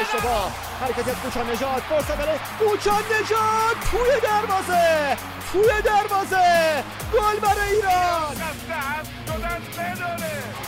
اشتباه حرکت از نجات فرصت برای کوچان نجات توی دروازه توی دروازه گل برای ایران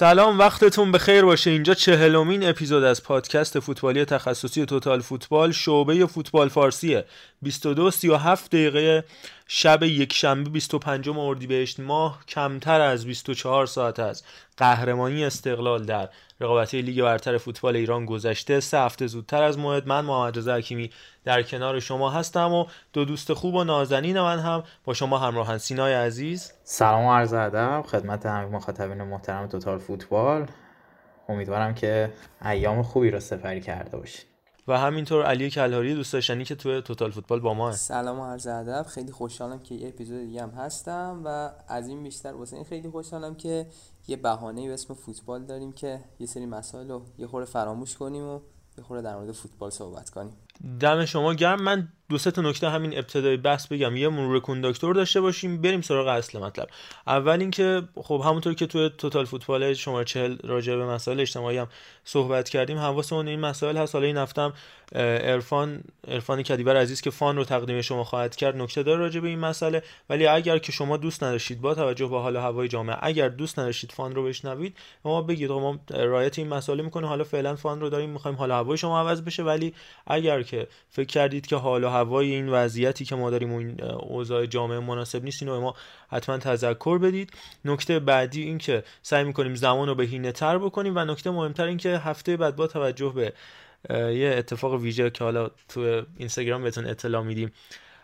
سلام وقتتون بخیر باشه. اینجا چهلمین اپیزود از پادکست فوتبالی تخصصی توتال فوتبال. شعبه فوتبال فارسیه. 22 37 دقیقه شب یک شنبه 25 اردیبهشت ماه. کمتر از 24 ساعت از قهرمانی استقلال در رقابتی لیگ برتر فوتبال ایران گذشته. سه هفته زودتر از موعد من محمد رضا حکیمی در کنار شما هستم و دو دوست خوب و نازنین من هم با شما همراهن سینای عزیز. سلام و عرض ادب. خدمت همه مخاطبین محترم توتال فوتبال. امیدوارم که ایام خوبی رو سپری کرده باشید. و همینطور علی کلهاری دوست داشتنی که توی توتال فوتبال با ما هست سلام و عرض ادب. خیلی خوشحالم که یه اپیزود دیگه هم هستم و از این بیشتر واسه این خیلی خوشحالم که یه بهانه به اسم فوتبال داریم که یه سری مسائل رو یه خورده فراموش کنیم و یه خورده در مورد فوتبال صحبت کنیم. دم شما گرم. من دو سه تا نکته همین ابتدای بحث بگم. یه مرور کنداکتور داشته باشیم بریم سراغ اصل مطلب. اول اینکه خب همونطور که توی توتال فوتبال شماره 40 راجع به مسائل اجتماعی هم صحبت کردیم حواسمون این مسائل هست. حالا این هفتم عرفان عرفان کدیبر عزیز که فان رو تقدیم شما خواهد کرد نکته داره راجع به این مسئله. ولی اگر که شما دوست نداشتید با توجه به حال هوای جامعه اگر دوست نداشتید فان رو بشنوید ما بگید. ما رعایت این مسئله می‌کنه حالا فعلا فان رو داریم می‌خوایم حال هوای شما عوض بشه. ولی اگر که فکر کردید که حال هوای این وضعیتی که ما داریم و این اوضاع جامعه مناسب نیست اینو ما حتما تذکر بدید. نکته بعدی این که سعی می‌کنیم زمان رو بهینه تر بکنیم و نکته مهمتر این که هفته بعد با توجه به یه اتفاق ویژه که حالا تو اینستاگرام بهتون اطلاع میدیم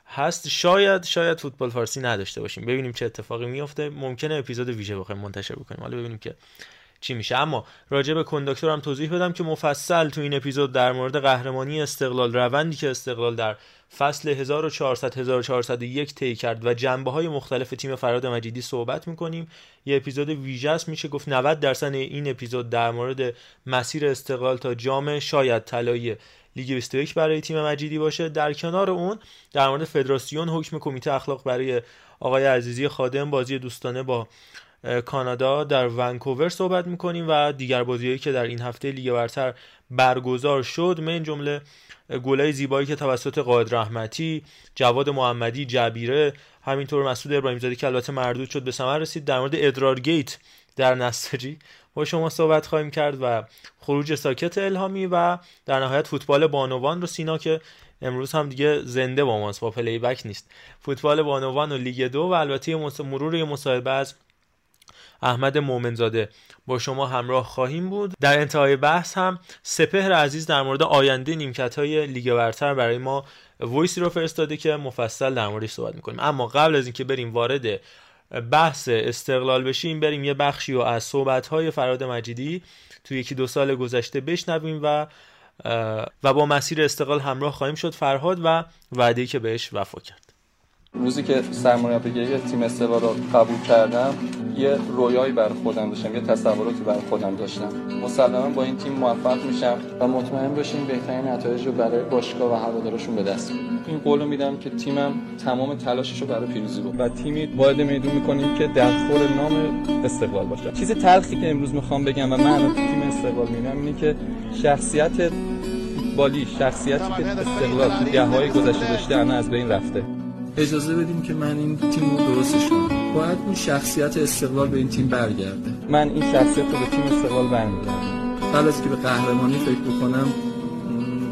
هست شاید شاید فوتبال فارسی نداشته باشیم. ببینیم چه اتفاقی میفته ممکنه اپیزود ویژه بخوایم منتشر بکنیم. حالا ببینیم که چی میشه. اما راجع به کنداکتور هم توضیح بدم که مفصل تو این اپیزود در مورد قهرمانی استقلال روندی که استقلال در فصل 1400 1401 طی کرد و جنبه های مختلف تیم فراد مجیدی صحبت می‌کنیم. یه اپیزود ویژه میشه گفت 90 درصد این اپیزود در مورد مسیر استقلال تا جام شاید طلایی لیگ 21 برای تیم مجیدی باشه. در کنار اون در مورد فدراسیون حکم کمیته اخلاق برای آقای عزیزی خادم بازی دوستانه با کانادا در ونکوور صحبت می‌کنیم و دیگر بازیهایی که در این هفته لیگ برتر برگزار شد من جمله گلای زیبایی که توسط قائد رحمتی جواد محمدی جبیره همینطور مسعود ابراهیم زاده که البته مردود شد به ثمر رسید در مورد ادرار gate در نساجی با شما صحبت خواهیم کرد و خروج ساکت الهامی و در نهایت فوتبال بانوان رو سینا که امروز هم دیگه زنده با ماست با playback نیست. فوتبال بانوان و لیگ دو و البته مرور مصاحبه از احمد مومنزاده. با شما همراه خواهیم بود. در انتهای بحث هم سپهر عزیز در مورد آینده نیمکت های لیگ برتر برای ما وایسی رو فرستاده که مفصل در موردش صحبت می‌کنیم. اما قبل از اینکه بریم وارد بحث استقلال بشیم بریم یه بخشی رو از صحبت های فراد مجیدی تو یکی دو سال گذشته بشنویم و و با مسیر استقلال همراه خواهیم شد فرهاد و وعده که بهش وفا کرد. روزی که سرمربیگری تیم استقلال رو قبول کردم یه رویایی بر خودم داشتم یه تصوراتی بر خودم داشتم. مسلما با این تیم موفق میشم و مطمئن باشیم بهترین نتایج رو برای باشگاه و هوادارشون به دست این قول میدم که تیمم تمام تلاشش رو برای پیروزی رو و تیمی وارد میدون می‌کنیم که در خور نام استقلال باشه. چیز تلخی که امروز می‌خوام بگم و من تیم استقلال می‌بینم اینه که شخصیت فوتبالی شخصیتی که استقلال تو دههای گذشته داشته از بین رفته. اجازه بدیم که من این تیم رو درستش کنم. باید اون شخصیت استقلال به این تیم برگرده. من این شخصیت رو به تیم استقلال برمیگردم. قبل از که به قهرمانی فکر بکنم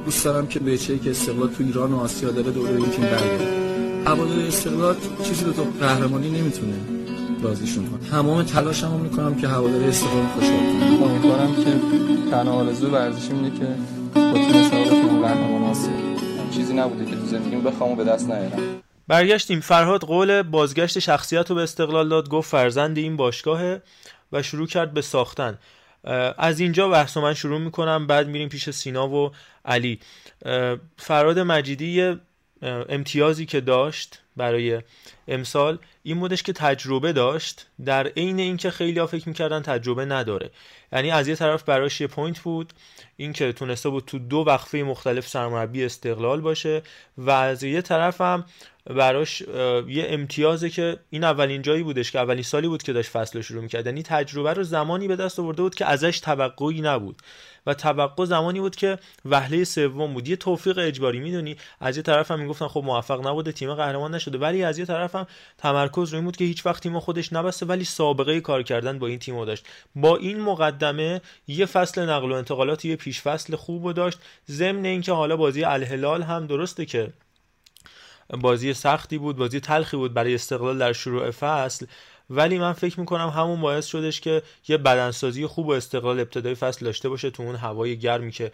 دوست دارم که به که استقلال تو ایران و آسیا داره دوره این تیم برگرده. هوادار استقلال چیزی رو تو قهرمانی نمی‌تونه بازیشون کنه. تمام تلاشمو می‌کنم که هوادار استقلال خوشحال کنم. امیدوارم که تنها آرزو ورزشی اینه که با تیم استقلال قهرمان آسیا. چیزی نبوده که تو زندگیم بخوام و به دست نیارم. برگشتیم. فرهاد قول بازگشت شخصیت رو به استقلال داد گفت فرزند این باشگاهه و شروع کرد به ساختن. از اینجا بحث من شروع می‌کنم بعد میریم پیش سینا و علی. فراد مجیدی امتیازی که داشت برای امسال این بودش که تجربه داشت. در عین اینکه خیلی ها فکر می‌کردن تجربه نداره. یعنی از یه طرف براش یه پوینت بود اینکه تونسته بود تو دو وقفه مختلف سرمربی استقلال باشه و از یه طرف هم براش یه امتیازه که این اولین جایی بودش که اولین سالی بود که داشت فصل شروع می‌کرد. یعنی تجربه رو زمانی به دست آورده بود که ازش توقعی نبود. و توقع زمانی بود که وهله سوم بود. یه توفیق اجباری می‌دونی؟ از یه طرف هم می‌گفتن خب موفق نبوده تیم قهرمان نشده. ولی از یه طرف هم تمرکز روی بود که هیچ وقت تیم خودش نبسته ولی سابقه کار کردن با این تیم داشت. با این مقدمه یه فصل نقل و انتقالات یه پیش فصل خوب داشت. ضمن اینکه حالا بازی الهلال هم درسته که بازی سختی بود بازی تلخی بود برای استقلال در شروع فصل. ولی من فکر می‌کنم همون باعث شدش که یه بدنسازی خوب و استقلال ابتدای فصل داشته باشه تو اون هوای گرمی که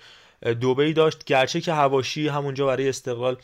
دوبی داشت. گرچه که هواشی همونجا برای استقلال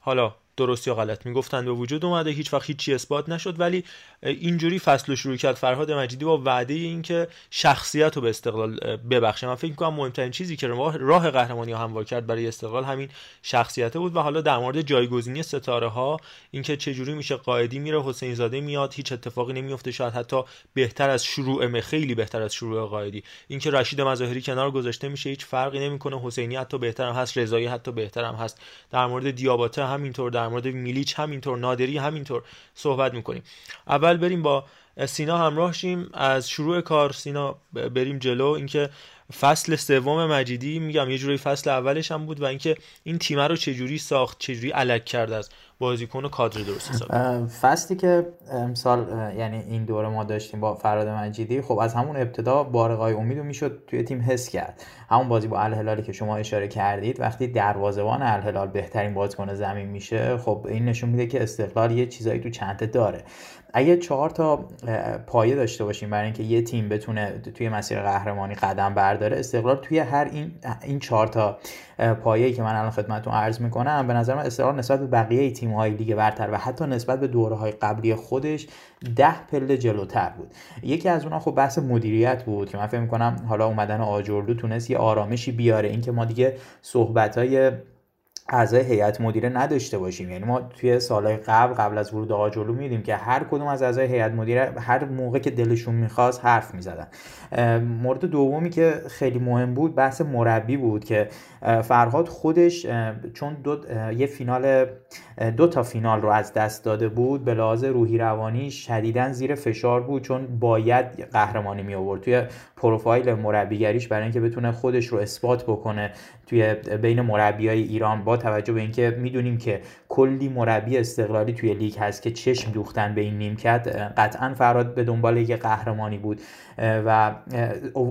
حالا درست یا غلط می‌گفتن به وجود اومده. هیچ وقت هیچی اثبات نشد. ولی اینجوری فصل شروع کرد فرهاد مجیدی با وعده اینکه شخصیت رو به استقلال ببخشه. من فکر می‌کنم مهمترین چیزی که راه قهرمانی هموار کرد برای استقلال همین شخصیت بود. و حالا در مورد جایگزینی ستاره ها اینکه چه جوری میشه قائدی میره حسین زاده میاد هیچ اتفاقی نمیفته شاید حتی بهتر از شروع خیلی بهتر از شروع قائدی. اینکه رشید مظاهری کنار گذاشته میشه هیچ فرقی نمی‌کنه. حسینی حتی بهترم هست رضایی حتی بهترم هست. در مورد دیاباته همینطور در مورد میلیچ همینطور نادری همینطور صحبت می‌کنیم. اول بریم با سینا همراه شیم. از شروع کار سینا بریم جلو. اینکه فصل سوم مجیدی میگم یه جوری فصل اولش هم بود و اینکه این تیم رو چجوری ساخت چجوری علک کرد از بازیکن و کادر درست حساب فصلی که امسال یعنی این دوره ما داشتیم با فراد مجیدی خب از همون ابتدا بارقای امید می‌شد توی تیم حس کرد. همون بازی با الهلالی که شما اشاره کردید وقتی دروازه‌بان الهلال بهترین بازیکن زمین میشه خب این نشون میده که استقلال یه چیزایی تو چنته داره. اگه چهار تا پایه داشته باشیم برای اینکه یه تیم بتونه توی مسیر قهرمانی قدم برداره استقلال توی هر این این چهار تا پایه‌ای که من الان خدمتتون عرض می‌کنم به نظر من استقلال نسبت به بقیه تیم‌های لیگ برتر و حتی نسبت به دوره‌های قبلی خودش ده پله جلوتر بود. یکی از اونها خب بحث مدیریت بود که من فکر می‌کنم حالا اومدن آجردو تونست یه آرامشی بیاره. اینکه ما دیگه صحبت‌های اعضای هیئت مدیره نداشته باشیم. یعنی ما توی سالهای قبل قبل از ورود آقا جلو میدیم که هر کدوم از اعضای هیئت مدیره هر موقع که دلشون می‌خواست حرف می‌زدن. مورد دومی که خیلی مهم بود بحث مربی بود که فرهاد خودش چون دو یه فینال دو تا فینال رو از دست داده بود به لحاظ روحی روانی شدیدا زیر فشار بود چون باید قهرمانی می آورد توی پروفایل مربیگریش برای اینکه بتونه خودش رو اثبات بکنه توی بین مربیای ایران با توجه به اینکه می‌دونیم که کلی مربی استقلالی توی لیگ هست که چشم دوختن به این نیمکت قطعا فراد به دنبال یه قهرمانی بود و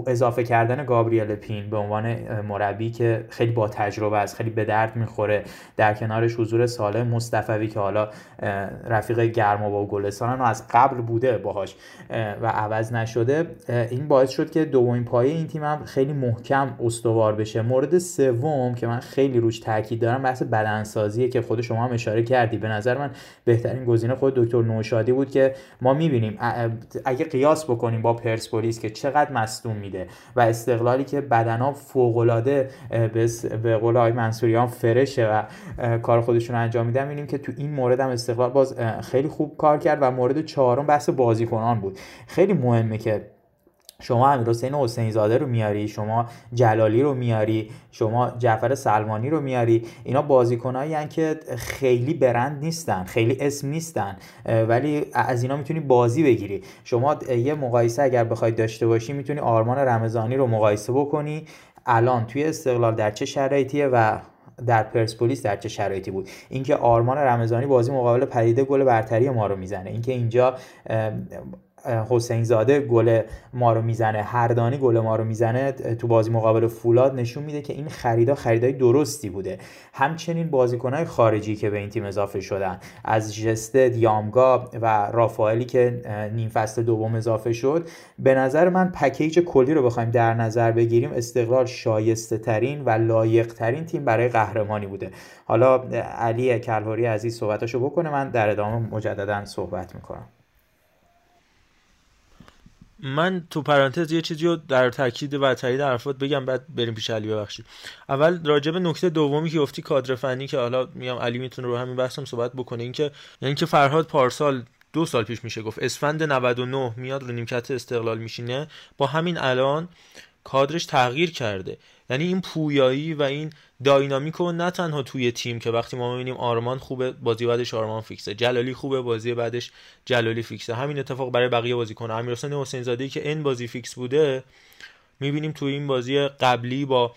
اضافه کردن گابریل پین به عنوان مربی که خیلی با تجربه است خیلی به درد می‌خوره. در کنارش حضور سالم مصطفی که حالا رفیق گرما با گلستان از قبل بوده باهاش و عوض نشده این باعث شد که دومین پایه این تیم هم خیلی محکم استوار بشه. مورد سوم که من خیلی روش تاکید دارم بحث بدنسازیه که خود شما هم اشاره کردی. به نظر من بهترین گزینه خود دکتر نوشادی بود که ما می‌بینیم اگه قیاس بکنیم با پرسپولیس که چقدر مصدوم میده و استقلالی که بدنا فوق العاده به قول آقای منصوریان فرشه و کار خودشون انجام میدن می‌بینیم که تو این مورد هم استقلال باز خیلی خوب کار کرد و مورد چهارم بحث بازیکنان بود. خیلی مهمه که شما امیر حسین حسین زاده رو میاری شما جلالی رو میاری شما جعفر سلمانی رو میاری. اینا بازیکنایی که خیلی برند نیستن خیلی اسم نیستن ولی از اینا می‌تونی بازی بگیری. شما یه مقایسه اگر بخواید داشته باشی می‌تونی آرمان رمضانی رو مقایسه بکنی. الان توی استقلال در چه شرایطیه و در پرسپولیس در چه شرایطی بود؟ اینکه آرمان رمضانی بازی مقابل پدیده گل برتری ما رو می‌زنه. اینکه اینجا حسین زاده گل ما رو می‌زنه. هردانی گل ما رو می‌زنه. تو بازی مقابل فولاد نشون میده که این خریدا خریدای درستی بوده. همچنین بازیکنهای خارجی که به این تیم اضافه شدن. از جسته دیامگا و رافائلی که نیم فصل دوم اضافه شد. به نظر من پکیج کلی رو بخوایم در نظر بگیریم. استقلال شایسته ترین و لایق ترین تیم برای قهرمانی بوده. حالا علی کلهوری عزیز صحبتاشو بکنه. من در ادامه مجددا صحبت می‌کنم. من تو پرانتز یه چیزی رو در تاکید و تایید حرفات بگم بعد بریم پیش علی ببخشید. اول راجع به نکته دومی که گفتی کادر فنی که حالا میام علی می‌تونه رو همین بحثم صحبت بکنه اینکه یعنی که فرهاد پارسال دو سال پیش میشه گفت اسفند 99 میاد رو نیمکت استقلال میشینه. با همین الان کادرش تغییر کرده. یعنی این پویایی و این داینامیک رو نه تنها توی تیم که وقتی ما می‌بینیم آرمان خوبه بازی بعدش آرمان فیکسه. جلالی خوبه بازی بعدش جلالی فیکسه. همین اتفاق برای بقیه بازیکن امیرحسین حسین زاده که این بازی فیکس بوده می‌بینیم توی این بازی قبلی با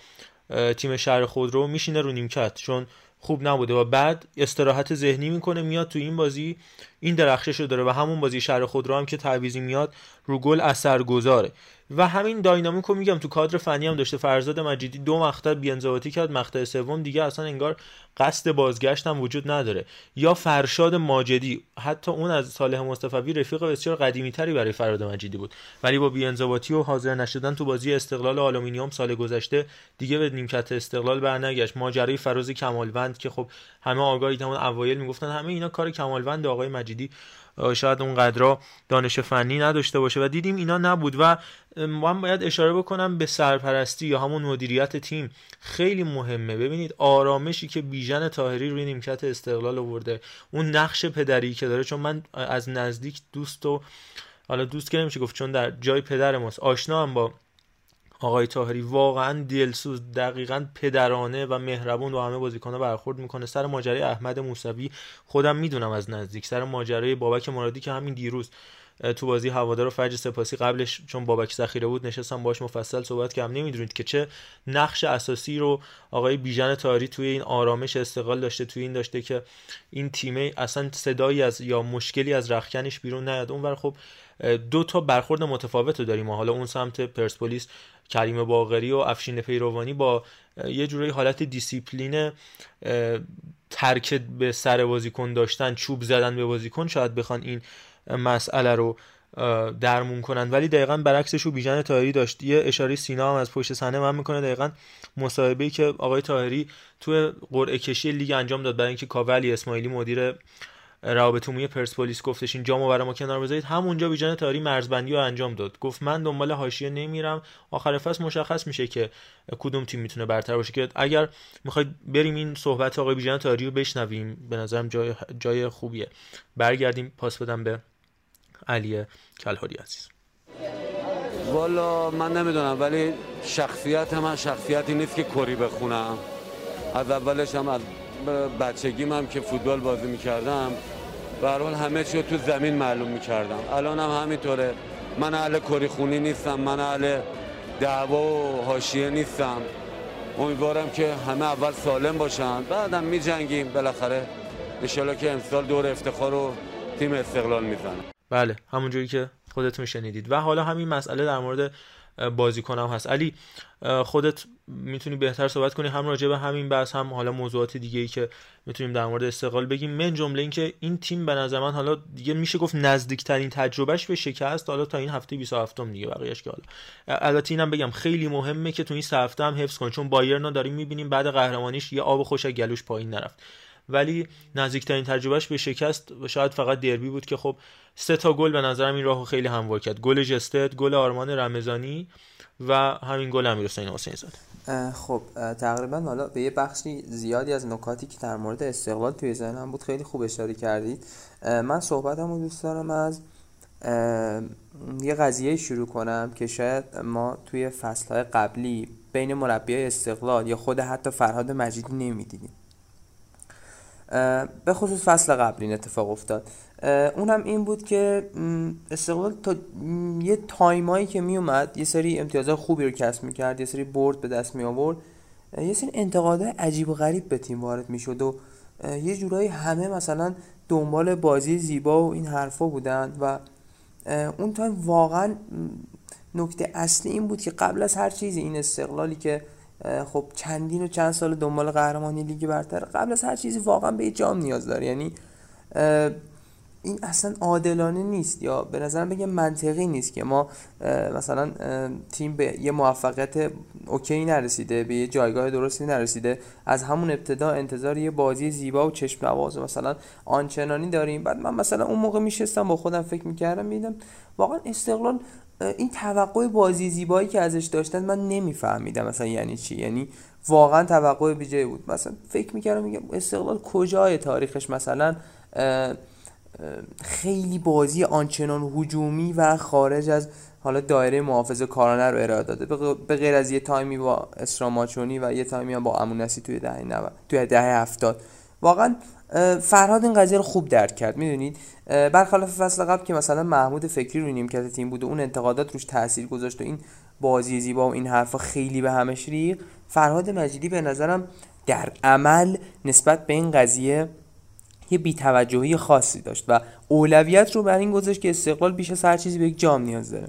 تیم شهر خود رو میشینه رو نیمکت. چون خوب نبوده. و بعد استراحت ذهنی می‌کنه میاد تو این بازی. این درخشش رو داره و همون بازی شهر خود رو هم که تعویزی میاد رو گل اثر گذاره و همین داینامیک رو میگم تو کادر فنی هم داشته فرزاد مجیدی دو مقطع بیانضباطی کرد مقطع سوم دیگه اصلا انگار قصد بازگشت هم وجود نداره. یا فرشاد ماجدی حتی اون از صالح مصطفی رفیق بسیار قدیمی تری برای فراد مجیدی بود. ولی با بیانضباطی و حاضر نشدن تو بازی استقلال آلومینیوم سال گذشته دیگه به نیمکت استقلال برنگشت. ماجرای فراز کمالوند که خب همه آگاهی همون اوایل می‌گفتن همه اینا کار کمالوند آقای مجیدی شاید اون قدرا دانش فنی نداشته باشه و دیدیم اینا نبود و من باید اشاره بکنم به سرپرستی یا همون مدیریت تیم. خیلی مهمه. ببینید آرامشی که بیژن طاهری روی نیمکت استقلال آورده اون نقش پدری که داره چون من از نزدیک دوست و حالا دوست که نمیشه گفت چون در جای پدر ماست آشنا هم با آقای تاهری واقعا دلسوز دقیقا پدرانه و مهربون با همه بازیکن‌ها برخورد می‌کنه. سر ماجرای احمد موسوی خودم می‌دونم از نزدیک. سر ماجرای بابک مرادی که همین دیروز تو بازی هوادار و فجر سپاسی قبلش چون بابک ذخیره بود نشستم باش مفصل صحبت کردم. نمی‌دونید که چه نقش اساسی رو آقای بیژن تاری توی این آرامش استقلال داشته توی این داشته که این تیمه اصلا صدایی از یا مشکلی از رخکنش بیرون نیاد. اونور خب دو تا برخورد متفاوت رو داریم حالا اون سمت پرسپولیس کریم باغری و افشین پیروانی با یه جورایی حالت دیسیپلین ترکه به سر بازیکن داشتن چوب زدن به بازیکن شاید بخوان این مسئله رو درمون کنن. ولی دقیقا برعکسش رو بیژن طاهری داشت. یه اشاره سینا هم از پشت صحنه من می‌کنه. دقیقا مصاحبه‌ای که آقای تاهری تو قرعه کشی لیگ انجام داد برای اینکه کاولی اسماعیلی مدیر روابط عمومی پرسپولیس گفتش این جامو برای ما کنار بذارید. همونجا ویژن تاری مرزبندی رو انجام داد. گفت من دنبال حاشیه نمیرم. آخر فصل مشخص میشه که کدوم تیم می‌تونه برتر باشه که اگر می‌خواید بریم این صحبت آقای ویژن تاری رو بشنویم. به نظرم جای جای خوبیه. برگردیم. پاس بدم به علی کلهاری عزیز. والا من نمی‌دونم ولی شخصیت من شخصیتی نیست که کری بخونم. از اولش هم از بچگیم هم که فوتبال بازی می‌کردم به همه چی تو زمین معلوم می‌کردم. الان هم همینطوره. من اهل کری خونی نیستم من اهل دعوا و حاشیه نیستم. امیدوارم که همه اول سالم باشن بعدم میجنگیم. بالاخره انشالله که امسال دور افتخار رو تیم استقلال می‌زنه. بله همونجوری که خودتون شنیدید. و حالا همین مسئله در مورد بازیکنم هست. علی خودت می‌تونی بهتر صحبت کنی. هم راجع به همین بحث هم حالا موضوعات دیگه ای که می‌تونیم در مورد استقلال بگیم. من جمله اینکه این تیم به نظر من حالا دیگه میشه گفت نزدیکترین تجربهش به شکست. حالا تا این هفته 27 م دیگه بقیه‌اش که حالا. البته اینم بگم خیلی مهمه که تو این هفته هم حفظ کن چون بایرن داریم می‌بینیم بعد قهرمانیش یه آب خوش گلوش پایین نرفت. ولی نزدیکترین تجربهش به شکست. شاید فقط دربی بود که خب سه تا گل به نظرم این راهو خیلی هموار کرد. گل جستد گل آرمان رمضانی و همین گل امیرحسین حسین زاده. خب تقریبا حالا به یه بخشی زیادی از نکاتی که در مورد استقلال توی ذهنم بود خیلی خوب اشاره کردید. من صحبتم رو دوست دارم از یه قضیه شروع کنم که شاید ما توی فصلهای قبلی بین مربی استقلال یا خود حتی فرهاد مجیدی نمی‌دیدیم. به خصوص فصل قبل این اتفاق افتاد. اونم این بود که استقلال تا یه time ایی که می اومد یه سری امتیازات خوبی رو کسب می‌کرد یه سری برد به دست می آورد یه سری انتقادهای عجیب و غریب به تیم وارد می‌شد و یه جورایی همه مثلا دنبال بازی زیبا و این حرفا بودن و اون time واقعا نکته اصلی این بود که قبل از هر چیزی این استقلالی که خب چندین و چند سال دنبال قهرمانی لیگ برتر قبل از هر چیزی واقعا به جام نیاز داره. یعنی این اصلا عادلانه نیست یا به نظرم بگم منطقی نیست که ما مثلا تیم به یه موفقیت اوکی نرسیده به یه جایگاه درستی نرسیده. از همون ابتدا انتظار یه بازی زیبا و چشم نواز مثلا آنچنانی داریم. بعد من مثلا اون موقع میشستم با خودم فکر می‌کردم میدم واقعا استقلال این توقع بازی زیبایی که ازش داشتن من نمیفهمیدم مثلا یعنی چی. یعنی واقعا توقع بیجای بود. مثلا فکر می‌کردم میگم استقلال کجای تاریخش؟ مثلا خیلی بازی آنچنان هجومی و خارج از حالا دایره محافظه کارانه رو ارائه داده. به غیر از یه تایمی با اسراماچونی و یه تایمی هم با امونسی توی دهه 90 توی دهه 70 واقعا فرهاد این قضیه رو خوب درک کرد می‌دونید؟ برخلاف فصل قبل که مثلا محمود فکری رو نیمکت تیم بود و اون انتقادات روش تاثیر گذاشت و این بازی زیبا و این حرفا خیلی به همش ریخ فرهاد مجیدی به نظرم در عمل نسبت به این قضیه یه بیتوجهی خاصی داشت و اولویت رو بر این گذاشت که استقلال بیش از هر چیزی به یک جام نیاز داره.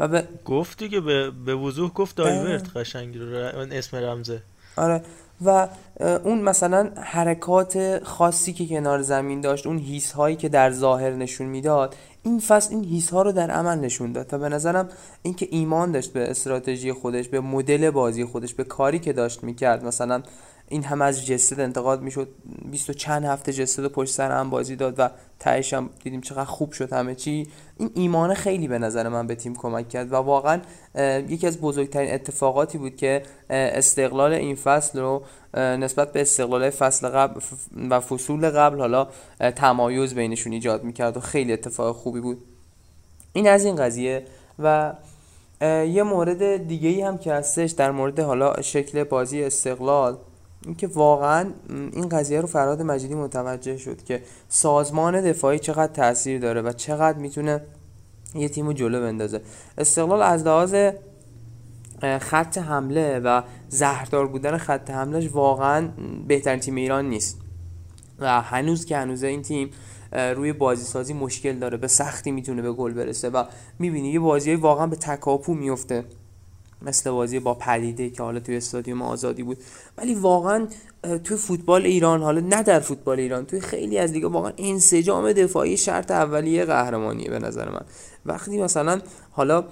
و به... گفت دیگه به, به وضوح گفت دایورت قشنگ رو اسم رمزه. آره. و اون مثلا حرکات خاصی که کنار زمین داشت اون هیس هایی که در ظاهر نشون می‌داد این فصل این هیس ها رو در عمل نشون داد تا به نظرم اینکه ایمان داشت به استراتژی خودش به مدل بازی خودش به کاری که داشت می‌کرد. مثلا این هم از جسد انتقاد می‌شد. 20 چند هفته جسد پشت سر هم بازی داد و تهش هم دیدیم چقدر خوب شد همه چی. این ایمان خیلی به نظر من به تیم کمک کرد و واقعا یکی از بزرگترین اتفاقاتی بود که استقلال این فصل رو نسبت به استقلال فصل قبل و فصول قبل حالا تمایز بینشون ایجاد می‌کرد و خیلی اتفاق خوبی بود. این از این قضیه و یه مورد دیگه ای هم که هستش در مورد حالا شکل بازی استقلال اینکه واقعا این قضیه رو فراد مجیدی متوجه شد که سازمان دفاعی چقدر تاثیر داره و چقدر می‌تونه یه تیم رو جلو بندازه. استقلال از لحاظ خط حمله و زهردار بودن خط حملهش واقعا بهترین تیم ایران نیست. و هنوز که هنوز این تیم روی بازی سازی مشکل داره به سختی می‌تونه به گل برسه و می‌بینی یه بازی واقعا به تکاپو میفته مثل بازی با پدیده که حالا توی استادیوم آزادی بود. ولی واقعا توی فوتبال ایران حالا نه در فوتبال ایران توی خیلی از دیگه واقعا انسجام دفاعی شرط اولیه قهرمانیه به نظر من. وقتی مثلا حالا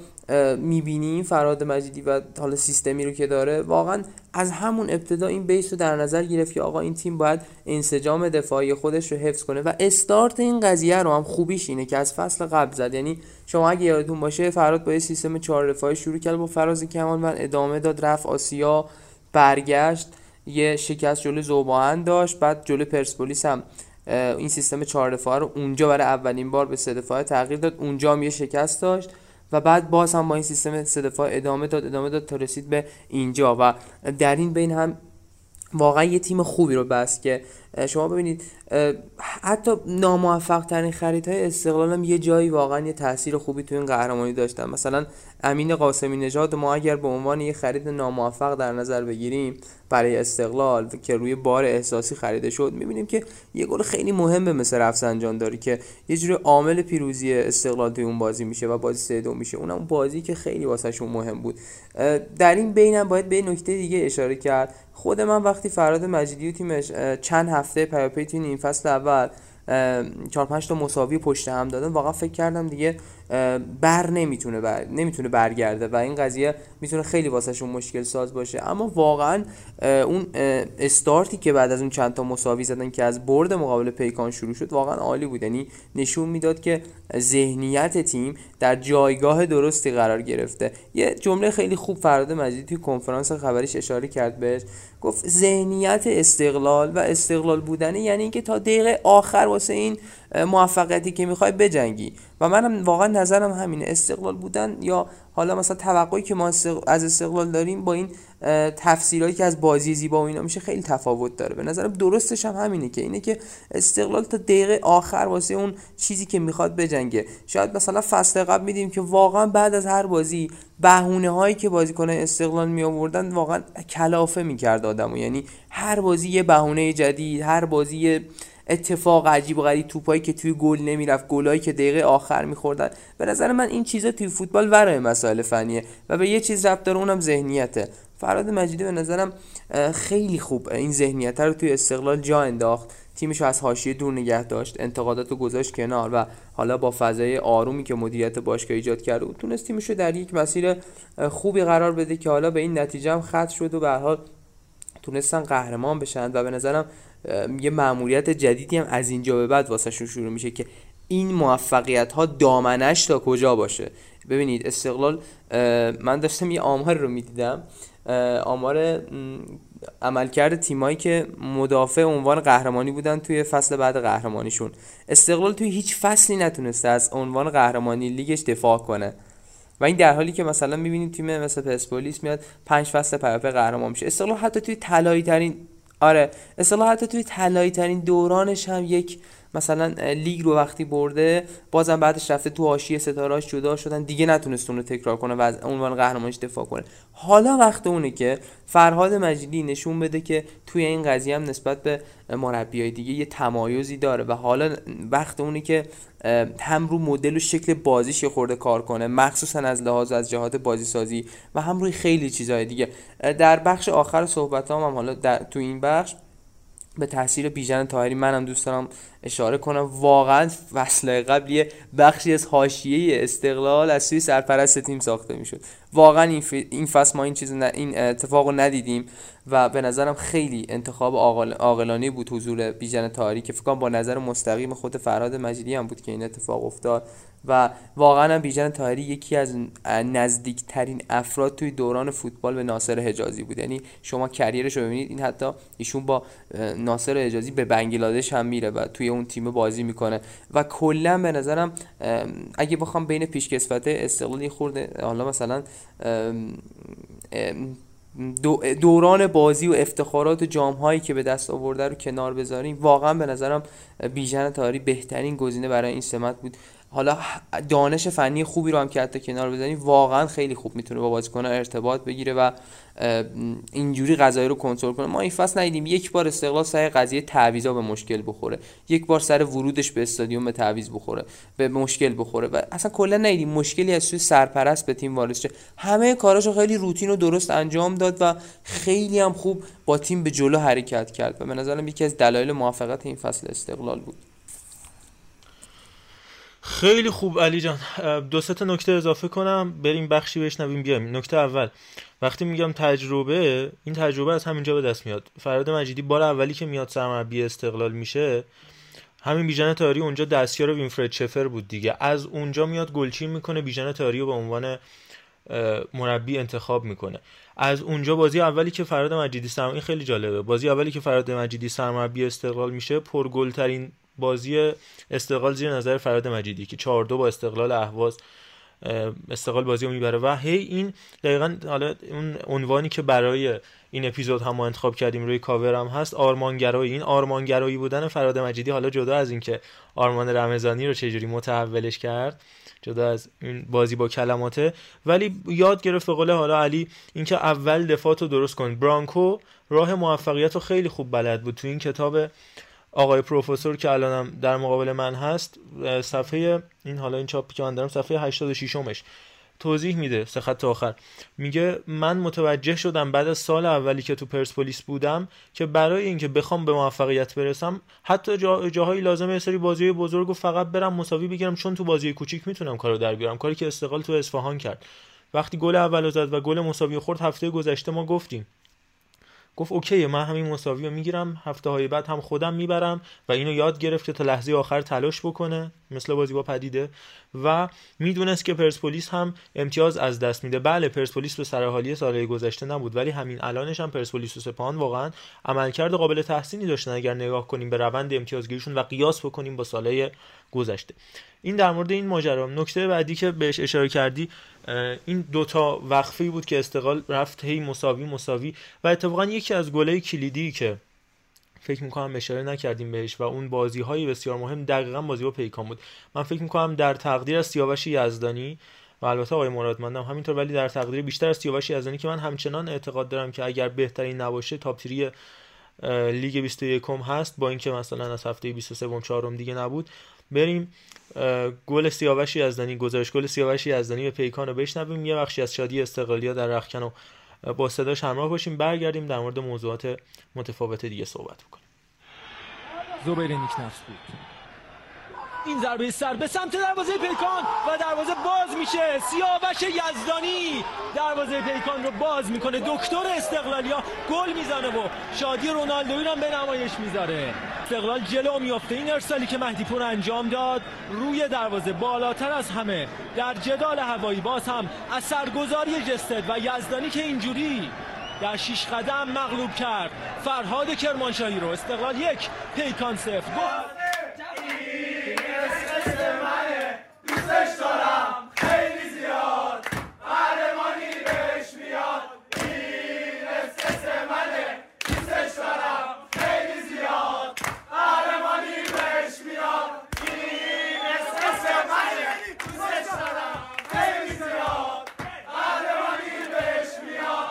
می‌بینی فراد مجیدی و حالا سیستمی رو که داره واقعا از همون ابتدا این بیس رو در نظر گرفت که آقا این تیم باید انسجام دفاعی خودش رو حفظ کنه و استارت این قضیه رو هم خوبیش اینه که از فصل قبل زد. یعنی شما اگه یادتون باشه فراد با یه سیستم چهار دفاعی شروع کرد با فراز کمان و ادامه داد رفت آسیا برگشت یه شکست جلو زوباهن داشت بعد جلو پرسپولیس هم این سیستم چهار دفاعه رو اونجا برای اولین بار به سه دفاعه تغییر داد. اونجا هم یه شکست داشت. و بعد باز هم با این سیستم سه ادامه داد ادامه داد تا رسید به اینجا و در این بین هم واقعا یه تیم خوبی رو بست که شما ببینید حتی ناموفق ترین خریدهای استقلال هم یه جایی واقعا یه تاثیر خوبی تو این قهرمانی داشتن. مثلا امین قاسمی نژاد ما اگر به عنوان یه خرید ناموفق در نظر بگیریم برای استقلال که روی بار احساسی خریده شد می‌بینیم که یه گل خیلی مهمه مثل رفسنجان داری که یه جوری عامل پیروزی استقلال توی اون بازی میشه و بازی سه دو میشه. اونم بازی که خیلی واسهشون مهم بود. در این بینم باید به نکته دیگه اشاره کرد. خود من وقتی فراد مجیدی و تیمش چند هفته پیاپی توی این فصل اول چهار پنج تا مساوی پشت هم دادن واقعا فکر کردم دیگه بر نمی‌تونه بر... نمی‌تونه برگرده و این قضیه می‌تونه خیلی واسهشون مشکل ساز باشه. اما واقعا اون استارتی که بعد از اون چند تا مساوی زدن که از برد مقابل پیکان شروع شد واقعا عالی بود. یعنی نشون می‌داد که ذهنیت تیم در جایگاه درستی قرار گرفته. یه جمله خیلی خوب فراد مجیدی توی کنفرانس خبریش اشاره کرد بهش. گفت ذهنیت استقلال و استقلال بودنه یعنی اینکه تا دقیقه آخر واسه این موفقیتی که می‌خوای بجنگی. و منم واقعا نظرم همینه. استقلال بودن یا حالا مثلا توقعی که ما از استقلال داریم با این تفسیرهایی که از بازی زیبا و اینا میشه خیلی تفاوت داره. به نظرم درستش هم همینه که اینه که استقلال تا دقیقه آخر واسه اون چیزی که می‌خواد بجنگه. شاید مثلا فصل قبل میدیم که واقعا بعد از هر بازی بهونه هایی که بازیکن استقلال می آوردن واقعا کلافه می‌کرد آدمو. یعنی هر بازی یه بهونه جدید هر بازی اتفاق عجیب و غریب توپایی که توی گل نمی‌رفت گلایی که دقیقه آخر میخوردن. به نظر من این چیزا توی فوتبال ورای مسائل فنیه و به یه چیز ربط داره اونم ذهنیته. فراد مجیدی به نظرم خیلی خوب این ذهنیت رو توی استقلال جا انداخت. تیمش رو از حاشیه دور نگه داشت انتقادات رو گذاشت کنار و حالا با فضای آرومی که مدیریت باشگاه ایجاد کرده بود تونست تیمش رو در یک مسیر خوبی قرار بده که حالا به این نتیجه هم ختم شد و به حال تونستن قهرمان بشن و به نظرم یه مأموریت جدیدی هم از اینجا به بعد واسهشون شروع میشه که این موفقیت ها دامنش تا کجا باشه. ببینید استقلال من داشتم یه آمار رو می‌دیدم. آمار عملکرد تیمایی که مدافع عنوان قهرمانی بودن توی فصل بعد قهرمانیشون. استقلال توی هیچ فصلی نتونسته از عنوان قهرمانی لیگش دفاع کنه. و این در حالی که مثلا می‌بینید تیم مثل پرسپولیس میاد پنج فصل پیاپی قهرمان میشه. استقلال حتی توی طلایی ترین آره استقلال حتی توی طلایی ترین دورانش هم یک مثلا لیگ رو وقتی برده بازم بعدش رفته تو حاشیه ستارهاش جدا شدن. دیگه نتونست اون رو تکرار کنه و از عنوان قهرمانش دفاع کنه. حالا وقت اونه که فرهاد مجیدی نشون بده که توی این قضیه هم نسبت به مربیای دیگه یه تمایزی داره و حالا وقت اونه که هم رو مدل و شکل بازیش یه خورده کار کنه مخصوصا از لحاظ از جهات بازی سازی و هم روی خیلی چیزهای دیگه. در بخش آخر صحبت هم, هم حالا در تو این بخش به تاثیر بیژن تاهری منم دوست دارم اشاره کنم. واقعا فصل قبل یه بخشی از حاشیه استقلال از سوی سرپرست تیم ساخته می‌شد. واقعا این, فصل ما این چیز این اتفاق رو ندیدیم و به نظرم خیلی انتخاب عاقلانه بود حضور بیژن تاهری که فکر با نظر مستقیم خود فراد مجیدی هم بود که این اتفاق افتاد. و واقعا هم بیژن تاهری یکی از نزدیکترین افراد توی دوران فوتبال به ناصر حجازی بود. یعنی شما کریرش رو ببینید این حتی ایشون با ناصر حجازی به بنگلادش هم میره و توی اون تیم بازی می‌کنه. و کلا به نظرم اگه بخوام بین پیشکسوت استقلالی خورده حالا مثلا دوران بازی و افتخارات و جام هایی که به دست آورده رو کنار بذاریم واقعا به نظرم بیژن تاری بهترین گزینه برای این سمت بود. حالا دانش فنی خوبی رو هم که حتی کنار بزنی واقعا خیلی خوب می‌تونه با بازیکن‌ها ارتباط بگیره و اینجوری قضایی رو کنترل کنه. ما این فصل ندیدیم یک بار استقلال سر قضیه تعویضا به مشکل بخوره. یک بار سر ورودش به استادیوم به تعویض بخوره به مشکل بخوره و اصلا کلا ندیدیم مشکلی از سوی سرپرست به تیم وارد شه. همه کاراشو خیلی روتین و درست انجام داد و خیلی هم خوب با تیم به جلو حرکت کرد و به نظرم یکی از دلایل موفقیت این فصل استقلال بود. خیلی خوب علی جان. دو تا نکته اضافه کنم. بریم بخشی بشنویم. بیایم. نکته اول. وقتی میگم تجربه این تجربه از همینجا به دست میاد. فراد مجیدی بار اولی که میاد سرمربی استقلال میشه همین بیژن تاری اونجا دستیار وینفرد چفر بود دیگه. از اونجا میاد گلچین می‌کنه بیژن تاری رو به عنوان مربی انتخاب می‌کنه. از اونجا بازی اولی که فراد مجیدی سرم این خیلی جالبه. بازی اولی که فراد مجیدی سرمربی استقلال میشه پرگلترین بازی استقلال زیر نظر فراد مجیدی که 4 دو با استقلال اهواز استقلال بازی رو می‌بره. و هی این دقیقا حالا اون عنوانی که برای این اپیزود هم ما انتخاب کردیم روی کاور هم هست آرمانگرایی. این آرمانگرایی بودن فراد مجیدی حالا جدا از اینکه آرمان رمضانی رو چجوری متحولش کرد جدا از این بازی با کلماته. ولی یاد گرفت قول حالا علی اینکه اول دفاع رو درست کن برانکو راه موفقیت رو خیلی خوب بلد بود تو این کتاب آقای پروفسور که الانم در مقابل من هست صفحه این حالا این چاپی که من دارم صفحه 86 مش توضیح میده سه خط آخر. میگه من متوجه شدم بعد از سال اولی که تو پرسپولیس بودم که برای اینکه بخوام به موفقیت برسم حتی جا جاهایی لازمه یه سری بازی بزرگ و فقط برم مساوی بگیرم چون تو بازی کوچیک می‌تونم کارو در بیارم. کاری که استقلال تو اصفهان کرد. وقتی گل اول زد و گل مساوی خورد هفته گذشته ما گفتیم گفت اوکی من همین مساوی رو می‌گیرم. هفته های بعد هم خودم می‌برم و اینو یاد گرفت که تا لحظه آخر تلاش بکنه. مثل بازی با پدیده و می‌دونست که پرسپولیس هم امتیاز از دست میده. بله پرسپولیس به سرحالی سالهای گذشته نبود ولی همین الانش هم پرسپولیس و سپاهان واقعا عملکرد قابل تحسینی داشتن اگر نگاه کنیم به روند امتیازگیریشون و قیاس بکنیم با سالهای گذشته. این در مورد این ماجرا. نکته بعدی که بهش اشاره کردی این دوتا وقفه بود که استقلال رفت هی مساوی مساوی و اتفاقا یکی از گله کلیدی که فکر می‌کنم اشاره نکردیم بهش و اون بازی های بسیار مهم دقیقا بازی با پیکان بود. من فکر می‌کنم در تقدیر از سیاوش یزدانی و البته آقای مرادمندم همینطور ولی در تقدیر بیشتر از سیاوش یزدانی که من همچنان اعتقاد دارم که اگر بهترین نباشه تاپ لیگ 21 هست با اینکه مثلا از هفته 23 4 دیگه نبود. بریم گل سیاوش یزدانی گزارش گل سیاوش یزدانی به پیکان رو بشنویم. یه بخشی از شادی استقلالیا در رخکن و با صداش همراه باشیم برگردیم در مورد موضوعات متفاوت دیگه صحبت بکنیم. زبیر نیکنفس بود. این ضربه سر به سمت دروازه پیکان و دروازه باز میشه. سیاوش یزدانی دروازه پیکان رو باز می‌کنه. دکتر استقلالیا گل می‌زنه و شادی رونالدوی هم به نمایش می‌ذاره. استقلال جلو میافته. این ارسالی که مهدی پور انجام داد روی دروازه بالاتر از همه. در جدال هوایی باز هم اثرگذاری جستد و یزدانی که اینجوری در شیش قدم مغلوب کرد. فرهاد کرمانشاهی رو استقلال یک پیکان صفر. دارم خیلی زیاد قهرمانی بهش میاد این اسکس منه دوستش دارم خیلی زیاد قهرمانی بهش میاد این اسکس منه دوستش دارم خیلی زیاد قهرمانی بهش میاد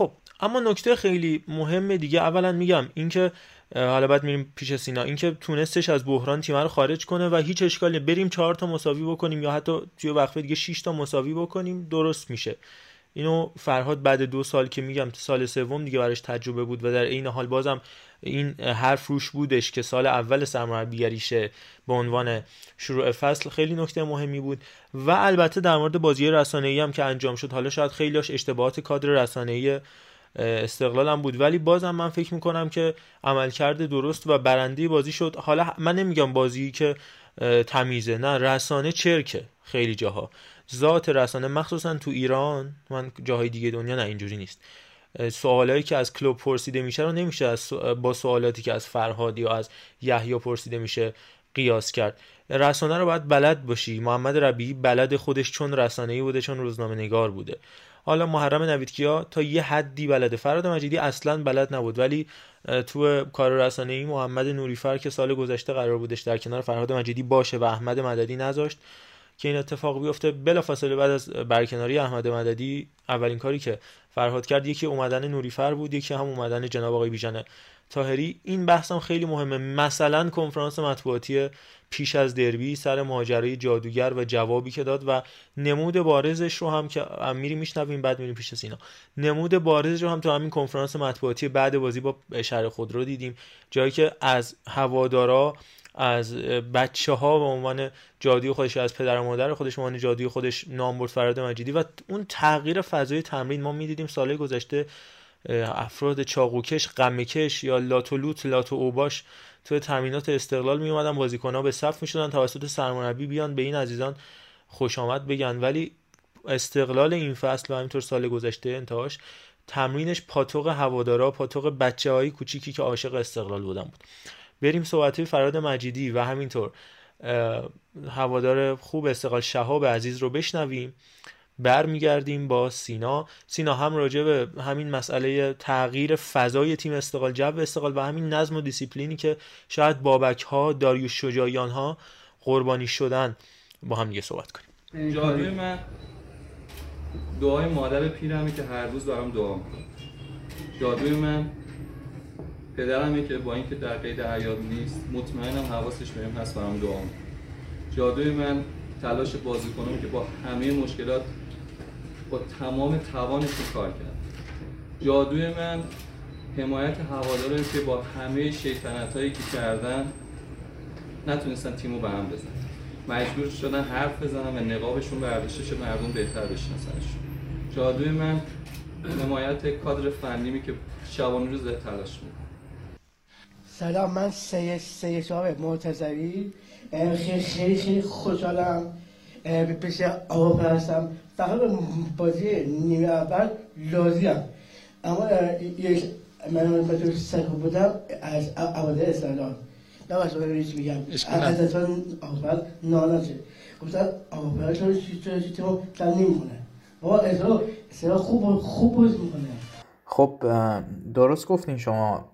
خب نکته خیلی مهم دیگه اولا میگم اینکه حالا بعد میریم پیش سینا اینکه تونستش از بحران تیم رو خارج کنه و هیچ اشکالی بریم چهار تا مساوی بکنیم یا حتی توی وقفه دیگه 6 تا مساوی بکنیم درست میشه. اینو فرهاد بعد دو سال که میگم سال سوم دیگه براش تجربه بود و در این حال بازم این حرف روش بودش که سال اول سرمربیگریشه به عنوان شروع فصل خیلی نکته مهمی بود. و البته در مورد بازی رسانه‌ای هم که انجام شد حالا شاید خیلیاش اشتباهات کادر رسانه‌ای استقلال هم بود. ولی بازم من فکر می‌کنم که عملکرد درست و برنده بازی شد. حالا من نمیگم بازی که تمیزه نه رسانه چرکه خیلی جاها. ذات رسانه مخصوصا تو ایران من جاهای دیگه دنیا نه اینجوری نیست. سوالایی که از کلوب پرسیده میشه رو نمیشه از با سوالاتی که از فرهاد یا از یحیی پرسیده میشه قیاس کرد. رسانه رو باید بلد باشی. محمد ربیعی بلد خودش چون رسانه‌ای بوده چون روزنامه نگار بوده. حالا محرم نویدکیا تا یه حدی بلده. فراد مجیدی اصلا بلد نبود ولی تو کار رسانه ای محمد نوریفر که سال گذشته قرار بودش در کنار فرهاد مجیدی باشه و احمد مددی نذاشت که این اتفاق بیفته. بلافاصله بعد از برکناری احمد مددی اولین کاری که فرهاد کرد یکی اومدن نوریفر بود یکی هم اومدن جناب آقای بیژن. تاهری این بحثم خیلی مهمه. مثلا کنفرانس مطبوعاتی پیش از دربی سر ماجرای جادوگر و جوابی که داد و نمود بارزش رو هم که میری میشنویم بعد میریم پیش سینا. نمود بارزش رو هم تو همین کنفرانس مطبوعاتی بعد بازی با شهر خود رو دیدیم. جایی که از هوادارا از بچه ها به عنوان جادوی خودش از پدر و مادر خودش به عنوان جادوی خودش نام برد فراد مجیدی و اون تغییر فضای تمرین ما می‌دیدیم سالهای گذشته. افراد چاقوکش غمکش یا لاتولوت لاتو اوباش تو تمرینات استقلال می اومدن بازیکن‌ها به صف می‌شدن توسط سرمربی بیان به این عزیزان خوش آمد بگن. ولی استقلال این فصل و همینطور سال گذشته انتهاش تمرینش پاتوق هوادارا پاتوق بچه های کوچیکی که عاشق استقلال بودن بود. بریم صحبت فراد مجیدی و همینطور هوادار خوب استقلال شهاب عزیز رو بشنویم. برمیگردیم با سینا. سینا هم راجع به همین مسئله تغییر فضای تیم استقلال جو استقلال و همین نظم و دیسیپلینی که شاید بابک ها داریوش شجاعیان ها قربانی شدن با هم دیگه صحبت کنیم. جادوی من دعای مادر پیرمه که هر روز دارم دعا جادوی من پدرمه که با اینکه در قید حیات نیست مطمئنم حواسش بهم هست برام دعا جادوی من تلاش بازیکنم که با همه مشکلات با تمام توانشون کار کرد. جادوی من حمایت هواداره که با همه شیطنت هایی که کردن نتونستن تیمو به هم بزنن. مجبور شدن حرف بزنن و نقابشون برداشتش مردم بهتر بشناسنشون جادوی من حمایت کادر فنیمی که شبانه روز تلاش می‌کنه. سلام من سید سید شهاب مرتضوی خیلی خیلی خیلی خوشحالم. پیش آقا هستم فقط بازی نیمه اول لازیم اما یک من به تو سکو بودم از عوضه استقلال نباید ببینید چی میگم اشکال ازتون اول ناناشه گفتن اول چون چون تیم تن نمیمونه بابا اسرا خوب خوب بازی می‌کنه خب درست گفتین شما.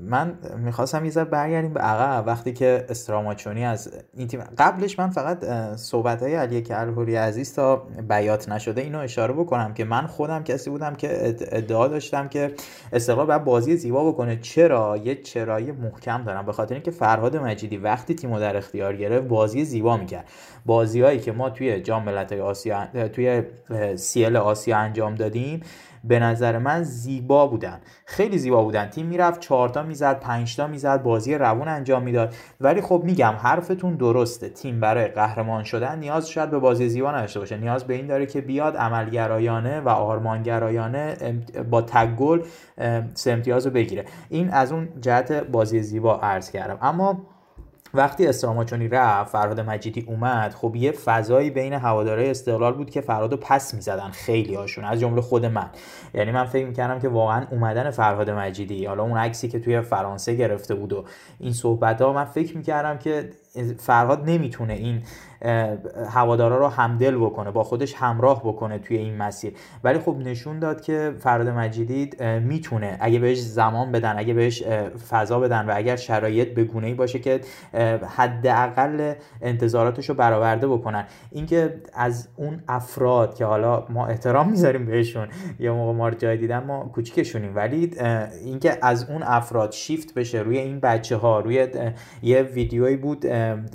من می‌خواستم یه ذره برگردیم به عقب. وقتی که استراماچونی از این تیم قبلش من فقط صحبت های علی کلهوری عزیز تا بیات نشده اینو اشاره بکنم که من خودم کسی بودم که اد- ادعا داشتم که استقلال باید بازی زیبا بکنه. چرا؟ یه چرایی محکم دارم. به خاطر اینکه فرهاد مجیدی وقتی تیمو در اختیار گرفت بازی زیبا می‌کرد. بازیهایی که ما توی جام ملت‌های آسیا توی سیل آسیا انجام دادیم به نظر من زیبا بودن. خیلی زیبا بودن. تیم می‌رفت چهارتا می‌زد پنجتا می‌زد بازی روون انجام می‌داد. ولی خب میگم حرفتون درسته. تیم برای قهرمان شدن نیاز شاید به بازی زیبا نداشته باشه. نیاز به این داره که بیاد عملگرایانه و آرمانگرایانه با تگ گل ام، سه امتیاز رو بگیره. این از اون جهت بازی زیبا عرض کردم. اما وقتی استراماچونی رفت فرهاد مجیدی اومد خب یه فضایی بین هوادارهای استقلال بود که فرهادو پس می‌زدن خیلی هاشون از جمله خود من. یعنی من فکر می‌کردم که واقعا اومدن فرهاد مجیدی حالا اون عکسی که توی فرانسه گرفته بود و این صحبت ها من فکر می‌کردم که فرهاد نمی‌تونه این هوادارا رو همدل بکنه با خودش همراه بکنه توی این مسیر. ولی خب نشون داد که فرهاد مجیدی می‌تونه اگه بهش زمان بدن اگه بهش فضا بدن و اگر شرایط به گونه ای باشه که حداقل انتظاراتش رو برآورده بکنن. اینکه از اون افراد که حالا ما احترام می‌ذاریم بهشون یا موقع ما جای دیدن ما کوچیکشونیم. ولی اینکه از اون افراد شیفت بشه روی این بچه ها روی یه ویدیویی بود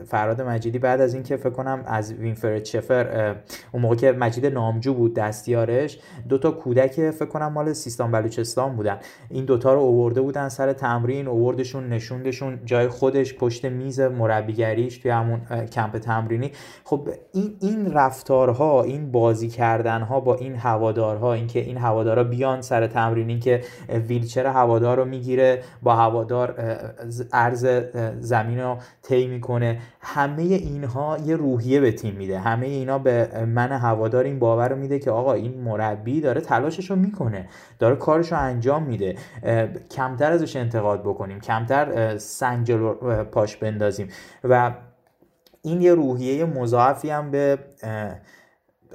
فراد مجیدی بعد از اینکه فکر کنم از وینفرد شفر اون موقع که مجید نامجو بود دستیارش دو تا کودک فکر کنم مال سیستان بلوچستان بودن. این دوتا رو اوورده بودن سر تمرین اووردشون نشوندشون جای خودش پشت میز مربیگریش توی همون کمپ تمرینی. خب این این رفتارها این بازی کردنها با این هوادارها اینکه این هوادارا بیان سر تمرینی که اه، ویلچر هوادار رو می‌گیره با هوادار اه، ز- عرض اه، زمین رو طی می‌کنه همه اینها یه روحیه به تیم میده. همه اینا به من هوادار این باور رو میده که آقا این مربی داره تلاشش رو می‌کنه. داره کارش رو انجام میده. کمتر ازش انتقاد بکنیم. کمتر اه، پاش بندازیم. و این یه روحیه مضاعفی هم به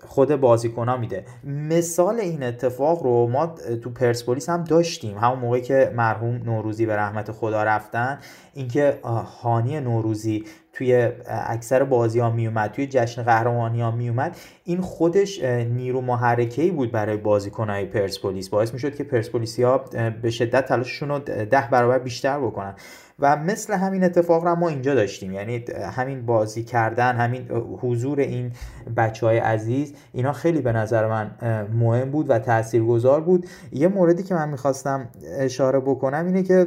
خود بازیکن میده. مثال این اتفاق رو ما تو پرسپولیس هم داشتیم. همون موقعی که مرحوم نوروزی به رحمت خدا رفتن اینکه هانی نوروزی توی اکثر بازی ها میومد توی جشن قهرمانی ها میومد. این خودش نیرو محرکه بود برای بازیکنهای پرسپولیس. باعث می‌شد که پرسپولیسی ها به شدت تلاششون رو ده برابر بیشتر بکنن. و مثل همین اتفاق رو ما اینجا داشتیم. یعنی همین بازی کردن همین حضور این بچه های عزیز اینا خیلی به نظر من مهم بود و تاثیرگذار بود. یه موردی که من می‌خواستم اشاره بکنم اینه که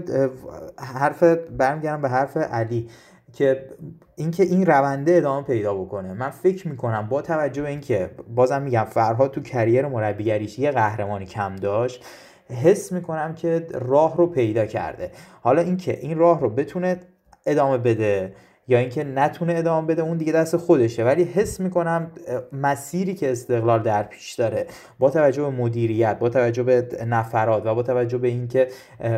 حرف برمیگردم به حرف علی که اینکه این رونده ادامه پیدا بکنه. من فکر می‌کنم با توجه به اینکه بازم میگم فرهاد تو کریر مربیگریش یه قهرمانی کم داشت حس می‌کنم که راه رو پیدا کرده. حالا اینکه این راه رو بتونه ادامه بده یا اینکه نتونه ادامه بده اون دیگه دست خودشه. ولی حس می‌کنم مسیری که استقلال در پیش داره با توجه به مدیریت با توجه به نفرات و با توجه به اینکه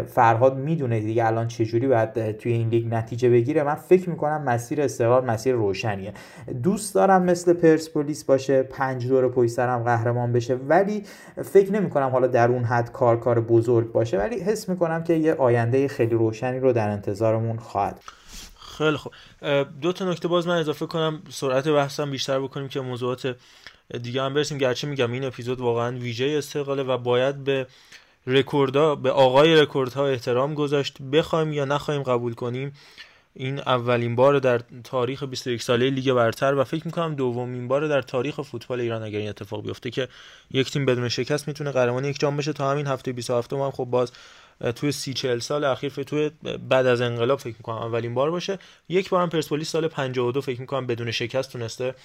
فرهاد می‌دونه دیگه الان چجوری باید توی این لیگ نتیجه بگیره من فکر می‌کنم مسیر استقلال مسیر روشنیه. دوست دارم مثل پرسپولیس باشه پنج دور پشت سرم قهرمان بشه ولی فکر نمی‌کنم حالا در اون حد کار کار بزرگ باشه. ولی حس می‌کنم که یه آینده خیلی روشنی رو در انتظارمون خواهد. خیلی خوب. دو تا نکته باز من اضافه کنم. سرعت بحثم بیشتر بکنیم که موضوعات دیگه هم برسیم. گرچه میگم این اپیزود واقعا ویژه استقلاله و باید به رکوردها به آقای رکوردها احترام گذاشت. بخوایم یا نخوایم قبول کنیم این اولین بار در تاریخ 21 ساله لیگ برتر و فکر می‌کنم دومین بار در تاریخ فوتبال ایران اگر این اتفاق بیفته که یک تیم بدون شکست می‌تونه قهرمان یک جام بشه. تا همین هفته 27 هم خب باز توی سی چهل سال اخیر توی بعد از انقلاب فکر می‌کنم اولین بار باشه. یک بارم پرسپولیس سال 52 فکر می‌کنم بدون شکست تونسته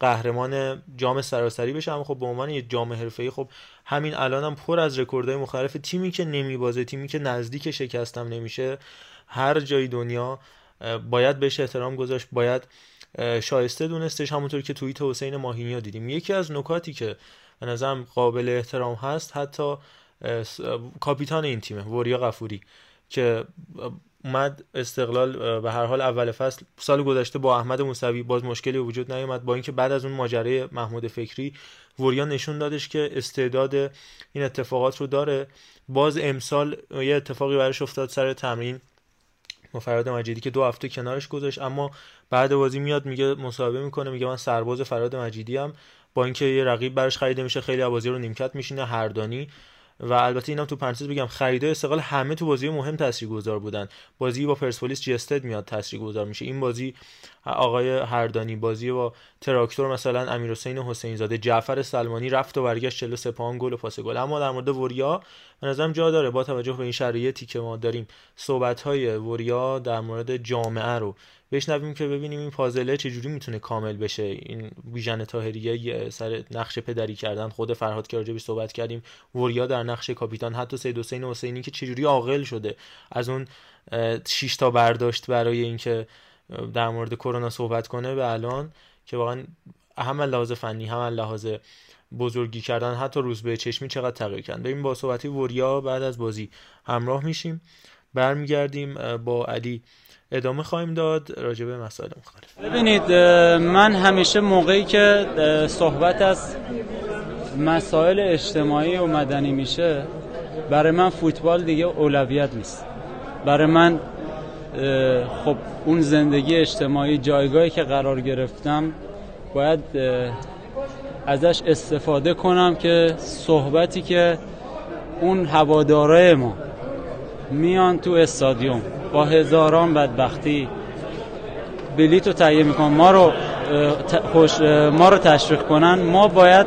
قهرمان جام سراسری بشه. اما خب به عنوان یه جام حرفه‌ای خب همین الانم هم پر از رکوردهای مختلف تیمی که نمیبازه تیمی که نزدیک شکستم نمیشه. هر جای دنیا باید بهش احترام گذاشت باید شایسته دونستش. همونطور که توییت حسین ماهینی دیدیم. یکی از نکاتی که به نظرم قابل احترام هست حتی کاپیتان این تیمه وریا غفوری که اومد استقلال به هر حال اول فصل سال گذشته با احمد موسوی باز مشکلی وجود نیومد با اینکه بعد از اون ماجرای محمود فکری وریا نشون دادش که استعداد این اتفاقات رو داره. باز امسال یه اتفاقی براش افتاد سر تمرین با فراد مجیدی که دو هفته کنارش گذاشت اما بعد بازی میاد میگه مصاحبه می‌کنه میگه من سرباز فراد مجیدی هم با اینکه یه رقیب براش خریده میشه خیلی بازی رو نیمکت میشینه هردانی. و البته اینم تو پرانتز بگم خریدای استقلال همه تو بازی مهم تاثیرگذار بودن. بازی با پرسپولیس جستد میاد تاثیرگذار میشه. این بازی آقای هردانی بازی با تراکتور مثلا امیر حسین زاده جعفر سلمانی رفت و برگشت 43 پان گل و پاس گل. اما در مورد وریا به نظرم جا داره. با توجه به این شرایطی که ما داریم صحبت های وریا در مورد جامعه رو بشنویم که ببینیم این پازله چجوری می‌تونه کامل بشه. این ویژن تاهریه سر نقش پدری کردن. خود فرهاد که راجبی صحبت کردیم وریا در نقش کاپیتان. حتی سید حسین حسینی که چجوری عاقل شده از اون 6 تا برداشت برای اینکه در مورد کرونا صحبت کنه به الان که واقعا هم لحاظ فنی هم لحاظ بزرگی کردن حتی روز به چشمی چقدر تغییر کردن. بریم با صحبتی وریا بعد از بازی همراه میشیم. برمیگردیم با علی ادامه خواهیم داد راجع به مسائل مختلف. ببینید من همیشه موقعی که صحبت از مسائل اجتماعی و مدنی میشه برای من فوتبال دیگه اولویت نیست. برای من خب اون زندگی اجتماعی جایگاهی که قرار گرفتم باید ازش استفاده کنم که صحبتی که اون هواداره ما میان تو استادیوم با هزاران بدبختی بلیت رو تهیه می‌کنن ما رو خوش ما رو تشویق کنن ما باید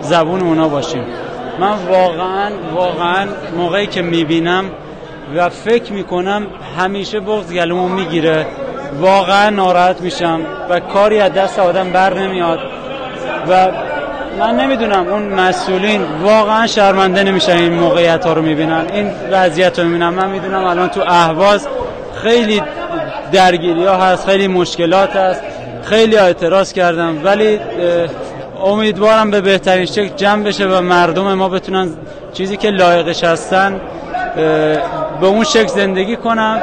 زبون اونا باشیم. من واقعا واقعا موقعی که می‌بینم و فکر می‌کنم همیشه بغض گلومو می‌گیره. واقعا ناراحت میشم و کاری از دست آدم بر نمیاد. و من نمی‌دونم اون مسئولین واقعا شرمنده نمیشن این موقعیت ها رو می‌بینن. این وضعیت رو می‌بینن من می‌دونم الان تو اهواز خیلی درگیری ها هست خیلی مشکلات هست. خیلی اعتراض کردم. ولی امیدوارم به بهترین شکل جمع بشه و مردم ما بتونن چیزی که لایقش هستن به اون شکل زندگی کنم.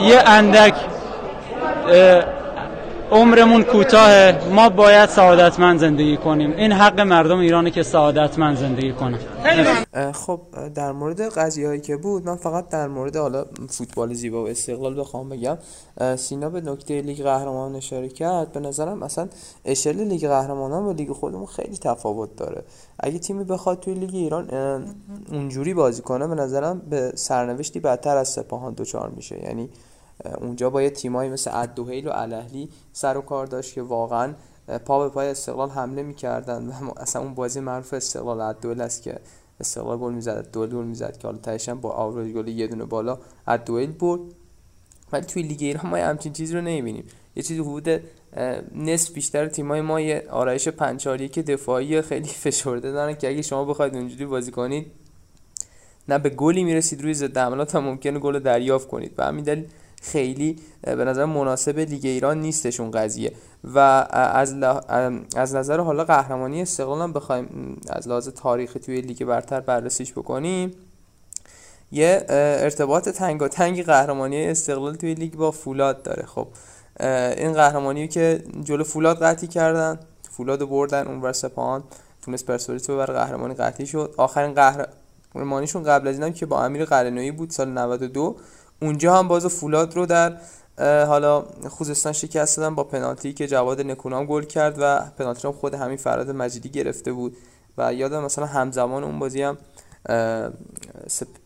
یه اندک عمرمون کوتاه. ما باید سعادتمند زندگی کنیم. این حق مردم ایرانی که سعادتمند زندگی کنن. خب در مورد قضیه هایی که بود من فقط در مورد حالا فوتبال زیبا و استقلال بخوام بگم. سینا به نکته لیگ قهرمان اشاره کرد. به نظرم اصلا اشل لیگ قهرمانان و لیگ خودمون خیلی تفاوت داره. اگه تیمی بخواد توی لیگ ایران اونجوری بازی کنه به نظرم به سرنوشتی بدتر از سپاهان دچار میشه. یعنی اونجا با یه تیمایی مثل ادوهیل و الاهلی سر و کار داشت که واقعا پا به پای استقلال حمله می‌کردن و اصلا اون بازی معروف استقلال ادوهیل است که استقلال گل می‌زد دوئل گل می‌زد که حالا تهش با آوریج گل یه دونه بالا ادوهیل برد. ولی توی لیگ ایران ما همچین چیزی رو نمی‌بینیم. یه چیزی حدود نصف بیشتر تیمای ما یه آرایش پنچاری که دفاعی خیلی فشرده دارن که اگه شما بخواید اونجوری بازی کنید نه به گلی می‌رسید روی ضد حملات هم ممکنه گل دریافت کنید. به همین دلیل خیلی به نظر مناسب لیگ ایران نیستش اون قضیه. و از, از نظر حالا قهرمانی استقلال هم بخوایم از لحاظ تاریخی توی لیگ برتر بررسیش بکنیم. یه ارتباط تنگاتنگی قهرمانی استقلال توی لیگ با فولاد داره. خب این قهرمانی که جلو فولاد قطعی کردن فولاد بردن اونور سپاهان تونست پرسپولیس ببر قهرمانی قطعی شد. آخرین قهرمانیشون قبل از اینم که با امیر قلنویی بود سال 92 اونجا هم باز فولاد رو در حالا خوزستان شکست دادن با پنالتی که جواد نکونام گل کرد و پنالتی رو خود همین فراد مجیدی گرفته بود. و یادم مثلا همزمان اون بازی هم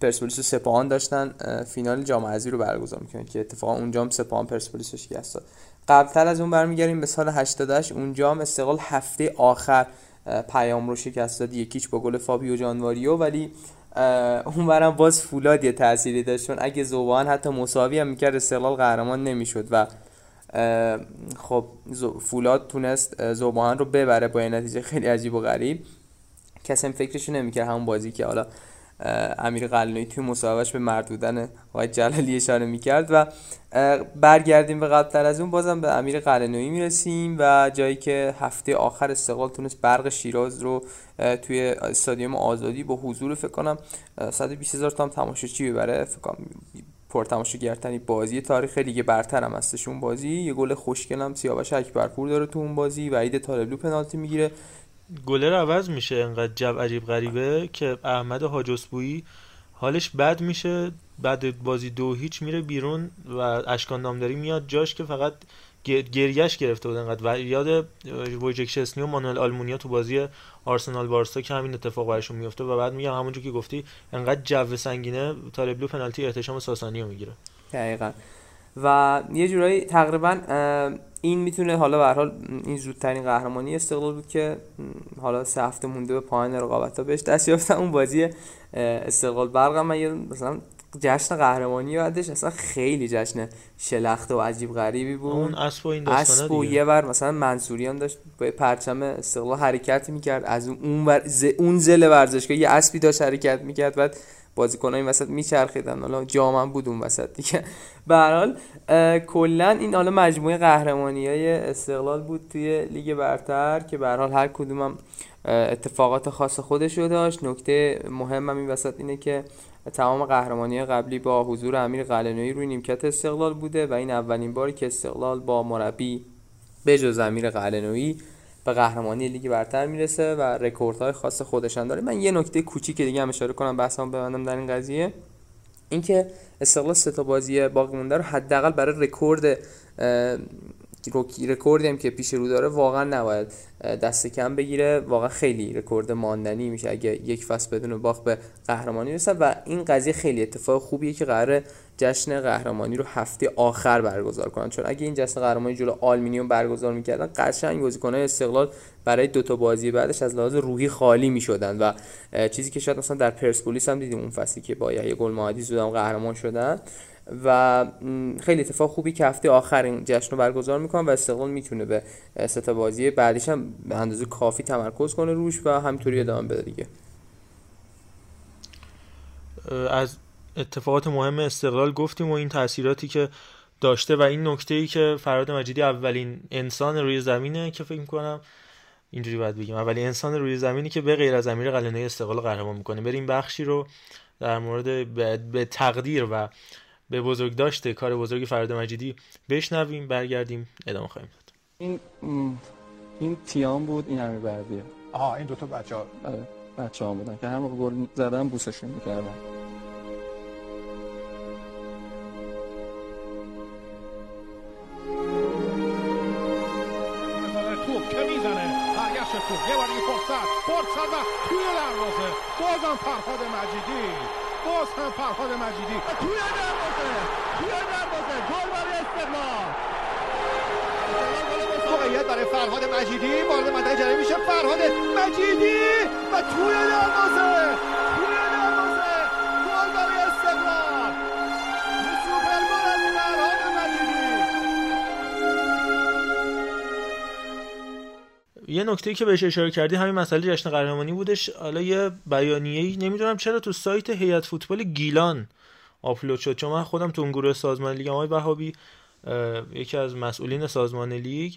پرسپولیس و سپاهان داشتن فینال جام حذفی رو برگزار می‌کنن که اتفاقا اونجا هم سپاهان پرسپولیس رو شکست داد. قبلتر از اون برمیگردیم به سال 88 اونجا هم استقلال هفته آخر پیام رو شکست داد. یکیچ با گل فابیو جانواریو ولی اون برم باز فولاد یه تأثیری داشت چون اگه زوبان حتی مساوی هم می‌کرد استقلال قهرمان نمی‌شد و خب فولاد تونست زوبان رو ببره با این نتیجه خیلی عجیب و غریب. کسی فکرشو نمی‌کرد همون بازی که حالا امیر قلنوی توی مصاحبهش به مردودن آقای جلالی اشاره می‌کرد و برگردیم به قبلتر از اون بازم به امیر قلنوی می‌رسیم و جایی که هفته آخر استقلال تونست برق شیراز رو توی استادیوم آزادی با حضور فکر کنم 120 هزار تا هم تماشاچی ببره. فکر کنم پرتماشاگرترین بازی تاریخ لیگ برتر هم هستش اون بازی. یه گل خوشگل هم سیاوش اکبرپور داره تو اون بازی. و عید طالبلو پنالتی می‌گیره. گلر عوض میشه انقدر جو عجیب غریبه که احمد حاجسبویی حالش بد میشه بعد بازی دو هیچ میره بیرون و اشکان نامداری میاد جاش که فقط گریش گرفته بود انقدر. و یاد وویجک شسنی و مانوئل آلمونیا تو بازی آرسنال بارسا که همین اتفاق براشون میفته و بعد میگم همونجور که گفتی انقدر جو سنگینه طالبلو پنالتی احتشام ساسانی رو می‌گیره. دقیقا. و یه جورایی تقریبا این می‌تونه حالا به حال این زودترین قهرمانی استقلال بود که حالا سه هفته مونده به پایان رقابت ها بهش دست یافتن اون بازی استقلال برق من یه مثلا جشن قهرمانی بعدش اصلا خیلی جشن شلخته و عجیب غریبی بود. اون اسب و این اسب و یه ور مثلا منصوریان داشت با پرچم استقلال حرکت می‌کرد. از اون ور اون زل ورزشگاه یه اسبی داشت حرکت می‌کرد. بعد بازیکن‌ها این وسط میچرخیدن. حالا جامم بود اون وسط دیگه. به حال کلا این حالا مجموعه قهرمانیای استقلال بود توی لیگ برتر که به هر حال هر کدومم اتفاقات خاص خودش رو داشت. نکته مهمم این وسط اینه که تمام قهرمانی قبلی با حضور امیر قلعه‌نویی روی نیمکت استقلال بوده و این اولین باری که استقلال با مربی به جز امیر قلعه‌نویی به قهرمانی لیگ برتر می‌رسه و رکوردهای خاص خودشان داره. من یه نکته کوچیک دیگه هم اشاره کنم بحثم ببندم در این قضیه. اینکه استقلال سه تا بازی باقی مونده رو حداقل برای رکورد رکوردی هم که پیش رو داره واقعا نباید دست کم بگیره. واقعا خیلی رکورد ماندنی میشه اگه یک فصل بدون باخت به قهرمانی رسن و این قضیه خیلی اتفاق خوبیه که قرار جشن قهرمانی رو هفته آخر برگزار کنن. چون اگه این جشن قهرمانی جلو آلومینیوم برگزار می‌کردن قشنگ بازیکن‌های استقلال برای دو تا بازی بعدش از لحاظ روحی خالی می‌شدن و چیزی که شاید مثلا در پرسپولیس هم دیدیم اون فصلی که با یحیی گل‌محمدی زودم قهرمان شدن. و خیلی اتفاق خوبی که هفته آخر این جشن رو برگزار می‌کنن و استقلال می‌تونه به سه بازی بعدیش هم به اندازه کافی تمرکز کنه روش و همینطوری ادامه بده دیگه. از اتفاقات مهم استقلال گفتیم و این تاثیراتی که داشته و این نکته ای که فراد مجیدی اولین انسان روی زمینه که فکر می‌کنم اینجوری باید بگیم اولین انسان روی زمینی که به غیر از امیر قلعه‌نویی استقلال قهرمان می‌کنه. بریم بخشی رو در مورد به تقدیر و به بزرگ داشته کار بزرگی فراد مجیدی. بشنویم برگردیم ادامه خواهیم داد. این این تیام بود این همه بردیه. آها این دوتا بچه ها. آره بچه ها بودن که هر موقع گل زدن بوسشون می‌کردن. توپ که می‌زنه؟ برگشت توپ یه بار فرصت. فرصت و باز هم فرهاد مجیدی. توی دروازه توی دروازه گل برای استقلال. موقعیت برای فرهاد مجیدی وارد منطقه جریمه میشه. فرهاد مجیدی و توی دروازه یه نکته که بهش اشاره کردی همین مسئله جشن قهرمانی بودش. حالا یه بیانیه‌ای نمی‌دونم چرا تو سایت هیئت فوتبال گیلان آپلود شد. چون من خودم تو اون گروه سازمان لیگ آقای بهابی یکی از مسئولین سازمان لیگ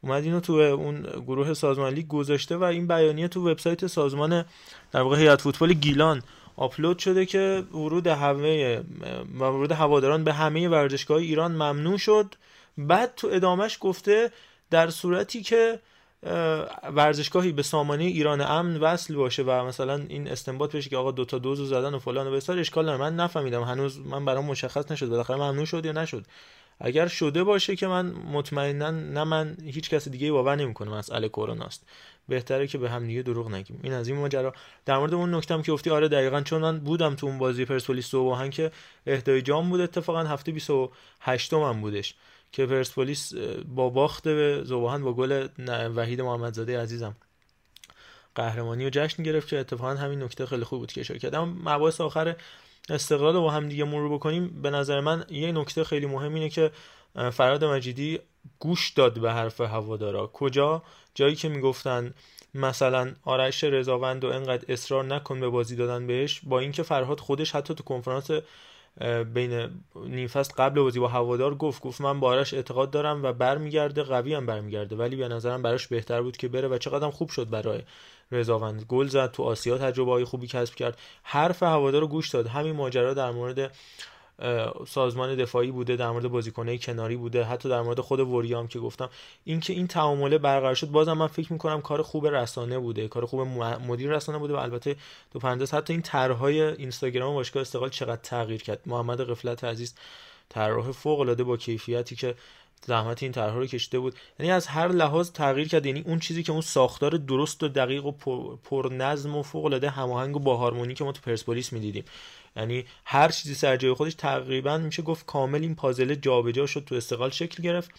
اومد اینو تو اون گروه سازمان لیگ گذاشته و این بیانیه تو وبسایت سازمان در واقع هیئت فوتبال گیلان آپلود شده که ورود همه ورود هواداران به همه ورزشگاه ایران ممنوع شد. بعد تو ادامش گفته در صورتی که ورزشگاهی به سامانه ایران امن وصل باشه و مثلا این استنباط بشه که آقا دوتا دوز رو زدن و فلان و بیسار اشکال نداره. من نفهمیدم. هنوز من برام مشخص نشد. بالاخره ممنوع شد یا نشد. اگر شده باشه که من مطمئنا نه من هیچ کس دیگه باور نمی‌کنه مسئله کرونا است. بهتره که به هم دیگه دروغ نگیم. این از این ماجرا. در مورد اون نکتم که گفتی آره دقیقا چون من بودم تو اون بازی پرسپولیس صبحان که اهدای جام بود اتفاقا هفته 28 من بودش. که پرسپولیس با باخت به زوباهن با گل وحید محمدزاده عزیزم. قهرمانی و جشن گرفت که اتفاقا همین نکته خیلی خوب بود که اشاره کردم مباحث آخر استقلال رو با هم دیگه مرور بکنیم. به نظر من یه نکته خیلی مهم اینه که فراد مجیدی گوش داد به حرف هوادارا. کجا؟ جایی که می‌گفتن مثلا آرش رضاوند و انقدر اصرار نکن به بازی دادن بهش با اینکه فرهاد خودش حتی تو کنفرانس بین نیم فصل قبل بازی با هوادار گفت گفت من بارش اعتقاد دارم و برمیگرده قوی هم برمیگرده ولی به نظرم براش بهتر بود که بره و چقدر خوب شد برای رضاوند. گل زد تو آسیا تجربه های خوبی کسب کرد. حرف هوادار رو گوش داد. همین ماجرا در مورد سازمان دفاعی بوده در مورد بازیکنهای کناری بوده حتی در مورد خود وریام که گفتم. اینکه این تعامله برقرار شد بازم من فکر می‌کنم کار خوب رسانه بوده کار خوب مدیر رسانه بوده و البته دو پرندز حتی این طرحهای اینستاگرام باشگاه استقلال چقدر تغییر کرد. محمد قفلت عزیز طراح فوق العاده با کیفیتی که زحمت این طرح رو کشیده بود. یعنی از هر لحاظ تغییر کرد یعنی اون چیزی که اون ساختار درست و دقیق و پر, نظم و فوق العاده هماهنگ و با هارمونی که ما تو پرسپولیس می‌دیدیم. یعنی هر چیزی سر جای خودش تقریبا میشه گفت کامل این پازل جابجا شد تو استقلال شکل گرفت.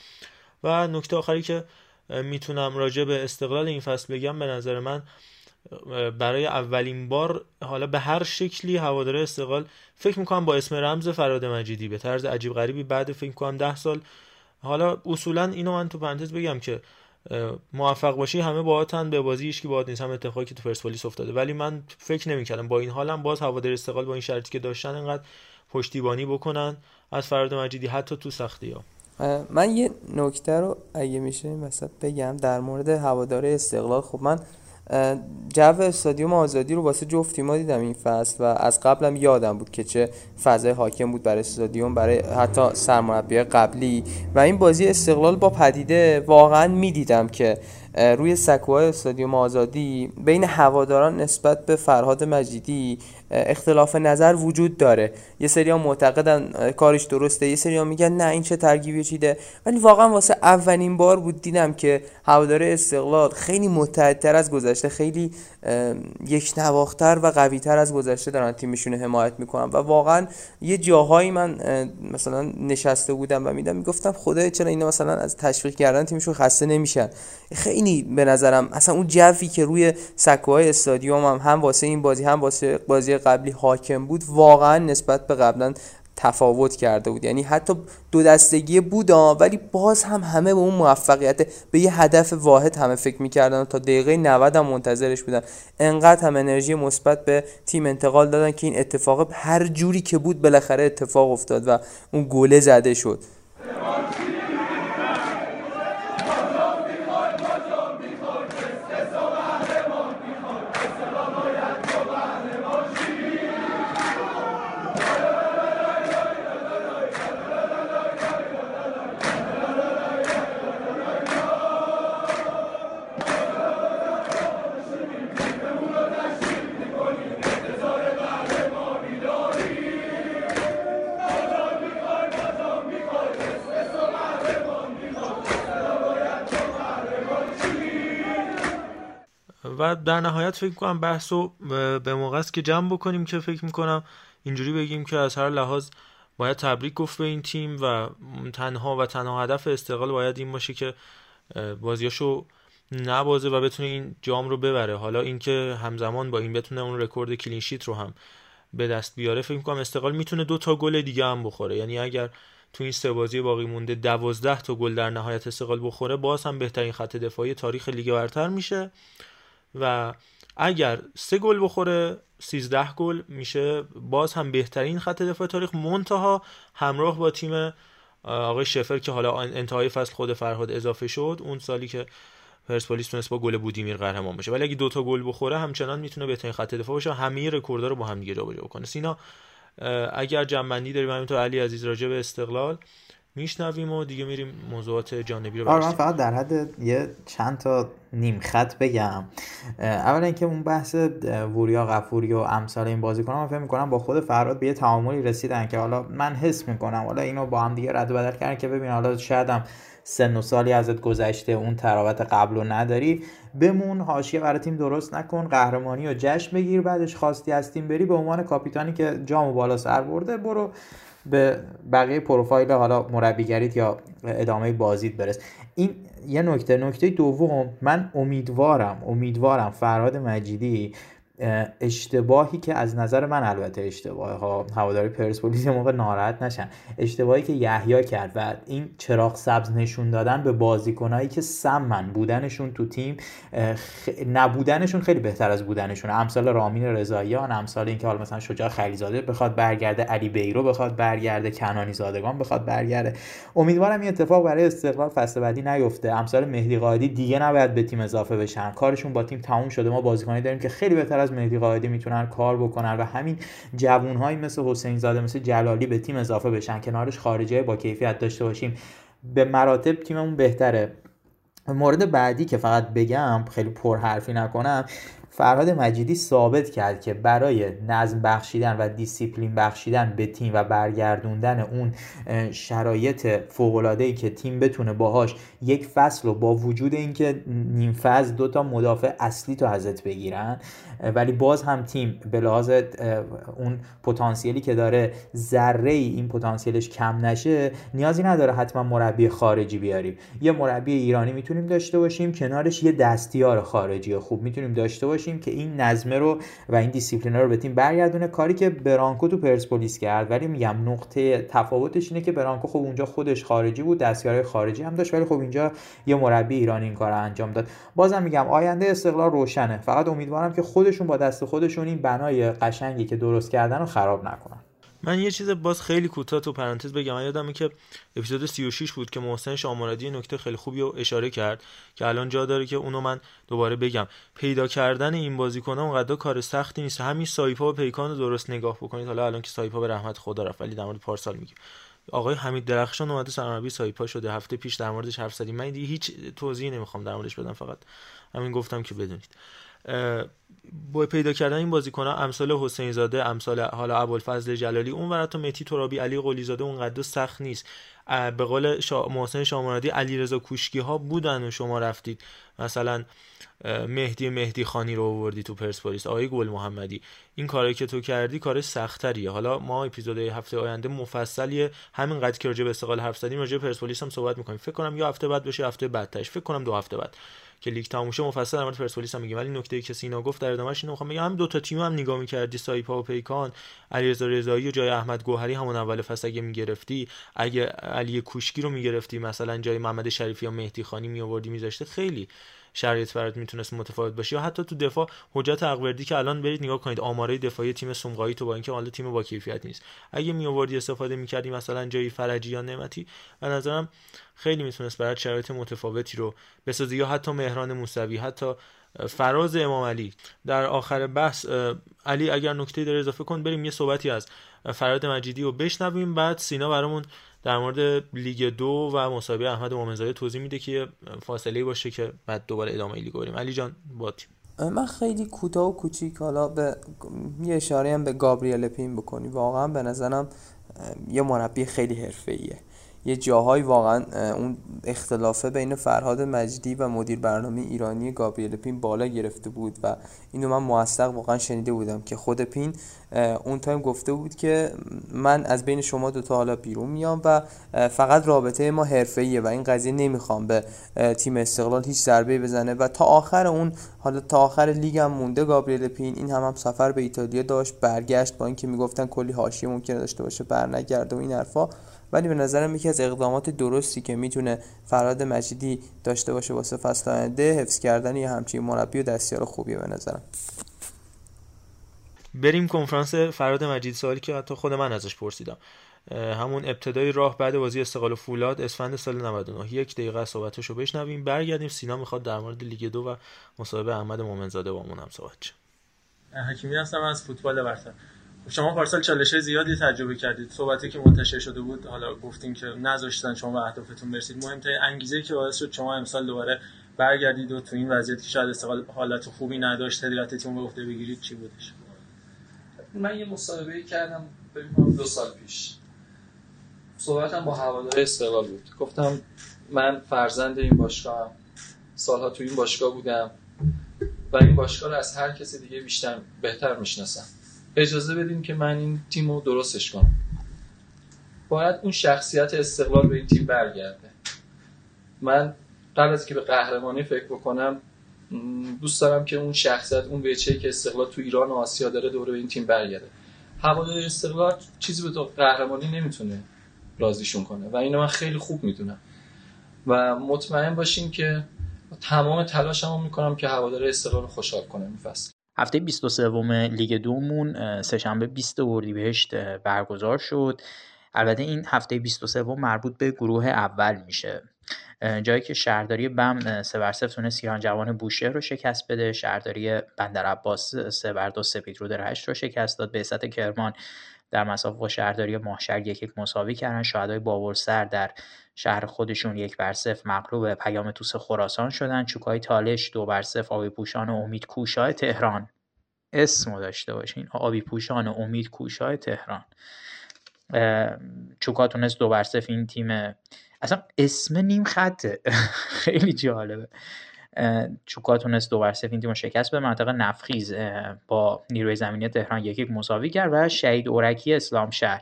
و نکته آخری که می‌تونم راجع به استقلال این فصل بگم به نظر من برای اولین بار حالا به هر شکلی هواداره استقلال فکر می‌کنم با اسم رمز فراد مجیدی به طرز عجیب غریبی بعد فکر می‌کنم ده سال. حالا اصولا اینو من تو پرانتز بگم که موفق باشی همه باهاتن به بازی کی باهات نیست هم اتفاقی که تو پرسپولیس افتاده. ولی من فکر نمی‌کردم با این حالم باز هوادار استقلال با این شرطی که داشتن انقدر پشتیبانی بکنن از فراد مجیدی حتی تو سختی ها من یه نکته رو اگه میشه این بگم در مورد هوادار استقلال. خب من جو استادیوم آزادی رو واسه جفت ما دیدم این فصل و از قبلم یادم بود که چه فضای حاکم بود برای استادیوم برای حتی سرمربی قبلی. و این بازی استقلال با پدیده واقعا می‌دیدم که روی سکوهای استادیوم آزادی بین هواداران نسبت به فرهاد مجیدی اختلاف نظر وجود داره. یه سری ها معتقدن کارش درسته. یه سری ها میگن نه این چه ترکیبی چیده. ولی واقعا واسه اولین بار بود دیدم که هوادار استقلال خیلی متحدتر از گذشته خیلی یک نواختر و قویتر از گذشته دارن تیمشون حمایت می‌کنن. و واقعا یه جاهایی من مثلا نشسته بودم و میدم می‌گفتم خدای چرا اینا مثلا از تشویق کردن تیمشون خسته نمیشن؟ خیلی به نظرم اصلا اون جوی که روی سکوهای استادیوم هم هم واسه این بازی هم واسه بازی قبلی حاکم بود واقعا نسبت به قبلا تفاوت کرده بود. یعنی حتی دو دستگی بود ولی باز هم همه به اون موفقیت به یه هدف واحد همه فکر می‌کردن تا دقیقه 90 هم منتظرش بودن. انقدر هم انرژی مثبت به تیم انتقال دادن که این اتفاق هر جوری که بود بالاخره اتفاق افتاد و اون گله زده شد. و در نهایت فکر کنم بحث رو به موقع است که جمع بکنیم که فکر می‌کنم اینجوری بگیم که از هر لحاظ باید تبریک گفت به این تیم و تنها و تنها هدف استقلال باید این باشه که بازیاشو نبازه و بتونه این جام رو ببره. حالا اینکه همزمان با این بتونه اون رکورد clean sheet رو هم به دست بیاره فکر می‌کنم استقلال می‌تونه دو تا گل دیگه هم بخوره. یعنی اگر تو این سه بازی باقی مونده دوازده تا گل در نهایت استقلال بخوره باز هم بهترین خط دفاعی تاریخ لیگ برتر میشه. و اگر سه گل بخوره 13 گل میشه. باز هم بهترین خط دفاع تاریخ منتها همراه با تیم آقای شفر که حالا انتهای فصل خود فرهاد اضافه شد اون سالی که پرسپولیس تونست با گل بودیمیر قهرمان بشه. ولی اگه دوتا گل بخوره همچنان می‌تونه بهترین خط دفاع باشه همه رکوردها رو با هم دیگه جابجا کنه سینا اگر جنبندی داریم همینطور علی عزیز راجع به استقلال میشنویم و دیگه میریم موضوعات جانبی رو آره من فقط در حد یه چند تا نیم خط بگم. اولا اینکه اون بحث وریا غفوری و امثال این بازیکنان من فکر می‌کنم با خود فراد به یه تعاملی رسیدن که حالا من حس می‌کنم حالا اینو با هم دیگه رد و بدل کردن که ببین حالا شایدم سن و سالی ازت گذشته اون تراوت قبل و نداری. بمون حاشیه برای تیم درست نکن قهرمانی و جشن بگیر بعدش خواستی از تیم بری به عنوان کاپیتانی که جامو بالا سر برده برو. به بقیه پروفایل حالا مربیگریت یا ادامه بازیت برس. این یه نکته نکته دوم من امیدوارم امیدوارم فرهاد مجیدی اشتباهی که از نظر من البته اشتباه ها هواداری پرسپولیس موقع ناراحت نشن. اشتباهی که یحیی کرد و این چراغ سبز نشون دادن به بازیکنایی که سمن بودنشون تو تیم نبودنشون خیلی بهتر از بودنشون. امثال رامین رضاییان امثال اینکه حالا مثلا شجاع خلیزاده بخواد برگرده علی بیرو بخواد برگرده کنانی زادگان بخواد برگرده. امیدوارم این اتفاق برای استقلال فصل بعدی نیفته. امثال مهدی قائدی دیگه نباید به تیم اضافه بشن. کارشون با تیم تموم شده. ما بازیکنایی داریم که خیلی بهتر از کنار مهدی قائدی می‌تونن کار بکنن و همین جوونهایی مثل حسین زاده مثل جلالی به تیم اضافه بشن. کنارش خارجی با کیفیت داشته باشیم. به مراتب تیممون بهتره. مورد بعدی که فقط بگم خیلی پرحرفی نکنم فرهاد مجیدی ثابت کرد که برای نظم بخشیدن و دیسیپلین بخشیدن به تیم و برگردوندن اون شرایط ای که تیم بتونه باهاش یک فصل و با وجود اینکه نیم فصل دو تا مدافع اصلی تو ازت بگیرن ولی باز هم تیم به لحاظ اون پتانسیلی که داره ذره ای این پتانسیلش کم نشه نیازی نداره حتما مربی خارجی بیاریم. یه مربی ایرانی می‌تونیم داشته باشیم کنارش یه دستیار خارجی خوب می‌تونیم داشته باشیم که این نظمه رو و این دیسیپلین رو به تیم برگردونه. کاری که برانکو تو پرسپولیس کرد ولی میگم نقطه تفاوتش اینه که برانکو خب اونجا خودش خارجی بود دستیارهای خارجی هم داشت ولی خب اینجا یه مربی ایرانی این کار انجام داد. بازم میگم آینده استقلال روشنه. فقط امیدوارم که خودشون با دست خودشون این بنای قشنگی که درست کردن رو خراب نکنن. من یه چیز باز خیلی کوتاه تو پرانتز بگم. من یادمه که اپیزود 36 بود که محسن شامرادی نکته خیلی خوبی رو اشاره کرد که الان جا داره که اونو من دوباره بگم. پیدا کردن این بازیکن‌ها اونقدر کار سختی نیست. همین سایپا و پیکان رو درست نگاه بکنید. حالا الان که سایپا به رحمت خدا رفت ولی در مورد پارسال میگیم. آقای حمید درخشان اومده سرمربی سایپا شده. هفته پیش در موردش حرف زدیم. من دیگه هیچ توضیحی نمی‌خوام در موردش بدم. فقط همین گفتم که بدونید. با پیدا کردن این بازیکن ها امثال حسین زاده امثال حالا ابوالفضل جلالی اون ورا متی ترابی علی قلی زاده اونقدر سخت نیست. به قول شا... محسن شامرادی علیرضا کوشکی ها بودن و شما رفتید. مثلا مهدی مهدی خانی رو آوردی تو پرسپولیس آقای گل محمدی. این کاری که تو کردی کار سختریه حالا ما اپیزود هفته آینده مفصلیه. همین قد که راجع به استقلال حرف زدیم راجع پرسپولیس هم صحبت می‌کنیم. فکر کنم یا هفته بعد بشه هفته بعدش فکر کنم دو هفته بعد. که لیگ تموم مفصل در مورد پرسپولیس هم میگم ولی نکته که سینا گفت در ادامهش اینو می‌خوام بگم هم دو تا تیم هم نگاه می‌کردی سایپا و پیکان علیرضا رضایی و جای احمد گوهری همون اول فصل اگه می‌گرفتی اگه علی کوشکی رو می‌گرفتی مثلا جای محمد شریفی یا مهدی خانی میآوردی میذاشته خیلی شرایط برات می‌تونست متفاوت باشه. یا حتی تو دفاع حجت اقوردی که الان برید نگاه کنید آماره دفاعی تیم سومقایی تو با اینکه حالا تیم با کیفیت نیست. اگه می آوردی استفاده می‌کردی مثلا جایی فرجی یا نعمتی به نظرم خیلی می‌تونست برات شرایط متفاوتی رو بسازی یا حتی مهران موسوی حتی فراز امام علی. در آخر بحث علی اگر نکته داره اضافه کن بریم یه صحبتی از فراد مجیدی رو بشنویم. بعد سینا برامون در مورد لیگ دو و مسابقه احمد مومنزاده توضیح میده که فاصله باشه که بعد دوباره ادامه لیگ بریم. علی جان با من خیلی کوتاه و کوچیک حالا به یه اشاره هم به گابریل پین بکنی واقعا به نظرم یه مربی خیلی حرفه‌ایه. یه جاهایی واقعا اون اختلافه بین فرهاد مجیدی و مدیر برنامه ایرانی گابریل پین بالا گرفته بود و اینو من موثق واقعا شنیده بودم که خود پین اون time گفته بود که من از بین شما دوتا حالا بیرون میام و فقط رابطه ما حرفه‌ایه و این قضیه نمی‌خوام به تیم استقلال هیچ ضربه بزنه و تا آخر اون حالا تا آخر لیگ هم مونده گابریل پین این هم, هم سفر به ایتالیا داشت برگشت با اینکه می‌گفتن کلی حاشیه ممکنه داشته باشه برنگرده و این حرفا. ولی به نظرم یکی از اقدامات درستی که می‌تونه فراد مجیدی داشته باشه واسه فصل آینده حفظ کردن یه همچین مربی و دستیار خوبیه به نظرم. بریم کنفرانس فراد مجید سوالی که حتی خود من ازش پرسیدم. همون ابتدای راه بعد بازی استقلال فولاد اسفند سال 99 یک دقیقه صحبتشو بشنویم. برگردیم سینا می‌خواد در مورد لیگ دو و مصاحبه احمد مومنزاده با هم صحبت شه. حکیمی هستم از فوتبال برتر. شما پارسال چالش زیادی تجربه کردید. صحبتی که منتشر شده بود حالا گفتین که نذاشتن شما به اهدافتون برسید. مهمترین انگیزه که باعث شد شما امسال دوباره برگردید و تو این وضعیت که شاید استقلال حالت خوبی نداشت تیم رو گفته بگیرید چی بودش؟ من یه مصاحبه کردم ببینم دو سال پیش. صحبتم با هوادار استقلال بود. گفتم من فرزند این باشگاه سالها تو این باشگاه بودم و این باشگاه رو از هر کسی دیگه بیشتر بهتر می‌شناسم. اجازه بدیم که من این تیم رو درستش کنم. باید اون شخصیت استقلال به این تیم برگرده. من قبل از که به قهرمانی فکر بکنم دوست دارم که اون شخصیت اون ویچه که استقلال تو ایران و آسیا داره دوره به این تیم برگرده. هوادار استقلال چیزی به تو قهرمانی نمی‌تونه راضیشون کنه و اینو من خیلی خوب می‌دونم. و مطمئن باشین که تمام تلاشمو می‌کنم که هوادار استقلال خوشحال کنم این هفته 23 لیگ دومون سهشنبه 20 اردیبهشت برگزار شد. البته این هفته 23 مربوط به گروه اول میشه. جایی که شهرداری بم سه بر صفر تونست ایران جوان بوشهر رو شکست بده. شهرداری بندر عباس سه بر دو سپید رو رشت رو شکست داد. به کرمان در مسافه با شهرداری ماهشهر یک یک مساوی کردن. شهدای باورسر در شهر خودشون یک بر صفر مغلوب پیام توس خراسان شدن. چوکای تالش دو بر صفر آبی پوشان و امید کوشای تهران. اسمو داشته باشین آبی پوشان و امید کوشای تهران. چوکا تونست دو بر صفر این تیم اصلا اسم نیم خطه. خیلی جالبه. چوکا تونست دو بر این تیم شکست به منطقه نفخیز با نیروی زمینی تهران یک یک مساوی کرد و شهید اورکی اسلام شهر.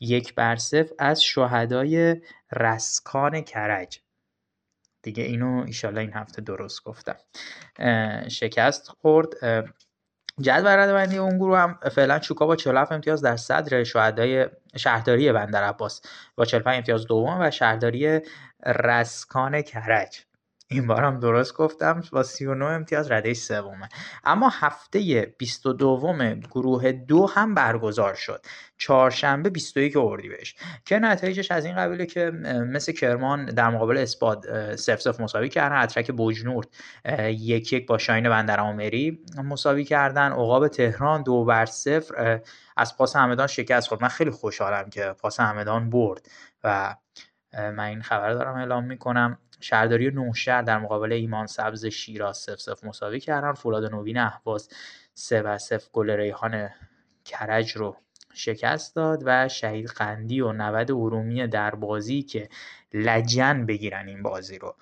یک بر از شهدای رسکان کرج. دیگه اینو ایشالله این هفته درست گفتم. شکست خورد. جدول بندی اون گروه هم فعلا چوکا با 47 امتیاز در صدر شهدای شهرداری بندر عباس. با 45 امتیاز دوم و شهرداری رسکان کرج. این بار هم درست گفتم با 39 امتیاز رده سومه. اما هفته 22 گروه دو هم برگزار شد. چهارشنبه 21 اردیبهشت که نتایجش از این قبیله که مثل کرمان در مقابل اسپاد سف سف مساوی کردن اترک بوجنورد یک یک با شاین بندر آمری مساوی کردن. عقاب تهران دو بر صفر از پاس همدان شکست خورد. من خیلی خوشحالم که پاس همدان برد و من این خبر دارم اعلام می‌کنم. شهرداری نوشهر در مقابل ایمان سبز شیراز سف سف مساوی کردن. فولاد نوین اهواز سه و سف گل ریحان کرج رو شکست داد و شهید قندی و نود ارومی در بازی که لجن بگیرن این بازی رو.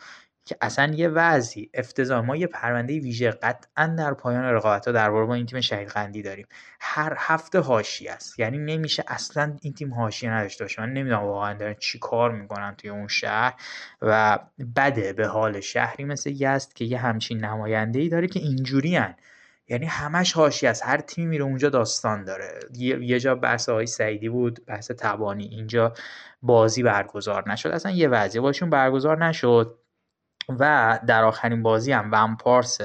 که اصلا یه وضعی. افتضاح ما یه پرونده ویژه قطعا در پایان رقابت ها در با این تیم شهید قندی داریم. هر هفته هاشی است. یعنی نمیشه اصلا این تیم هاشی نداشته باشه. من نمی‌دونم واقعا دارن چی کار می‌کنن توی اون شهر و بده به حال شهری مثل یزد که یه همچین نماینده ای داره که اینجوری هن. یعنی همش هاشی است. هر تیمی میره اونجا داستان داره. یه جا بحث آقای سعیدی بود بحث تبانی. اینجا بازی برگزار نشد. اصلا یه وضعیه باشون برگزار نشد. و در آخرین بازی هم ومپارس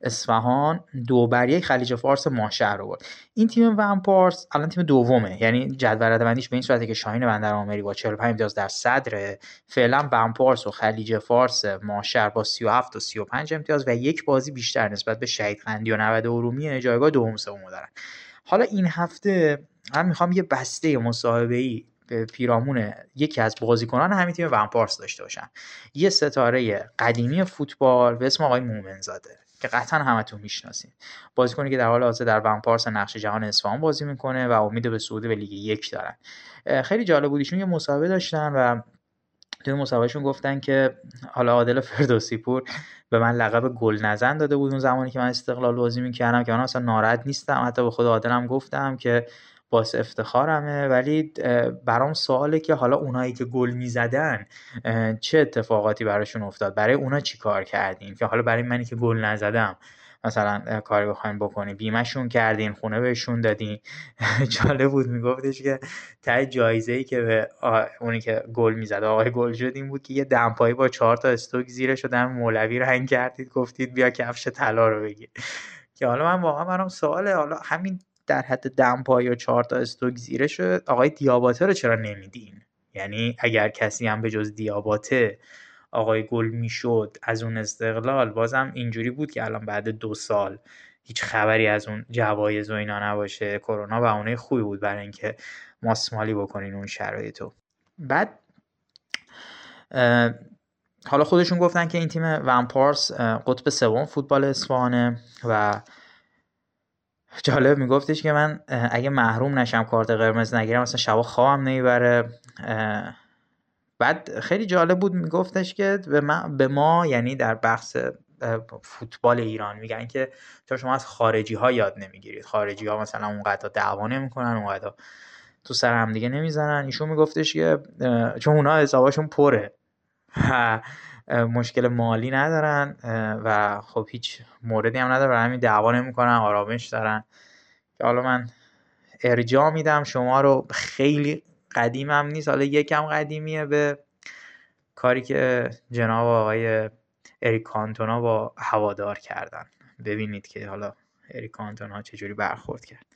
اصفهان دو بر یک خلیج فارس ماهشهر رو برد. این تیم ومپارس الان تیم دومه. یعنی جدول بندیش به این صورته که شاهین بندر آمری با 45 امتیاز در صدر فعلا ومپارس و خلیج فارس ماهشهر با 37 و 35 امتیاز و یک بازی بیشتر نسبت به شهید قندی و 90 ارومیه. جایگاه دوم سوم دارن. حالا این هفته من می‌خوام یه بسته مصاحبه ای پیرامون یکی از بازیکنان همین تیم ومپارس داشته باشن. یه ستاره قدیمی فوتبال به اسم آقای مومنزاده که قطعا همتون می‌شناسید بازیکنی که در حال حاضر در ومپارس نقش جهان اصفهان بازی می‌کنه و امید به صعود به لیگ یک دارن. خیلی جالب بود ایشون یه مسابقه داشتن و توی مسابقهشون گفتن که حالا عادل فردوسی پور به من لقب گل نزن داده بود اون زمانی که من استقلال بازی می‌کردم که من اصلا ناراحت نیستم. حتی به خود عادلم گفتم که باعث افتخارمه. ولی برام سواله که حالا اونایی که گل می‌زدن چه اتفاقاتی براشون افتاد؟ برای اونا چی کار کردین که حالا برای منی که گل نزدم مثلا کاری بخواین بکنی. بیمهشون کردین خونه بهشون دادین جالب بود میگفتش که ته جایزه ای که به اونی که گل می‌زد آقای گل شد این بود که یه دمپایی با چهار تا استوک زیرش شدن مولوی رنگ کردید. گفتید بیا کفش طلا رو بگیر. که حالا من واقعا برام سواله. حالا همین در حد دمپای و چهار تا استوک زیرش آقای دیاباته رو چرا نمیدین؟ یعنی اگر کسی هم به جز دیاباته آقای گل می‌شد از اون استقلال بازم اینجوری بود که الان بعد دو سال هیچ خبری از اون جوایز و اینا نباشه. کرونا بهونه خوبی بود برای اینکه ماسمالی بکنین اون شرایطو بعد حالا خودشون گفتن که این تیم ومپارس قطب سوم فوتبال اصفهانه و جالب میگفتش که من اگه محروم نشم کارت قرمز نگیرم مثلا شبا خوابم نمی‌بره. بعد خیلی جالب بود میگفتش که به ما, به ما یعنی در بحث فوتبال ایران میگن که شما از خارجی ها یاد نمی‌گیرید. خارجی ها مثلا اونقدر دعوا نمی‌کنن اونقدر تو سر هم دیگه نمی‌زنن. ایشون میگفتش که چون اونا حساباشون پره. مشکل مالی ندارن و خب هیچ موردی هم نداره همین دعوا نمی‌کنن آرامش دارن. که حالا من ارجاع میدم شما رو خیلی قدیمم نیست. حالا یکم قدیمیه به کاری که جناب آقای اریک کانتونا با هوادار کردن. ببینید که حالا اریک کانتونا چجوری برخورد کرد.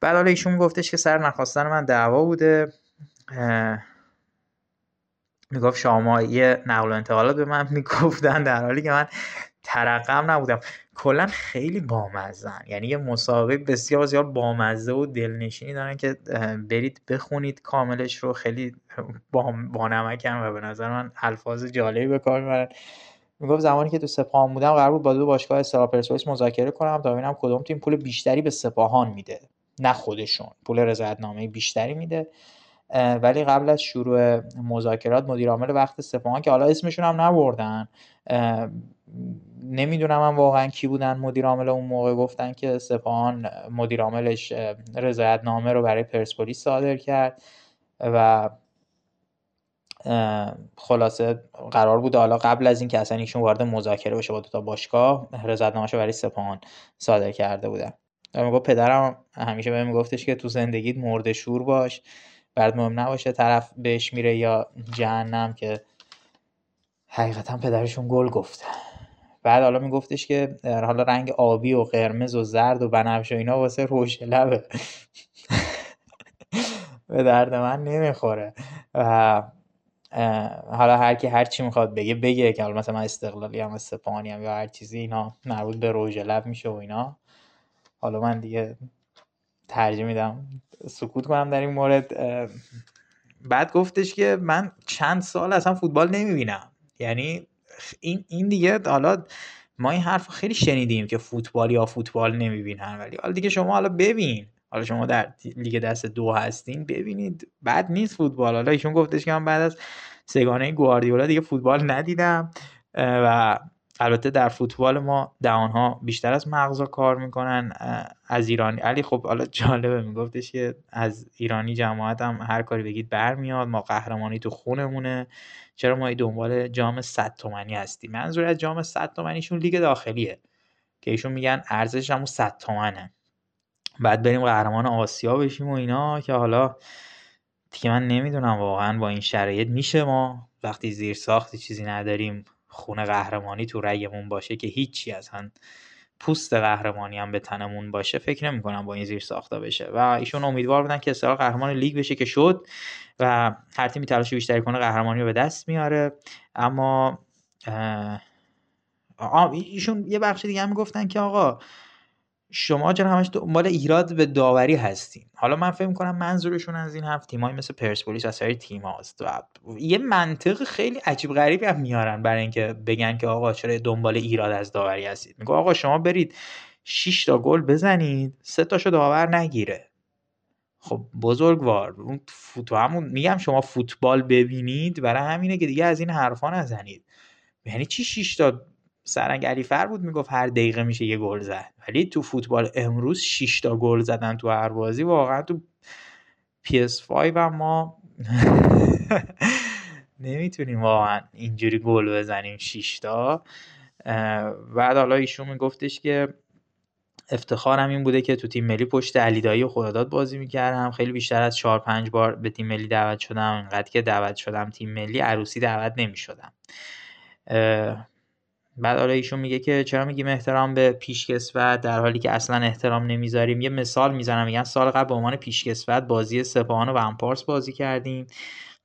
بعد حالا ایشون گفتش که سر نخواستن من دعوا بوده. می‌گفت شما یه نقل و انتقالات به من می‌گفتن در حالی که من ترقم نبودم. کلا خیلی بامزن یعنی یه مسابقه بسیار بسیار بامزه و دلنشینی دارن که برید بخونید کاملش رو. خیلی بانمکن و به نظر من الفاظ جالبی به کار می‌برن. می‌گفت زمانی که تو سپاهان بودم قرار بود با دو باشگاه استقلال پرسپولیس مذاکره کنم تا ببینم کدوم تیم پول بیشتری به سپاهان میده. نه خودشون. پول رضایتنامه بیشتری میده. ولی قبل از شروع مذاکرات مدیر عامل وقت سپاهان که حالا اسمشون هم نبردن. نمی‌دونم من واقعا کی بودن مدیر عامل اون موقع. گفتن که سپاهان مدیر عاملش رضایت نامه رو برای پرسپولیس صادر کرد و خلاصه قرار بود حالا قبل از اینکه اصلا ایشون وارد مذاکره بشه با دو تا باشگاه رضایت نامه برای سپاهان صادر کرده بودن. و پدرم همیشه بهم میگفتش که تو زندگیت مرد شور باش. بعد مهم نباشه طرف بهش میره یا جهنم که حقیقتا پدرشون گل گفته بعد حالا میگفتش که حالا رنگ آبی و قرمز و زرد و بنفش و اینا واسه روش لبه. به درد من نمی‌خوره. و حالا هر کی هر چی می‌خواد بگه بگه که حالا مثلا من استقلالی هم سپانی هم یا هر چیزی اینا مربوط به روژ لب میشه و اینا. حالا من دیگه ترجیح میدم. سکوت کنم در این مورد. بعد گفتش که من چند سال اصلا فوتبال نمی‌بینم. یعنی این این دیگه حالا ما این حرف خیلی شنیدیم که فوتبال یا فوتبال نمی‌بینن. ولی حالا دیگه شما حالا ببین. حالا شما در لیگ دست دو هستین ببینید. بد نیست فوتبال. حالا ایشون گفتش که من بعد از سگانه گواردیولا دیگه فوتبال ندیدم. و البته در فوتبال ما دهانها بیشتر از مغزا کار می‌کنن از ایرانی. علی خب حالا جالبه میگفتش که از ایرانی جماعت هم هر کاری بگید برمیاد ما قهرمانی تو خونمونه. چرا ما دنبال جام 100 تومنی هستیم؟ منظور از جام 100 تومنیشون لیگ داخلیه که ایشون میگن ارزش همون 100 تومنه. بعد بریم قهرمان آسیا بشیم و اینا که حالا دیگه من نمی‌دونم واقعا با این شرایط میشه ما؟ وقتی زیر ساختی چیزی نداریم خونه قهرمانی تو رگمون باشه که هیچی اصلا. پوست قهرمانی هم به تنمون باشه فکر نمی کنم با این زیر ساخته بشه. و ایشون امیدوار بودن که استقلال قهرمان لیگ بشه که شد و هر تیمی تلاش بیشتری کنه قهرمانی رو به دست میاره اما ایشون یه بخش دیگه هم گفتن که آقا شما چرا همش دنبال ایراد به داوری هستین؟ حالا من فکر کنم منظورشون از این هفت تیمایی مثل پرسپولیس و سایر تیم هاست و یه منطق خیلی عجیب غریبی هم میارن برای اینکه بگن که آقا چرا دنبال ایراد از داوری هستید. میگه آقا شما برید 6 تا گل بزنید سه تاشو داور نگیره. خب بزرگوار اون فوتو همون میگم شما فوتبال ببینید برای همینه که دیگه از این حرفا نزنید. یعنی چی 6 تا سرنگ علیفر بود می‌گفت هر دقیقه میشه یه گل زد. ولی تو فوتبال امروز 6 تا گل زدن تو هر بازی واقعا تو PS5 هم ما نمی‌تونیم واقعا اینجوری گل بزنیم 6 تا. بعد حالا ایشون میگفتش که افتخارم این بوده که تو تیم ملی پشت علیدایی و خداداد بازی می‌کردم. خیلی بیشتر از 4 5 بار به تیم ملی دعوت شدم. انقدر که دعوت شدم تیم ملی عروسی دعوت نمی‌شدم. بعد حالا ایشون میگه که چرا میگیم احترام به پیشکسوت در حالی که اصلا احترام نمی‌ذاریم؟ یه مثال می‌زنم میگن سال قبل به عنوان پیشکسوت بازی سپاهان و امپارس بازی کردیم.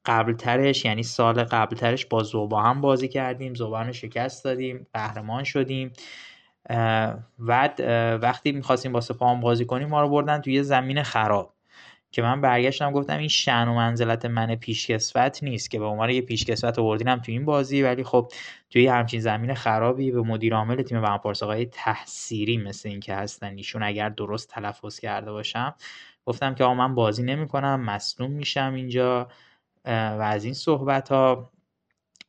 قبل ترش یعنی سال قبل ترش با زوبا هم بازی کردیم زوبا رو شکست دادیم قهرمان شدیم. بعد وقتی می‌خواستیم با سپاهان بازی کنیم ما رو بردن توی زمین خراب. که من برگشتم گفتم این شن و منزلت من پیشکسوت نیست که به عنوان یه پیشکسوت آوردینم تو این بازی ولی خب توی همچین زمین خرابی به مدیر عامل تیم ونپارس آقای تحصیری مثل این که هستن ایشون اگر درست تلفظ کرده باشم گفتم که آقا من بازی نمی‌کنم مصدوم میشم اینجا و از این صحبت ها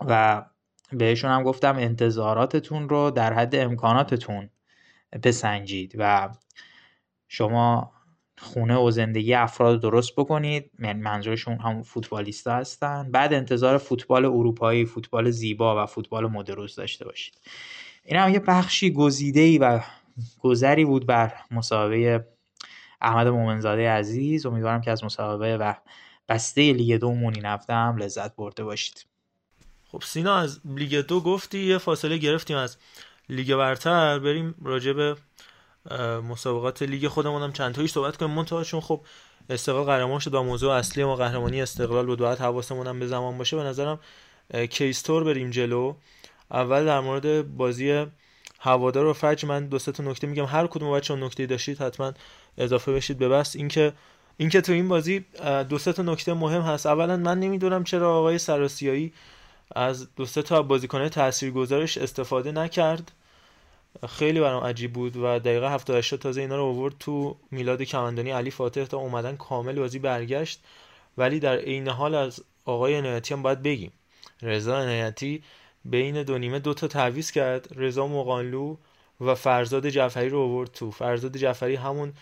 و بهشون هم گفتم انتظاراتتون رو در حد امکاناتتون بسنجید. و شما خونه و زندگی افراد درست بکنید. یعنی منظورشون هم فوتبالیستا هستن. بعد انتظار فوتبال اروپایی فوتبال زیبا و فوتبال مدروس داشته باشید. این هم یه بخشی گزیده و گذری بود بر مسابقه احمد مومنزاده عزیز. امیدوارم که از مسابقه و بسته لیگ دو مونی هم لذت برده باشید. خب سینا از لیگ دو گفتی یه فاصله گرفتیم از لیگ برتر. بریم راجع به مسابقات لیگ خودمون هم چند تایش صحبت کنیم. منتها چون خب استقلال قهرمان شد و موضوع اصلی ما قهرمانی استقلال بود باید حواسمون هم به زمان باشه به نظرم case طور بریم جلو. اول در مورد بازی هوادار و فجر من دو تا نکته میگم. هر کدوم بچه نکته داشتید حتما اضافه بشید به بس اینکه اینکه تو این بازی دو تا نکته مهم هست. اولا من نمی‌دونم چرا آقای سراسیایی از دو تا بازیکن تاثیرگذارش استفاده نکرد. خیلی برام عجیب بود و دقیقه 78 تازه اینا رو آورد تو میلاد کمندانی علی فاتح تا اومدن کامل بازی برگشت. ولی در عین حال از آقای عنایتی هم باید بگیم. رضا عنایتی بین دو نیمه دو تا تعویض کرد. رضا مقانلو و فرزاد جعفری رو آورد تو. فرزاد جعفری همون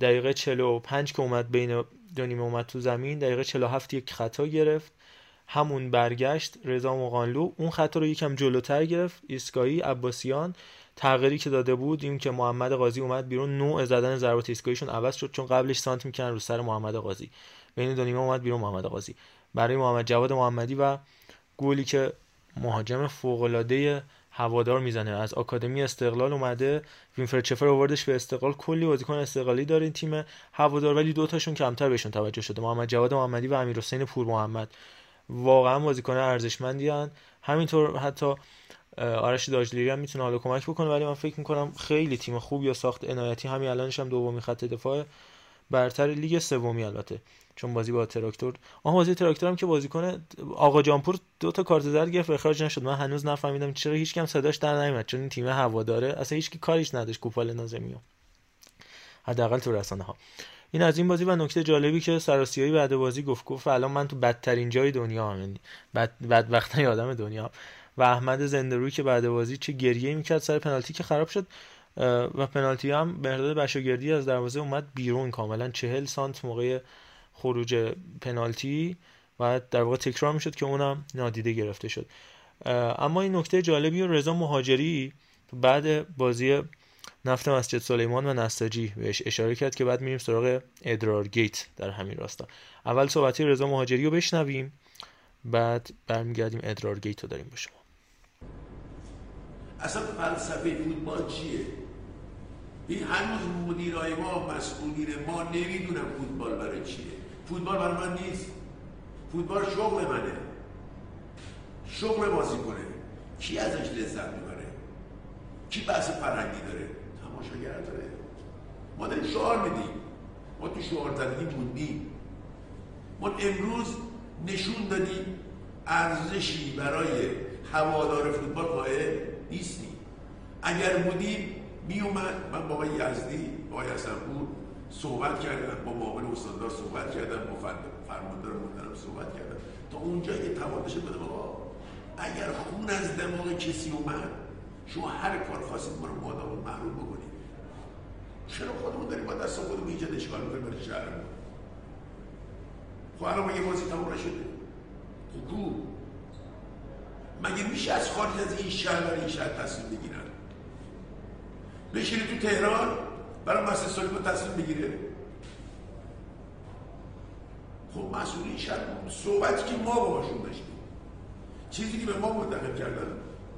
دقیقه 45 که اومد بین دو نیمه اومد تو زمین دقیقه 47 یک خطا گرفت. همون برگشت. رضا مقانلو اون خطا رو یکم جلوتر گرفت. ایسکایی عباسیان تغییری که داده بود این که محمد قاضی اومد بیرون نوع زدن ضربات ایستگاهیشون عوض شد چون قبلش سانت می‌کنن رو سر محمد قاضی. بین دو نیمه اومد بیرون محمد قاضی. برای محمد جواد محمدی و گلی که مهاجم فوق العاده هوادار می‌زنه. از آکادمی استقلال اومده وینفرد چفر آوردش به استقلال. کلی بازیکن استقلالی داره این تیم هوادار ولی دو تاشون کمتر بهشون توجه شده. محمد جواد محمدی و امیر حسین پور محمد واقعا بازیکن ارزشمندی هن. همینطور حتی آرش داجلیری هم می‌تونه حالا کمک بکنه ولی من فکر می‌کنم خیلی تیم خوب یا ساخت عنایتی. همین الانش هم دومی خط دفاع برتر لیگ سومی البته چون بازی با تراکتور. آها بازی تراکتور هم که بازی کنه آقا جانپور دو تا کارت زرد گرفت اخراج نشد. من هنوز نفهمیدم چرا هیچ کم صداش در نیومد چون این تیم هواداره. اصلا هیچ کی کاریش نداشت کوپال نازمی حداقل تو رسانه ها این از این بازی و نکته جالبی که سراسیایی بعد بازی گفت گفت الان من تو بدترین جای دنیا هم یعنی بد بدبختن آدم دنیا و احمد زندروی که بعد بازی چه گریه می‌کرد سر پنالتی که خراب شد و پنالتی هم بهرداد بشاگردی از دروازه اومد بیرون کاملا. چهل سانت موقع خروج پنالتی و در واقع تکرار می‌شد که اونم نادیده گرفته شد. اما این نکته جالبی رضا مهاجری بعد بازی نفت مسجد سلیمان و نساجی بهش اشاره کرد که بعد میریم سراغ ادرار گیت در همین راستا. اول صحبتی رضا مهاجری رو بشنویم بعد برمیگردیم ادرار گیت رو داریم با شما. اصلا فلسفه فوتبال چیه؟ این هنوز مدیرای ما مسئولین ما نمی‌دونن فوتبال برای چیه. فوتبال برای من نیست. فوتبال شغل منه. شغل بازی کنه کی ازش لذت می‌بره؟ کی بحث فرنگی داره؟ تماشاگر داره. ما داریم شعار میدیم. ما تو شعار زدگی بودیم ما امروز نشون دادیم ارزشی برای هوادار فوتبال قائل نیستیم اگر بودیم می اومد من با یزدی با آقای حسنپور صحبت کردم با معاون استاندار صحبت کردم با فرماندار محترم صحبت کردم. تا اونجا که توانش بده بابا اگر خون از دماغ کسی اومد شما هر کار خواستید ما رو مادام محروم بکنید. چرا خودمون داریم با دست خودمون اینجا اشکال می‌کنیم برای شهرمون؟ خب الان مگه بازی تموم نشده. خب کو مگه میشه از خارج از این شهر برای این شهر تصمیم بگیرن؟ بشینی تو تهران برای مسئله سلیمان تصمیم بگیره. خب مسئولین شهر صحبتی که ما باهاشون داشتیم. چیزی که به ما منتقل کردن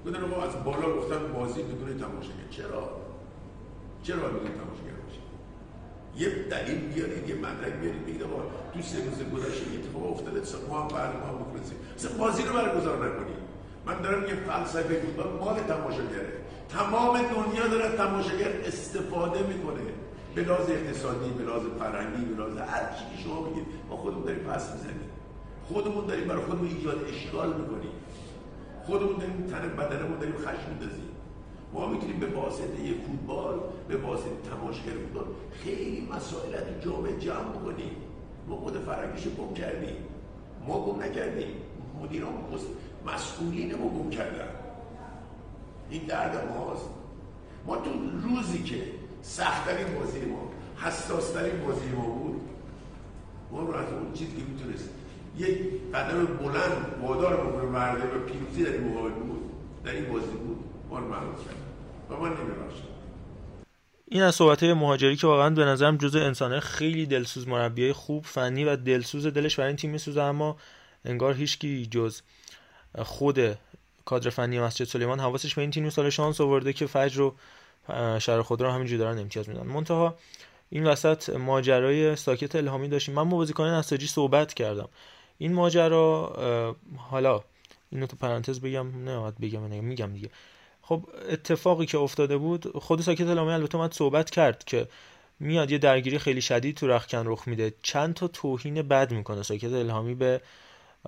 گفتن ما از بالا گفتن بازی بدون تماشاگر. چرا؟ چرا بدون تماشاگر باشه؟ یه دلیل بیارید یه مدرک بیارید بگید آقا تو سه روز گذشته اتفاق افتاده ما هم برنامه مثلا بازی رو برگزار نکنید من دارم یه فلسفه فوتبال مال تماشاگره. تمام دنیا داره تماشاگر استفاده می‌کنه. به لحاظ اقتصادی به لحاظ فرهنگی به لحاظ هر چیزی شما بگید ما خودمون داریم پس می‌زنیم. خودمون داریم برای خودمون ایجاد اشکال می‌کنیم. خودمون داریم تن بدنمون داریم خشم میندازیم. ما می‌تونیم به واسطه فوتبال به واسطه تماشاگر فوتبال خیلی مسائل تو جامعه جمع کنیم ما خود فرهنگیش گم کردیم. ما گم نکردیم. مدیران مسئولین ما گم کردن. این درد ماست. ما تو روزی که سختترین بازی ما حساسترین بازی ما بود ما رو از اون چیزی که می‌تونست یک قدم بلند وادار بکنه مرده و پیروزی در این مقابل بود در این بازی بود ما رو محروم کرد. و من نمیراشتم این از صحبت مهاجری که واقعا به نظرم جزء انسانه خیلی دلسوز مربیای خوب فنی و دلسوز دلش برای این تیم میسوزه اما انگار هیچکی جز خود کادر فنی مسجد سلیمان حواسش به این تیم سال شانس آورده که فجر رو شهر خود رو همینجوری دارن امتیاز میدن. منتها این وسط ماجرای ساکت الهامی داشتیم. من با بازیکن نساجی صحبت کردم. این ماجرا حالا اینو تو پرانتز بگم نه بگم نه میگم دیگه. خب اتفاقی که افتاده بود خود ساکت الهامی البته اومد صحبت کرد که میاد یه درگیری خیلی شدید تو رخکن رخ میده. چند تا توهین بد می‌کنه ساکت الهامی به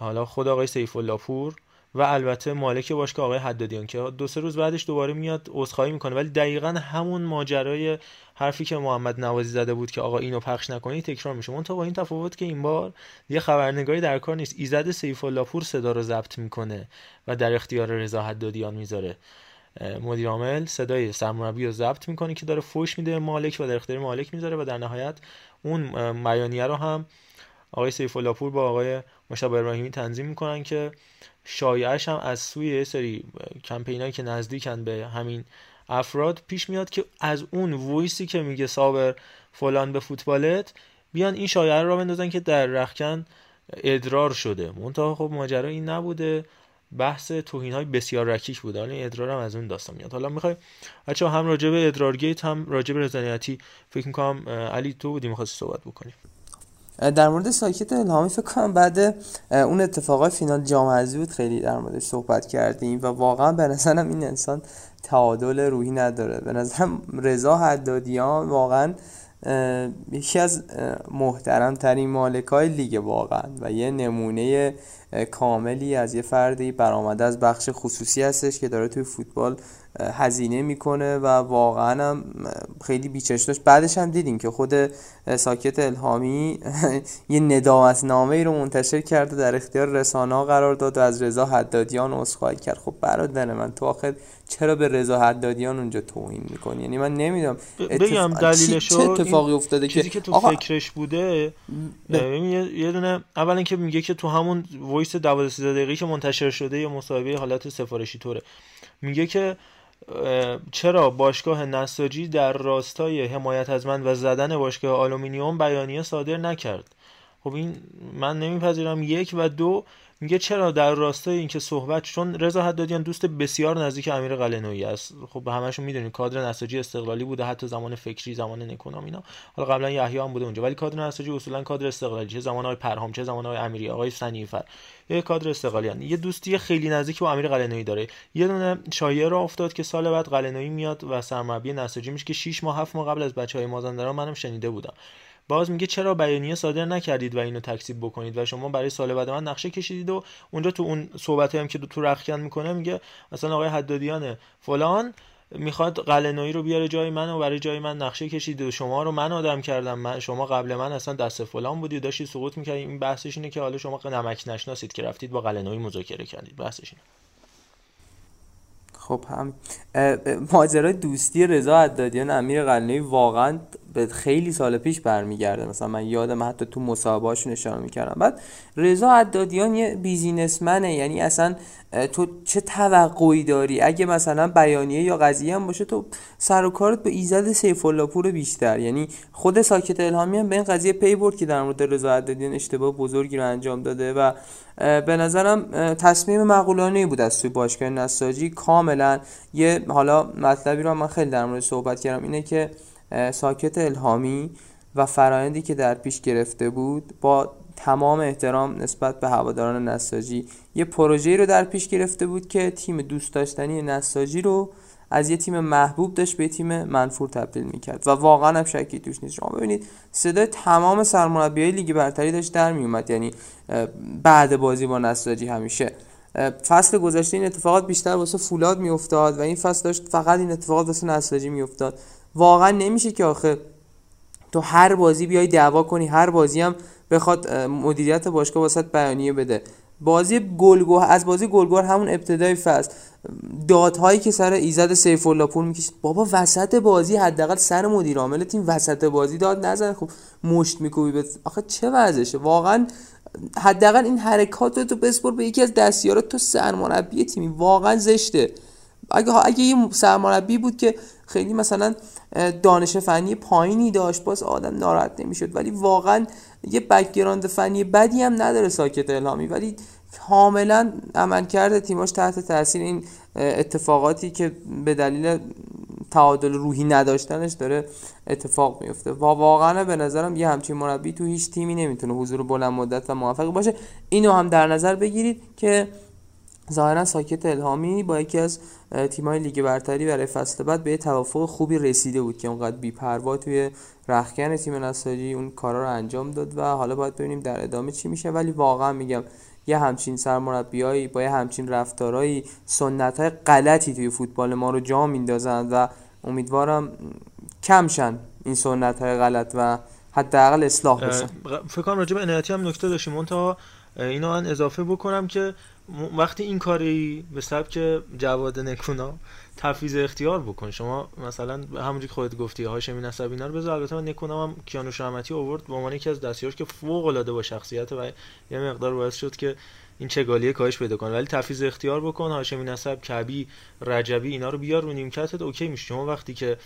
حالا خود آقای سیف الله پور. و البته مالک باشگاه آقای حدادیان که دو سه روز بعدش دوباره میاد عذرخواهی می‌کنه. ولی دقیقا همون ماجرای حرفی که محمد نوازی زده بود که آقا اینو پخش نکنی تکرار میشه. تا با این تفاوت که این بار یه خبرنگاری در کار نیست. ایزد سیف الله پور صدا رو ضبط می‌کنه و در اختیار رضا حدادیان می‌ذاره. مدیر عامل صدای سرمربی رو ضبط می‌کنه که داره فوش میده مالک و در اختیار مالک می‌ذاره و در نهایت اون بیانیه رو هم آقای سیف الله پور با آقای مشتاق ابراهیمی تنظیم می‌کنن که شایعش هم از سوی سری کمپینایی که نزدیکن به همین افراد پیش میاد که از اون voice ی که میگه صابر فلان به فوتبالت بیان این شایعه رو بندازن که در رخکن ادرار شده. منتها خب ماجرا این نبوده. بحث توهین های بسیار رکیک بوده. حالا ادرار هم از اون داستان میاد. حالا می‌خوای بچه هم راجع به ادرارگیت هم راجع به رضانیتی فکر می‌کنم علی تو بودی می‌خواستی صحبت بکنی. در مورد ساکت الهامی فکر کنم بعد اون اتفاقای فینال جام حذفی بود خیلی در موردش صحبت کردیم و واقعا به نظرم این انسان تعادل روحی نداره. به نظرم رضا حدادیان واقعا یکی از محترم ترین مالک های لیگ واقعا و یه نمونه کاملی از یه فردی برآمده از بخش خصوصی هستش که داره توی فوتبال هزینه می‌کنه و واقعا هم خیلی بیچش داشت. بعدش هم دیدیم که خود ساکت الهامی یه ندامت نامه ای رو منتشر کرد و در اختیار رسانه قرار داد و از رضا حدادیان عذرخواهی کرد. خب برادر من تو آخر چرا به رضا حدادیان اونجا توهین می‌کنی؟ یعنی من نمی‌دونم. بگم دلیلش چه اتفاقی افتاده چیزی که تو فکرش بوده یه دونه اولا که میگه که تو همون voice 12 دقیقه‌ای که منتشر شده یه مصاحبه حالت سفارشی طوره. میگه که چرا باشگاه نساجی در راستای حمایت از من و زدن باشگاه آلومینیوم بیانیه صادر نکرد؟ خب این من نمیپذیرم. یک و دو میگه چرا در راستای اینکه صحبت چون رضا حدادیان دوست بسیار نزدیک امیر قلنویی است. خب همشون می‌دونید کادر نساجی استقلالی بوده حتی زمان فکری زمان نکونام اینا. حالا قبلا یحیی هم بوده اونجا. ولی کادر نساجی اصولا کادر استقلالی. چه زمان های پرهام چه زمان های امیری آقای سنیفر. یه کادر استقلالی. یه دوستی خیلی نزدیک با امیر قلنویی داره. یه دونه شایعه را افتاد که سال بعد قلنویی میاد و سرمربی نساجی میشه که 6 ماه 7 ماه قبل از بچهای مازندران منم شنیده بودم. باز میگه چرا بیانیه صادر نکردید و اینو تکذیب بکنید و شما برای سال بعد من نقشه کشیدید و اونجا تو اون صحبت هم که تو رخکن می‌کنه میگه مثلا آقای حدادیان فلان می‌خواد قلنوی رو بیاره جای من و برای جای من نقشه کشید و شما رو من آدم کردم. من شما قبل من اصلا دست فلان بودی داشتی سقوط می‌کردید این بحثش اینه که حالا شما نمک نشناسید که رفتید با قلنوی مذاکره کردید. بحثش اینه. خب هم ماجرای دوستی رضا حدادیان امیر قلنوی واقعا به خیلی سال پیش برمیگرده. مثلا من یادم حتی تو مصاحبه‌هاشون اشاره می‌کردم. بعد رضا عدادیان یه بیزینسمنه. یعنی اصلا تو چه توقعی داری؟ اگه مثلا بیانیه یا قضیه هم باشه تو سر و کارت به ایزد سیف پور بیشتر. یعنی خود ساکت الهامی هم به این قضیه پی برد که در مورد رضا عدادیان اشتباه بزرگی رو انجام داده و به نظرم تصمیم معقولانه بود از سوی باشگاه نساجی کاملا یه حالا مطلبی رو من خیلی در مورد صحبت کردم. اینه که ساکت الهامی و فرایندی که در پیش گرفته بود با تمام احترام نسبت به هواداران نساجی. یه پروژه رو در پیش گرفته بود که تیم دوست داشتنی نساجی رو از یه تیم محبوب داشت به تیم منفور تبدیل می‌کرد و واقعا هم شکی توش نیست. شما ببینید صدای تمام سرمربیای لیگ برتری داشت در میومد یعنی بعد بازی با نساجی همیشه. فصل گذشته این اتفاقات بیشتر واسه فولاد میافتاد و این فصل داشت فقط این اتفاقات واسه نساجی میافتاد. واقعا نمیشه که آخه تو هر بازی بیای دعوا کنی هر بازی هم بخواد مدیریت باشگاه واسط بیانیه بده. بازی گلگوه از بازی گلگوهر همون ابتدای فصل. دادهایی که سر ایزد سیف الله پور می‌کشید بابا وسط بازی حداقل سر مدیر عامل تیم وسط بازی داد نزن. خب مشت میکوبی به آخه چه وضعشه؟ واقعا حداقل این حرکات رو تو بسپر به یکی از دستیارات تو سرمربی تیمی. واقعا زشته. اگه اگه یه سرمربی بود که خیلی مثلا دانش فنی پایینی داشت باز آدم ناراحت نمی‌شد. ولی واقعا یه background فنی بدی هم نداره ساکت الهامی ولی کاملا عمل کرده تیماش تحت تاثیر این اتفاقاتی که به دلیل تعادل روحی نداشتنش داره اتفاق میفته و واقعا به نظرم یه همچین مربی تو هیچ تیمی نمی‌تونه حضور بلند مدت و موفقی باشه. اینو هم در نظر بگیرید که ظاهرا ساکت الهامی با یکی از تیمای لیگ برتری برای فصل بعد به توافق خوبی رسیده بود که اونقدر بی‌پروا توی رخکن تیم نساجی اون کارا رو انجام داد و حالا باید ببینیم در ادامه چی میشه. ولی واقعا میگم یه همچین سرمربیایی با یه همچین رفتارهایی سنت های غلطی توی فوتبال ما رو جا میندازن و امیدوارم کمشن این سنت های غلط و حداقل اصلاح بشن. فکر کنم راجع به هم نکته داشتیم. تا اینو من اضافه بکنم که وقتی این کاری به سبک جواد نکونا تفیز اختیار بکن شما مثلا همونجوری که خودت گفتی هاشمی نسب اینا رو بذار. البته من نکونا هم کیانوش رحمتی آورد به عنوان یکی از دستیارش که فوق العاده با شخصیت و یه مقدار باعث شد که این چگالیه کاهش پیدا کنه. ولی تفیز اختیار بکن هاشمی نسب کبی رجبی اینا رو بیار رو نیمکتت. اوکی میشه. شما وقتی که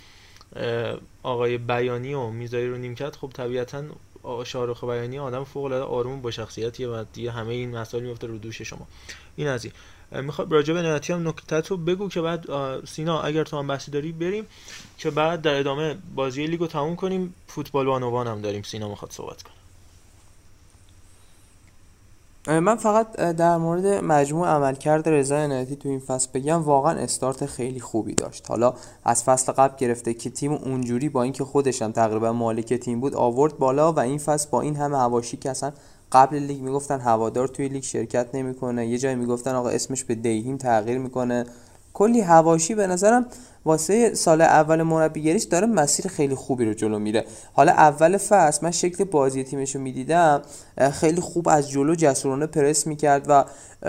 آقای بیانی و می‌ذاری رو نیمکت خب طبیعتا شارخ بیانی آدم فوق العاده آروم با شخصیتیه و دیگه همه این مسائل میفته رو دوش شما. این از این. می‌خواد راجع به نعمتی هم نکته بگو که بعد سینا اگر تو هم بحثی داری بریم که بعد در ادامه بازی لیگو تموم کنیم. فوتبال بانوان هم داریم. سینا می‌خواد صحبت کنه. من فقط در مورد مجموع عملکرد رضا عنایتی تو این فصل بگم واقعا استارت خیلی خوبی داشت. حالا از فصل قبل گرفته که تیم اونجوری با اینکه خودش هم تقریبا مالک تیم بود آورد بالا و این فصل با این همه هواشی که اصلا قبل لیگ می‌گفتن هوادار توی لیگ شرکت نمی‌کنه یه جایی می‌گفتن آقا اسمش به دیهیم تغییر می‌کنه. کلی هواشی به نظرم واسه سال اول مربیگریش داره مسیر خیلی خوبی رو جلو میره حالا اول فصل من شکل بازی تیمش رو می‌دیدم خیلی خوب از جلو جسورانه پرس می‌کرد و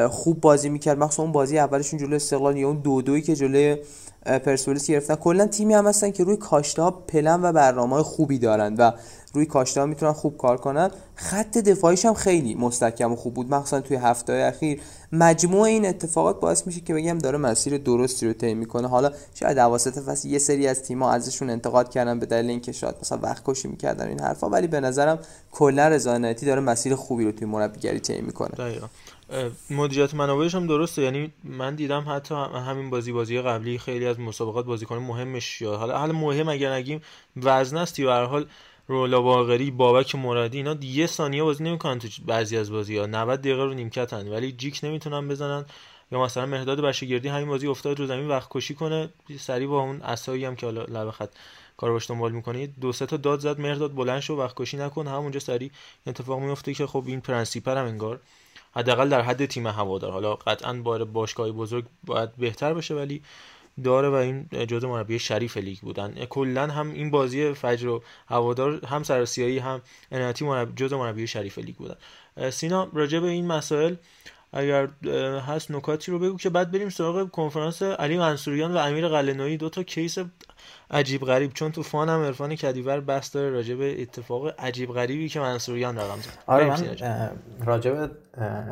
خوب بازی می‌کرد. مخصوصا اون بازی اولشون جلو استقلال یا اون دو دوی که جلوی پرسپولیس گرفتن. کلا تیمی هم هستن که روی کاشته ها پلن و برنامه خوبی دارن و روی کاشته ها می‌تونن خوب کار کنن. خط دفاعیش هم خیلی مستحکم و خوب بود. مخصوصا توی هفته اخیر. مجموع این اتفاقات باعث میشه که بگم داره مسیر درستی رو طی می‌کنه. حالا شاید اواسط فصل یه سری از تیم‌ها ازشون انتقاد کردن به دلیل اینکه شاید مثلا وقت کشی می‌کردن این حرفا ولی به نظرم کلا رضایتی داره مسیر خوبی رو توی مربیگری طی می‌کنه. مدیریت منابعش هم درسته. یعنی من دیدم حتی همین بازی بازی قبلی خیلی از مسابقات بازیکن مهمش یا حالا حالا مهم اگر نگیم وزن است به هر حال رولا باقری بابک مرادی اینا یه ثانیه بازی نمی‌کنن تو بعضی از بازی ها. 90 دقیقه رو نیمکتن ولی جیک نمی‌تونن بزنن. یا مثلا مهداد بشگردی همین بازی افتاد رو زمین وقت کشی کنه. سری با اون عصایی هم که حالا لب خط کارو باش دنبال می‌کنه دو سه تا داد زد مهداد بلند شو وقت کشی نکن. همونجا سری اتفاق میفته که خب این پرنسیپر هم انگار حداقل در حد تیم هوادار. حالا قطعا بار باشگاه بزرگ باید بهتر بشه ولی داره و این جزء مربی شریف لیگ بودن. کلا هم این بازی فجر و هوادار هم سرسیایی هم انعاتی مربی جزء مربی شریف لیگ بودن. سینا راجع به این مسائل اگر هست نکاتی رو بگو که بعد بریم سراغ کنفرانس علی منصوریان و امیر قلنویی دو تا کیس عجیب غریب. چون تو فان هم عرفان کدیور بحث داره راجع به اتفاق عجیب غریبی که منصوریان رقم زد. آره من راجع به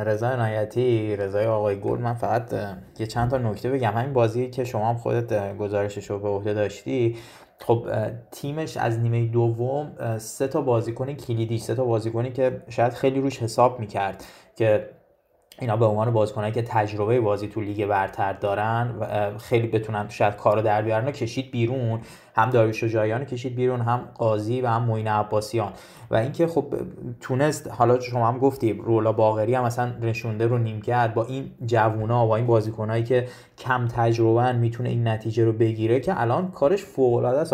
رضا عنایتی رضای آقای گل من فقط یه چند تا نکته بگم. همین بازی که شما هم خودت گزارشش رو به عهده داشتی. خب تیمش از نیمه دوم سه تا بازیکن کلیدی سه تا بازیکنی که شاید خیلی روش حساب می‌کرد که اینا به عنوان بازیکنایی که تجربه بازی تو لیگ برتر دارن خیلی بتونن شاید کارو در بیارن کشید بیرون. هم داریوش جایان کشید بیرون هم قاضی و هم معین عباسیان. و اینکه خب تونست حالا شما هم گفتی رولا باغری هم مثلا نشونده رو نیمکت با این جوونا با این بازیکنایی که کم تجربه می‌تونه این نتیجه رو بگیره که الان کارش فوق العاده است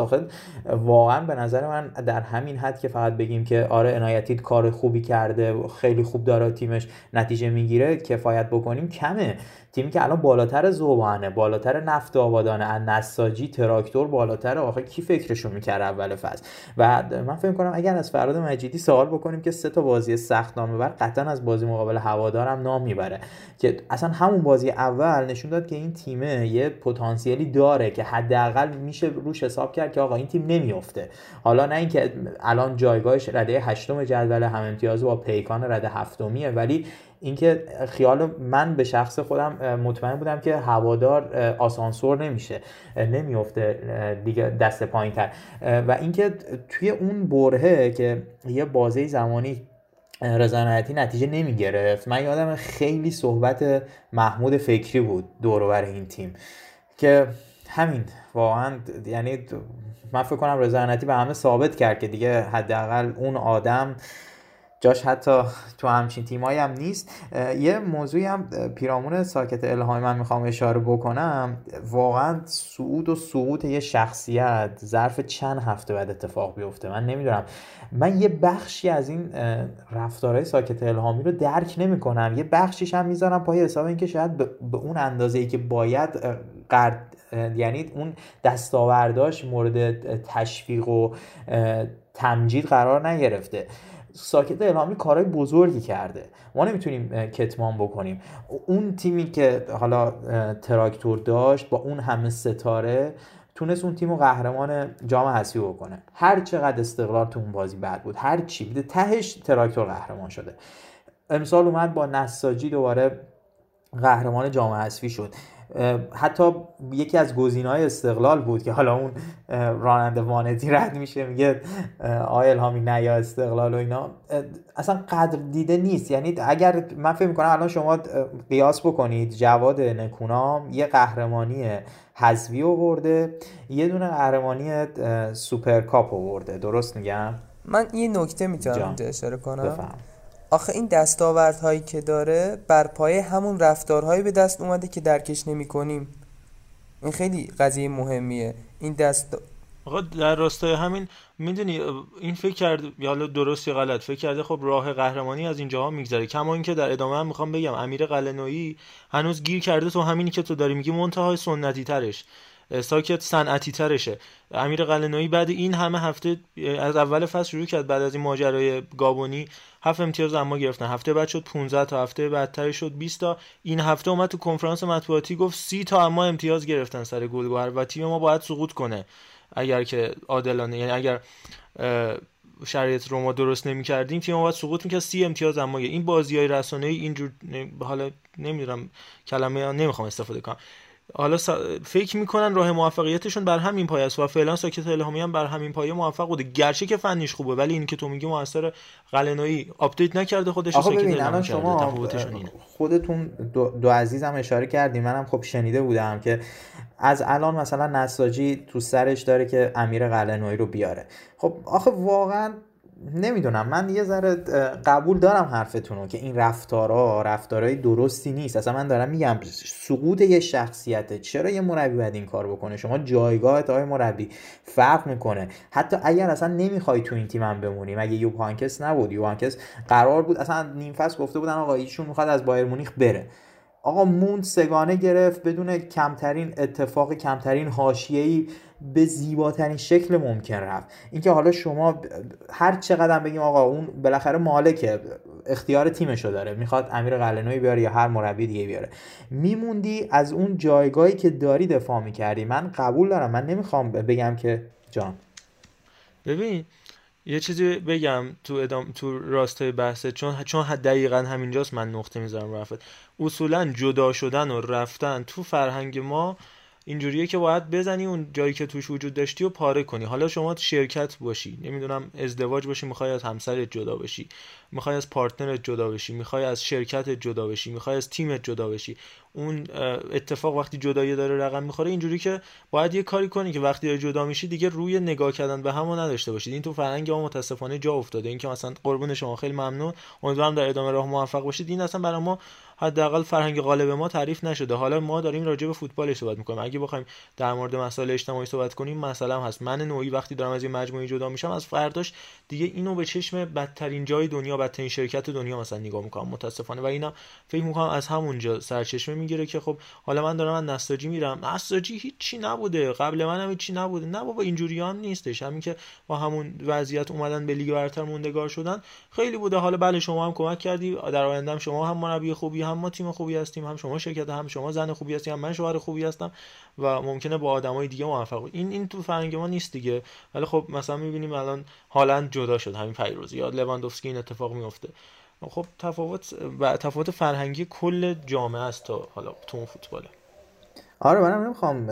واقعا به نظر من در همین حد که فقط بگیم که آره عنایتی کار خوبی کرده خیلی خوب داره تیمش نتیجه می‌گیره کفایت بکنیم کمه. تیمی که الان بالاتر زوبانه بالاتر نفت آبادانه از نساجی تراکتور بالاتر آخه کی فکرشو می‌کرد اول فصل؟ و من فکر کنم اگر از فراد مجیدی سوال بکنیم که سه تا بازی سخت نام بر قطعا از بازی مقابل هوادارم نام می‌بره. که اصلا همون بازی اول نشون داد که این تیمه یه پتانسیلی داره که حداقل میشه روش حساب کرد که آقا این تیم نمیافته. حالا نه اینکه الان جایگاهش رده هشتم جدول هم امتیاز با پیکان رده هفتمیه ولی اینکه خیال من به شخص خودم مطمئن بودم که هوادار آسانسور نمیشه نمیفته دیگه دست پایین تر و اینکه توی اون برهه که یه بازه زمانی رضانتی نتیجه نمی گرفت من یادم خیلی صحبت محمود فکری بود دور این تیم که همین واقعا یعنی من فکر کنم رضا به همه ثابت کرد که دیگه حداقل اون آدم جاش حتی تو همچین تیمایی هم نیست. یه موضوعی هم پیرامون ساکت الهامی من می‌خوام اشاره بکنم. واقعا صعود و سقوط یه شخصیت ظرف چند هفته بعد اتفاق بیفته. من نمی‌دونم. من یه بخشی از این رفتارهای ساکت الهامی رو درک نمی‌کنم. یه بخشیش هم می‌ذارم پای حساب اینکه شاید به اون اندازه ای که باید قرد یعنی اون دستاورداش مورد تشویق و تمجید قرار نگرفته. ساکت الهامی کارهای بزرگی کرده. ما نمی‌تونیم کتمان بکنیم. اون تیمی که حالا تراکتور داشت با اون همه ستاره تونست اون تیم رو قهرمان جام حسی بکنه. هر چقدر استقلال تو اون بازی بد بود هر چی بوده تهش تراکتور قهرمان شده. امسال اومد با نساجی دوباره قهرمان جام حذفی شد. حتی یکی از های استقلال بود که حالا اون راننده وانتی رد میشه میگه آیل هامی نیا استقلال و اینا. اصلا قدر دیده نیست. یعنی اگر من فکر می‌کنم الان شما قیاس بکنید جواد نکونام یه قهرمانی حذوی آورده یه دونه قهرمانی سوپر کاپ آورده. درست میگم؟ من یه نکته می‌تونم اشاره کنم. بفهم. آخه این دستاوردهایی که داره بر پایه همون رفتارهایی به دست اومده که درکش نمی کنیم. این خیلی قضیه مهمیه. این دست آقا در راستای همین می‌دونی این فکر کرد یا درست یا غلط فکر کرده خب راه قهرمانی از اینجاها میگذره. کما اینکه در ادامه هم می‌خوام بگم امیر قلنویی هنوز گیر کرده تو همینی که تو داری میگی منتهای سنتی ترش ساکت صنعتی ترشه. امیر قلنویی بعد این همه هفته از اول فصل شروع کرد بعد از این ماجرای گابونی هفت امتیاز اما گرفتن. هفته بعد شد 15 تا هفته بعدتر شد 20 تا. این هفته اومد تو کنفرانس مطبوعاتی گفت 30 تا اما امتیاز گرفتن سر گلگهر و تیم ما باید سقوط کنه. اگر که عادلانه یعنی اگر شرایط رو ما درست نمی کردیم تیم باید سقوط می‌کرد. سی امتیاز اما این بازی های رسانه اینجور حالا نمی‌دونم کلمه نمی‌خوام استفاده کنم. حالا فکر می‌کنن راه موفقیتشون بر همین پایه است و فعلا ساکت الهامی هم بر همین پایه موفق بوده. گرچه که فنیش خوبه ولی این که تو میگی موثر قلعه‌نویی update نکرده خودش ساکت الان شما خودتون دو, دو عزیزم اشاره کردیم منم خب شنیده بودم که از الان مثلا نساجی تو سرش داره که امیر قلعه‌نویی رو بیاره. خب آخه واقعا نمی‌دونم. من یه ذره قبول دارم حرفتون رو که این رفتارها رفتارهای درستی نیست. اصلا من دارم میگم سقوط یه شخصیته چرا یه مربی باید این کار بکنه؟ شما جایگاهت های مربی فرق می‌کنه. حتی اگر اصلا نمی‌خوای تو این تیم هم بمونی مگه یوهانکس نبود؟ یوهانکس قرار بود اصلا نیم فصل گفته بودن آقا ایشون می‌خواد از بایر مونیخ بره. آقا مون سگانه گرفت بدون کمترین اتفاق کمترین حاشیه‌ای. به زیباترین شکل ممکن رفت. اینکه حالا شما هر چقدر بگیم آقا اون بالاخره مالک اختیار تیمشو داره. می‌خواد امیر قلنوی بیاره یا هر مربی دیگه بیاره. میموندی از اون جایگاهی که داری دفاع می‌کردی. من قبول دارم. من نمی‌خوام بگم که جان. ببین یه چیزی بگم تو ادام تو راستای بحثه چون چون دقیقا همینجاست من نقطه می‌ذارم رفت اصولا جدا شدن و رفتن تو فرهنگ ما اینجوریه که باید بزنی اون جایی که توش وجود داشتی و پاره کنی. حالا شما شرکت باشی. نمی‌دونم ازدواج باشی می‌خوای از همسرت جدا بشی. می‌خوای از پارتنرت جدا بشی. می‌خوای از شرکتت جدا بشی. می‌خوای از تیمت جدا بشی. اون اتفاق وقتی جدایی داره رقم می‌خوره اینجوری که باید یه کاری کنی که وقتی جدا میشی دیگه روی نگاه کردن به همون نداشته باشید این تو فرهنگ ما متاسفانه جا افتاده. اینکه مثلا قربون شما خیلی ممنون. امیدوارم در ادامه راه موفق باشید. این اصلا برای ما حداقل فرهنگ غالب ما تعریف نشده. حالا ما داریم راجع به فوتبال صحبت می‌کنیم. اگه بخوایم در مورد مسائل اجتماعی صحبت کنیم مثلا هست. من نوعی وقتی دارم از این مجموعه جدا میشم از فرداش دیگه اینو به چشم بدترین جای دنیا بدترین شرکت دنیا مثلا نگاه می‌کنم. متاسفانه. و اینا فکر می‌کنم از همونجا سرچشمه می‌گیره که خب حالا من دارم از نساجی میرم. نساجی هیچی نبوده. قبل من هم هیچی نبوده. نه بابا اینجوری هم نیستش. همین که با همون وضعیت اومدن به لیگ برتر موندگار شدن خیلی بوده. حالا بله شما هم کمک کردی. در آینده شما هم مربی خوبی ما تیم خوبی هستیم هم شما شرکت هم شما زن خوبی هستی هم من شوهر خوبی هستم و ممکنه با آدمای دیگه موفق این این تو فرهنگ ما نیست دیگه. ولی خب مثلا می‌بینیم الان هالند جدا شد همین پیروزی یاد لواندوفسکی این اتفاق میفته خب تفاوت و تفاوت فرهنگی کل جامعه است تا حالا تو اون فوتباله. آره منم نمی‌خوام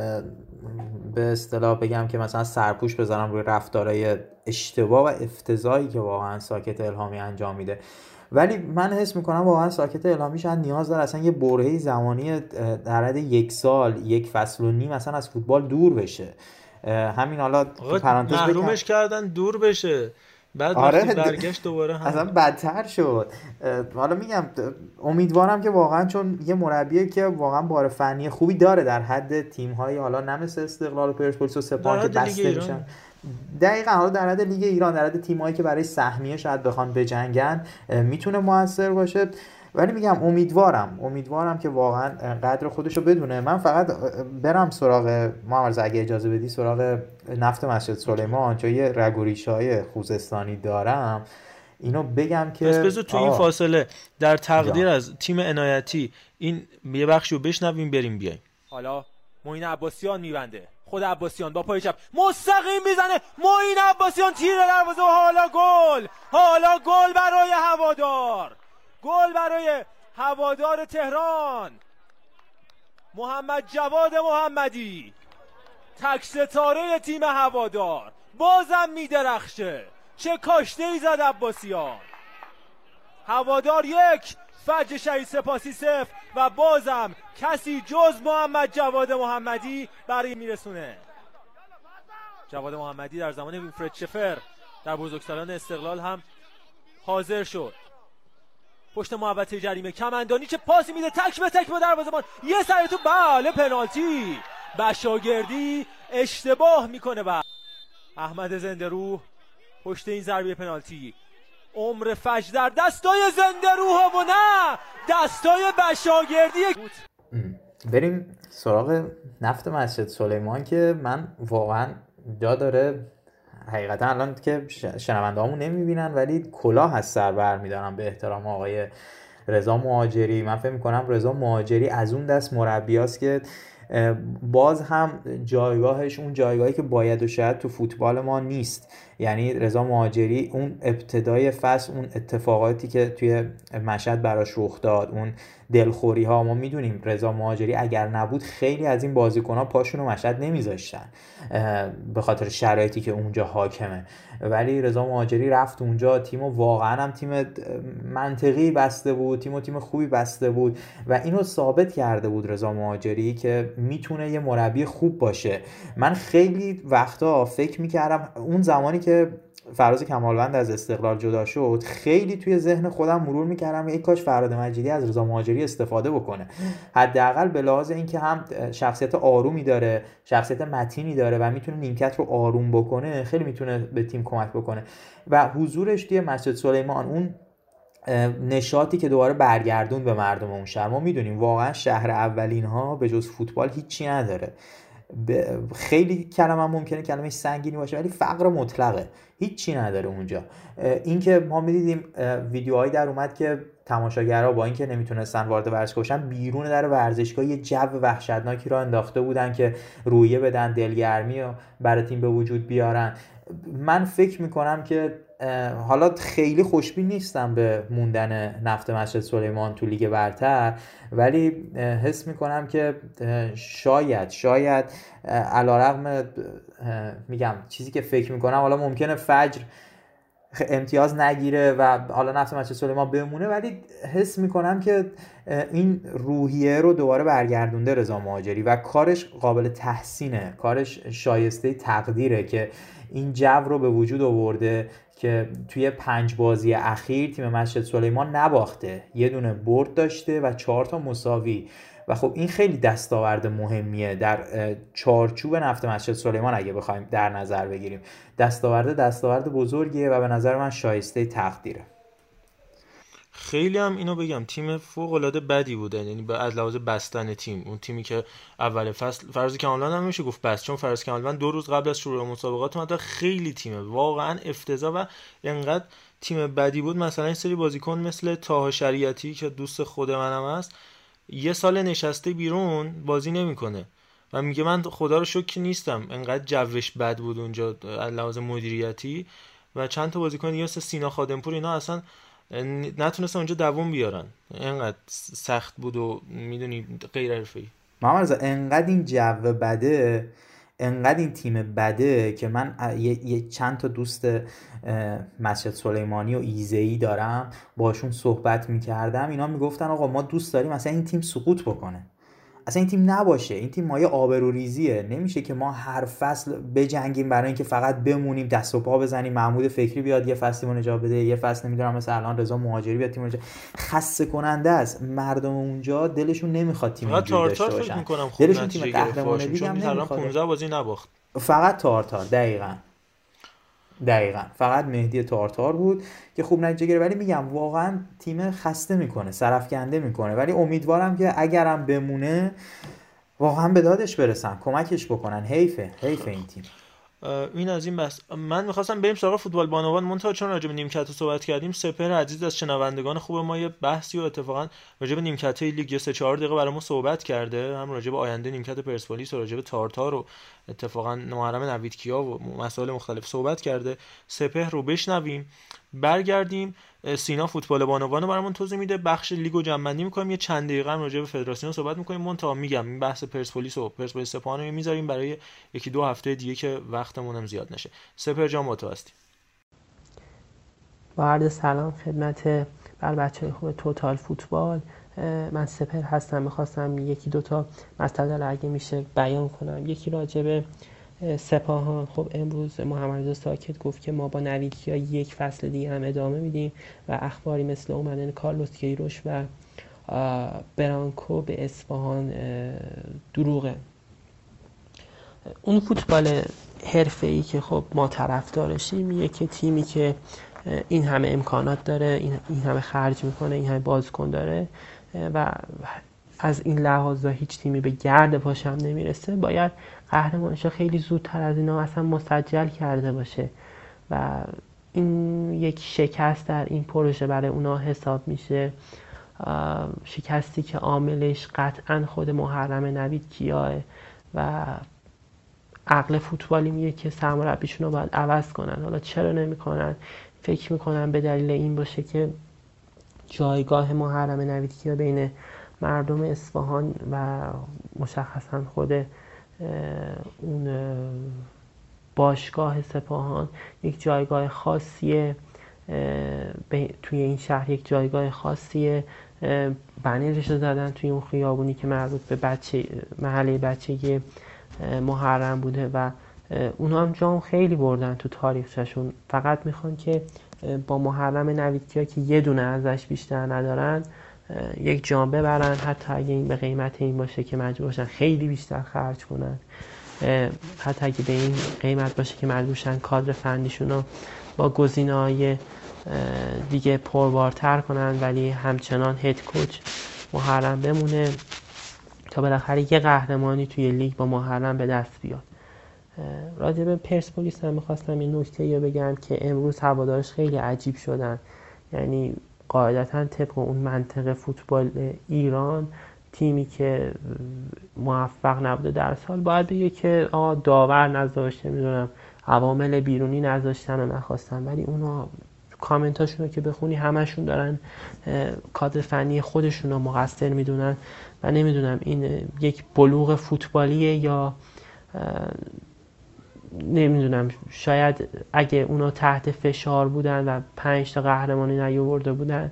به اصطلاح بگم که مثلا سرپوش بذارم روی رفتارهای اشتباه و افتضاحی که واقعا ساکت الهامی انجام میده. ولی من حس می‌کنم واقعا ساکت اعلامی شاید نیاز داره اصلا یه برهه زمانی در حد یک سال یک فصل و نیم اصلا از فوتبال دور بشه. همین حالا پرانتز محرومش کردن دور بشه. بعد آره برگشت دوباره هم اصلا بدتر شد. حالا میگم امیدوارم که واقعا چون یه مربیه که واقعا بار فنی خوبی داره در حد تیم های حالا نه مثل استقلال و پرسپولیس و سپاهان که بسته میشن. دقیقا حالا در حد لیگ ایران در حد تیمایی که برای سهمیه شاید بخوان بجنگن می‌تونه موثر باشه. ولی میگم امیدوارم امیدوارم که واقعا قدر خودش رو بدونه. من فقط برم سراغ محمد اگه اجازه بدی سراغ نفت مسجد سلیمان چون یه رگوریش های خوزستانی دارم. اینو بگم که پس تو این فاصله در تقدیر از تیم عنایتی این یه بخشی رو بشنویم بریم بیایم. حالا موین عباسیان میبنده. خود عباسیان با پای چپ. مستقیم می‌زنه. موین عباسیان تیر دروازه و حالا گل. حالا گل برای هوادار. گل برای هوادار تهران. محمد جواد محمدی. تک ستاره تیم هوادار. بازم میدرخشه. چه کاشته ای زد عباسیان. هوادار یک. فج شهید سپاسی صفر و بازم کسی جز محمد جواد محمدی برای میرسونه. جواد محمدی در زمان وینفرد شفر در بزرگسالان استقلال هم حاضر شد. پشت محوطه جریمه کمندانی چه پاسی میده؟ تک به تک به دروازه‌بان. یه سر تو بله پنالتی. بشاگردی اشتباه می‌کنه. با احمد زنده روح پشت این ضربه پنالتی. عمر فج در دستای زنده روح و نه دستای بشاگردی بریم سراغ نفت مسجد سلیمان که من واقعا جا داره. حقیقتا الان که شنونده همون نمی‌بینن ولی کلاه از سر بر میدارم به احترام آقای رضا مهاجری. من فکر می‌کنم رضا مهاجری از اون دست مربیاست که باز هم جایگاهش اون جایگاهی که باید و شاید تو فوتبال ما نیست. یعنی رضا مهاجری اون ابتدای فصل اون اتفاقاتی که توی مشهد براش رخ داد اون دلخوری ها ما می‌دونیم رضا مهاجری اگر نبود خیلی از این بازیکن ها پاشون رو مشهد نمیذاشتن به خاطر شرایطی که اونجا حاکمه. ولی رضا مهاجری رفت اونجا تیم واقعا هم تیم منطقی بسته بود تیم و تیم خوبی بسته بود و اینو ثابت کرده بود رضا مهاجری که می‌تونه یه مربی خوب باشه. من خیلی وقتا فکر می‌کردم اون زمانی که فراز کمالوند از استقلال جدا شد خیلی توی ذهن خودم مرور می‌کردم ای کاش فراد مجیدی از رضا مهاجری استفاده بکنه. حداقل به لحاظ اینکه هم شخصیت آرومی داره شخصیت متینی داره و می‌تونه نیمکت رو آروم بکنه خیلی می‌تونه به تیم کمک بکنه. و حضورش توی مسجد سلیمان اون نشاطی که دوباره برگردون به مردم اون شهر ما می‌دونیم واقعا شهر اولین ها به جز فوتبال هیچی نداره. خیلی کلمه ممکنه کلمه سنگینی باشه ولی فقر مطلقه. هیچی نداره اونجا. اینکه ما می‌دیدیم ویدیوهایی در اومد که تماشاگرها با اینکه نمی‌تونستن وارد ورزشگاه بشن بیرون در ورزشگاه یه جو وحشتناکی را انداخته بودن که رویه بدن دلگرمی و برای تیم به وجود بیارن. من فکر می‌کنم که حالا خیلی خوشبین نیستم به موندن نفت مسجد سلیمان تو لیگ برتر ولی حس می‌کنم که شاید شاید علا رقم میگم چیزی که فکر می‌کنم حالا ممکنه فجر امتیاز نگیره و حالا نفت مسجد سلیمان بمونه ولی حس می‌کنم که این روحیه رو دوباره برگردونده رضا مهاجری و کارش قابل تحسینه کارش شایسته تقدیره که این جو رو به وجود آورده که توی پنج بازی اخیر تیم مسجد سلیمان نباخته. یه دونه برد داشته و چهار تا مساوی. و خب این خیلی دستاورد مهمیه در چارچوب نفت مسجد سلیمان اگه بخوایم در نظر بگیریم. دستاورد دستاورد بزرگیه و به نظر من شایسته تقدیره. خیلی هم اینو بگم تیم فوق العاده بدی بوده یعنی از لحاظ بستن تیم. اون تیمی که اول فصل فرض کمالوند هم میشه گفت بس چون فرض کمالوند دو روز قبل از شروع مسابقات اومد خیلی تیمه. واقعا افتضاح و انقدر تیم بدی بود. مثلا این سری بازیکن مثل تاه شریعتی که دوست خود منم هست یه سال نشسته بیرون بازی نمی‌کنه. و میگه من خدا رو شکر نیستم. انقدر جوش بد بود اونجا از لحاظ مدیریتی. و چند تا بازیکن دیگه سینا خادمپور اینا اصلا نتونستن اونجا دووم بیارن. اینقدر سخت بود و می‌دونی غیر حرفه‌ای. محمد انقدر این جو بده انقدر این تیم بده که من یه, یه چند تا دوست مسجد سلیمانی و ایزهی دارم باشون صحبت می‌کردم. اینا می‌گفتن آقا ما دوست داریم مثلا این تیم سقوط بکنه. اصلا این تیم نباشه. این تیم مایه آبروریزیه. نمیشه که ما هر فصل بجنگیم برای اینکه فقط بمونیم دست و پا بزنیم محمود فکری بیاد یه فصل تیمو نجات بده یه فصل نمی‌دونم مثلا الان رضا مهاجری بیاد نجات خسته کننده است. مردم اونجا دلشون نمی‌خواد تیم اینجوری داشته باشن. دلشون تیم قهرمان لیگ هم نمی‌خواد. 15 بازی نباخت. فقط تارتار دقیقاً. دقیقا. فقط مهدی تارتار بود که خوب نتیجه گرفت. ولی میگم واقعا تیم خسته می‌کنه سرفکنده می‌کنه. ولی امیدوارم که اگرم بمونه واقعا به دادش برسن کمکش بکنن. حیفه حیف این تیم. این از این بس. من می‌خواستم بریم سراغ فوتبال. بانوان مونتا چون راجع به نیمکت صحبت کردیم سپر عزیز از شنوندگان خوب ما یه بحثی و اتفاقا راجع به نیمکت لیگ 3 4 دقیقه برای ما صحبت کرده. هم راجع به آینده نیمکت پرسپولیس و راجع به تارتار و اتفاقا محرم نویدکیا و مسائل مختلف صحبت کرده. سپه رو بشنویم. برگردیم. سینا فوتبال بانوان برامون توضیح میده. بخش لیگو جمع می‌کنیم. یه چند دقیقه هم راجع به فدراسیون صحبت می‌کنیم. مون تا میگم این بحث پرسپولیس و پرسپولیس سپاهان می‌ذاریم برای یکی دو هفته دیگه که وقتمون هم زیاد نشه. سپر جان با تو هستیم با سلام خدمت بر بچه خوب توتال فوتبال. من سپر هستم. می‌خواستم یکی دوتا مسئله اگه میشه بیان کنم. یکی راجبه سپاهان. خب امروز محمد ساکت گفت که ما با نویدکیا یک فصل دیگه هم ادامه میدیم و اخباری مثل اومدن کارلوس کیروش و برانکو به اصفهان دروغه. اون فوتبال حرفه ای که خب ما طرف دارشیم یه تیمی که این همه امکانات داره این همه خرج می‌کنه این همه بازیکن داره و از این لحاظ هیچ تیمی به گرد پاش هم نمی‌رسه باید قهرمانش خیلی زودتر از اینا اصلا مسجل کرده باشه و این یک شکست در این پروژه برای اونا حساب میشه. شکستی که عاملش قطعا خود محرم نوید کیاه و عقل فوتبالی میگه که سرمربیشون رو باید عوض کنن. حالا چرا نمی‌کنن؟ فکر می‌کنن به دلیل این باشه که جایگاه محرم نوید کیا بین مردم اصفهان و مشخصا خود اون باشگاه سپاهان یک جایگاه خاصیه توی این شهر یک جایگاه خاصیه بنرش زدن توی اون خیابونی که مربوط به بچه محله بچگی محرم بوده و اونا هم جام خیلی بردن تو تاریخشون فقط می‌خوان که با محرم نویدکیا که یه دونه ازش بیشتر ندارن یک جام ببرن. حتی اگه این به قیمت این باشه که مجبور خیلی بیشتر خرج کنن. حتی اگه به این قیمت باشه که مجبور باشن کادر فنیشون رو با گزینه های دیگه پربارتر کنن ولی همچنان هد کوچ محرم بمونه تا بالاخره یه قهرمانی توی لیگ با محرم به دست بیاد. راجع به پرسپولیس هم می‌خواستم این نکته رو بگم که امروز هوادارش خیلی عجیب شدن. یعنی قاعدتا طبق اون منطق فوتبال ایران تیمی که موفق نبوده در سال باید بگه که آ داور نذاشته می‌دونم عوامل بیرونی نذاشتن و نخواستن. ولی اونا کامنتاشون رو که بخونی همشون دارن کادر فنی خودشون رو مقصر می‌دونن و نمی‌دونم این یک بلوغ فوتبالیه یا نمی‌دونم شاید اگه اونا تحت فشار بودن و پنج تا قهرمانی نیاورده بودن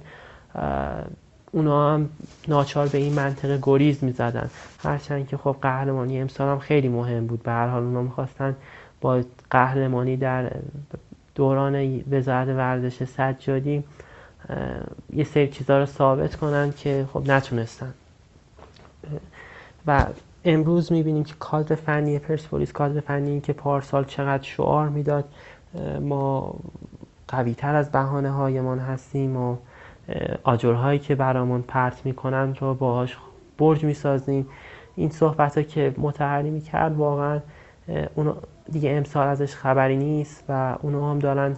اونا هم ناچار به این منطقه گریز می‌زدن. هرچند که خب قهرمانی امسال هم خیلی مهم بود. به هر حال اونا می‌خواستن با قهرمانی در دوران وزارت ورزش سجادی یه سری چیزها رو ثابت کنن که خب نتونستن. و امروز می‌بینیم که کادر فنی پرسپولیس کادر فنی که پارسال چقدر شعار می‌داد ما قوی تر از بهانه هایمان هستیم و آجرهایی که برامون پرت می‌کنن رو باهاش برج می‌سازیم. این صحبت ها که متحری می‌کرد واقعا اون دیگه امسال ازش خبری نیست و اونو هم دارن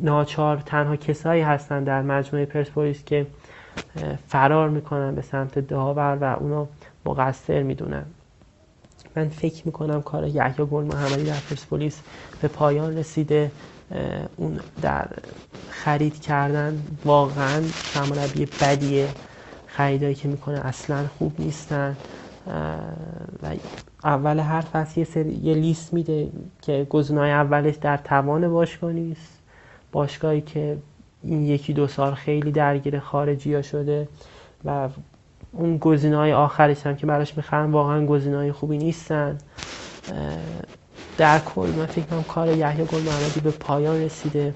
ناچار تنها کسایی هستن در مجموعه پرسپولیس که فرار می‌کنن به سمت داور و اونا مقصر می‌دونن من فکر می‌کنم کار یحیی گل محمدی در پرسپولیس به پایان رسیده. اون در خرید کردن واقعا سرمربی بدیه خریدایی که می‌کنه اصلا خوب نیستن. و اول هر فصل یه, سری، یه لیست میده که گزینه‌های اولش در توان باشگاه نیست. باشگاهی که این یکی دو سال خیلی درگیر خارجی ها شده و اون گزینه های آخرش هم که براش می‌خرن واقعا گزینه های خوبی نیستن. در کل من فکر کنم کار یحیی گل محمدی به پایان رسیده.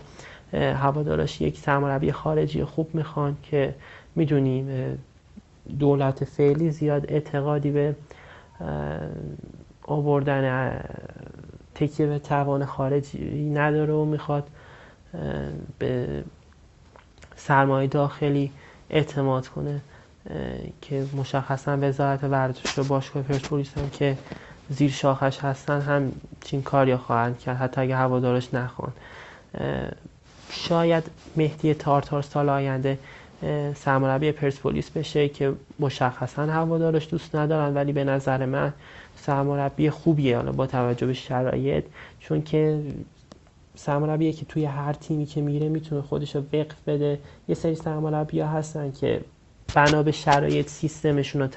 هوادارش یک سرمربی خارجی خوب می‌خوان که می‌دونیم دولت فعلی زیاد اعتقادی به آوردن تکیه به توان خارجی نداره و می‌خواد به سرمایه داخلی اعتماد کنه. که مشخصا وزارت ورزش و باشگاه پرسپولیس هم که زیر شاخش هستن هم چین کاری خواهند کرد حتی اگه هوادارش نخوان. شاید مهدی تارتار سال آینده سرمربی پرسپولیس بشه که مشخصا هوادارش دوست ندارن ولی به نظر من سرمربی خوبیه حالا با توجه به شرایط چون که سرمربیه که توی هر تیمی که میره می‌تونه خودش رو وقف بده. یه سری سرمربی هستن که بنا به شرایط سیستمشون رو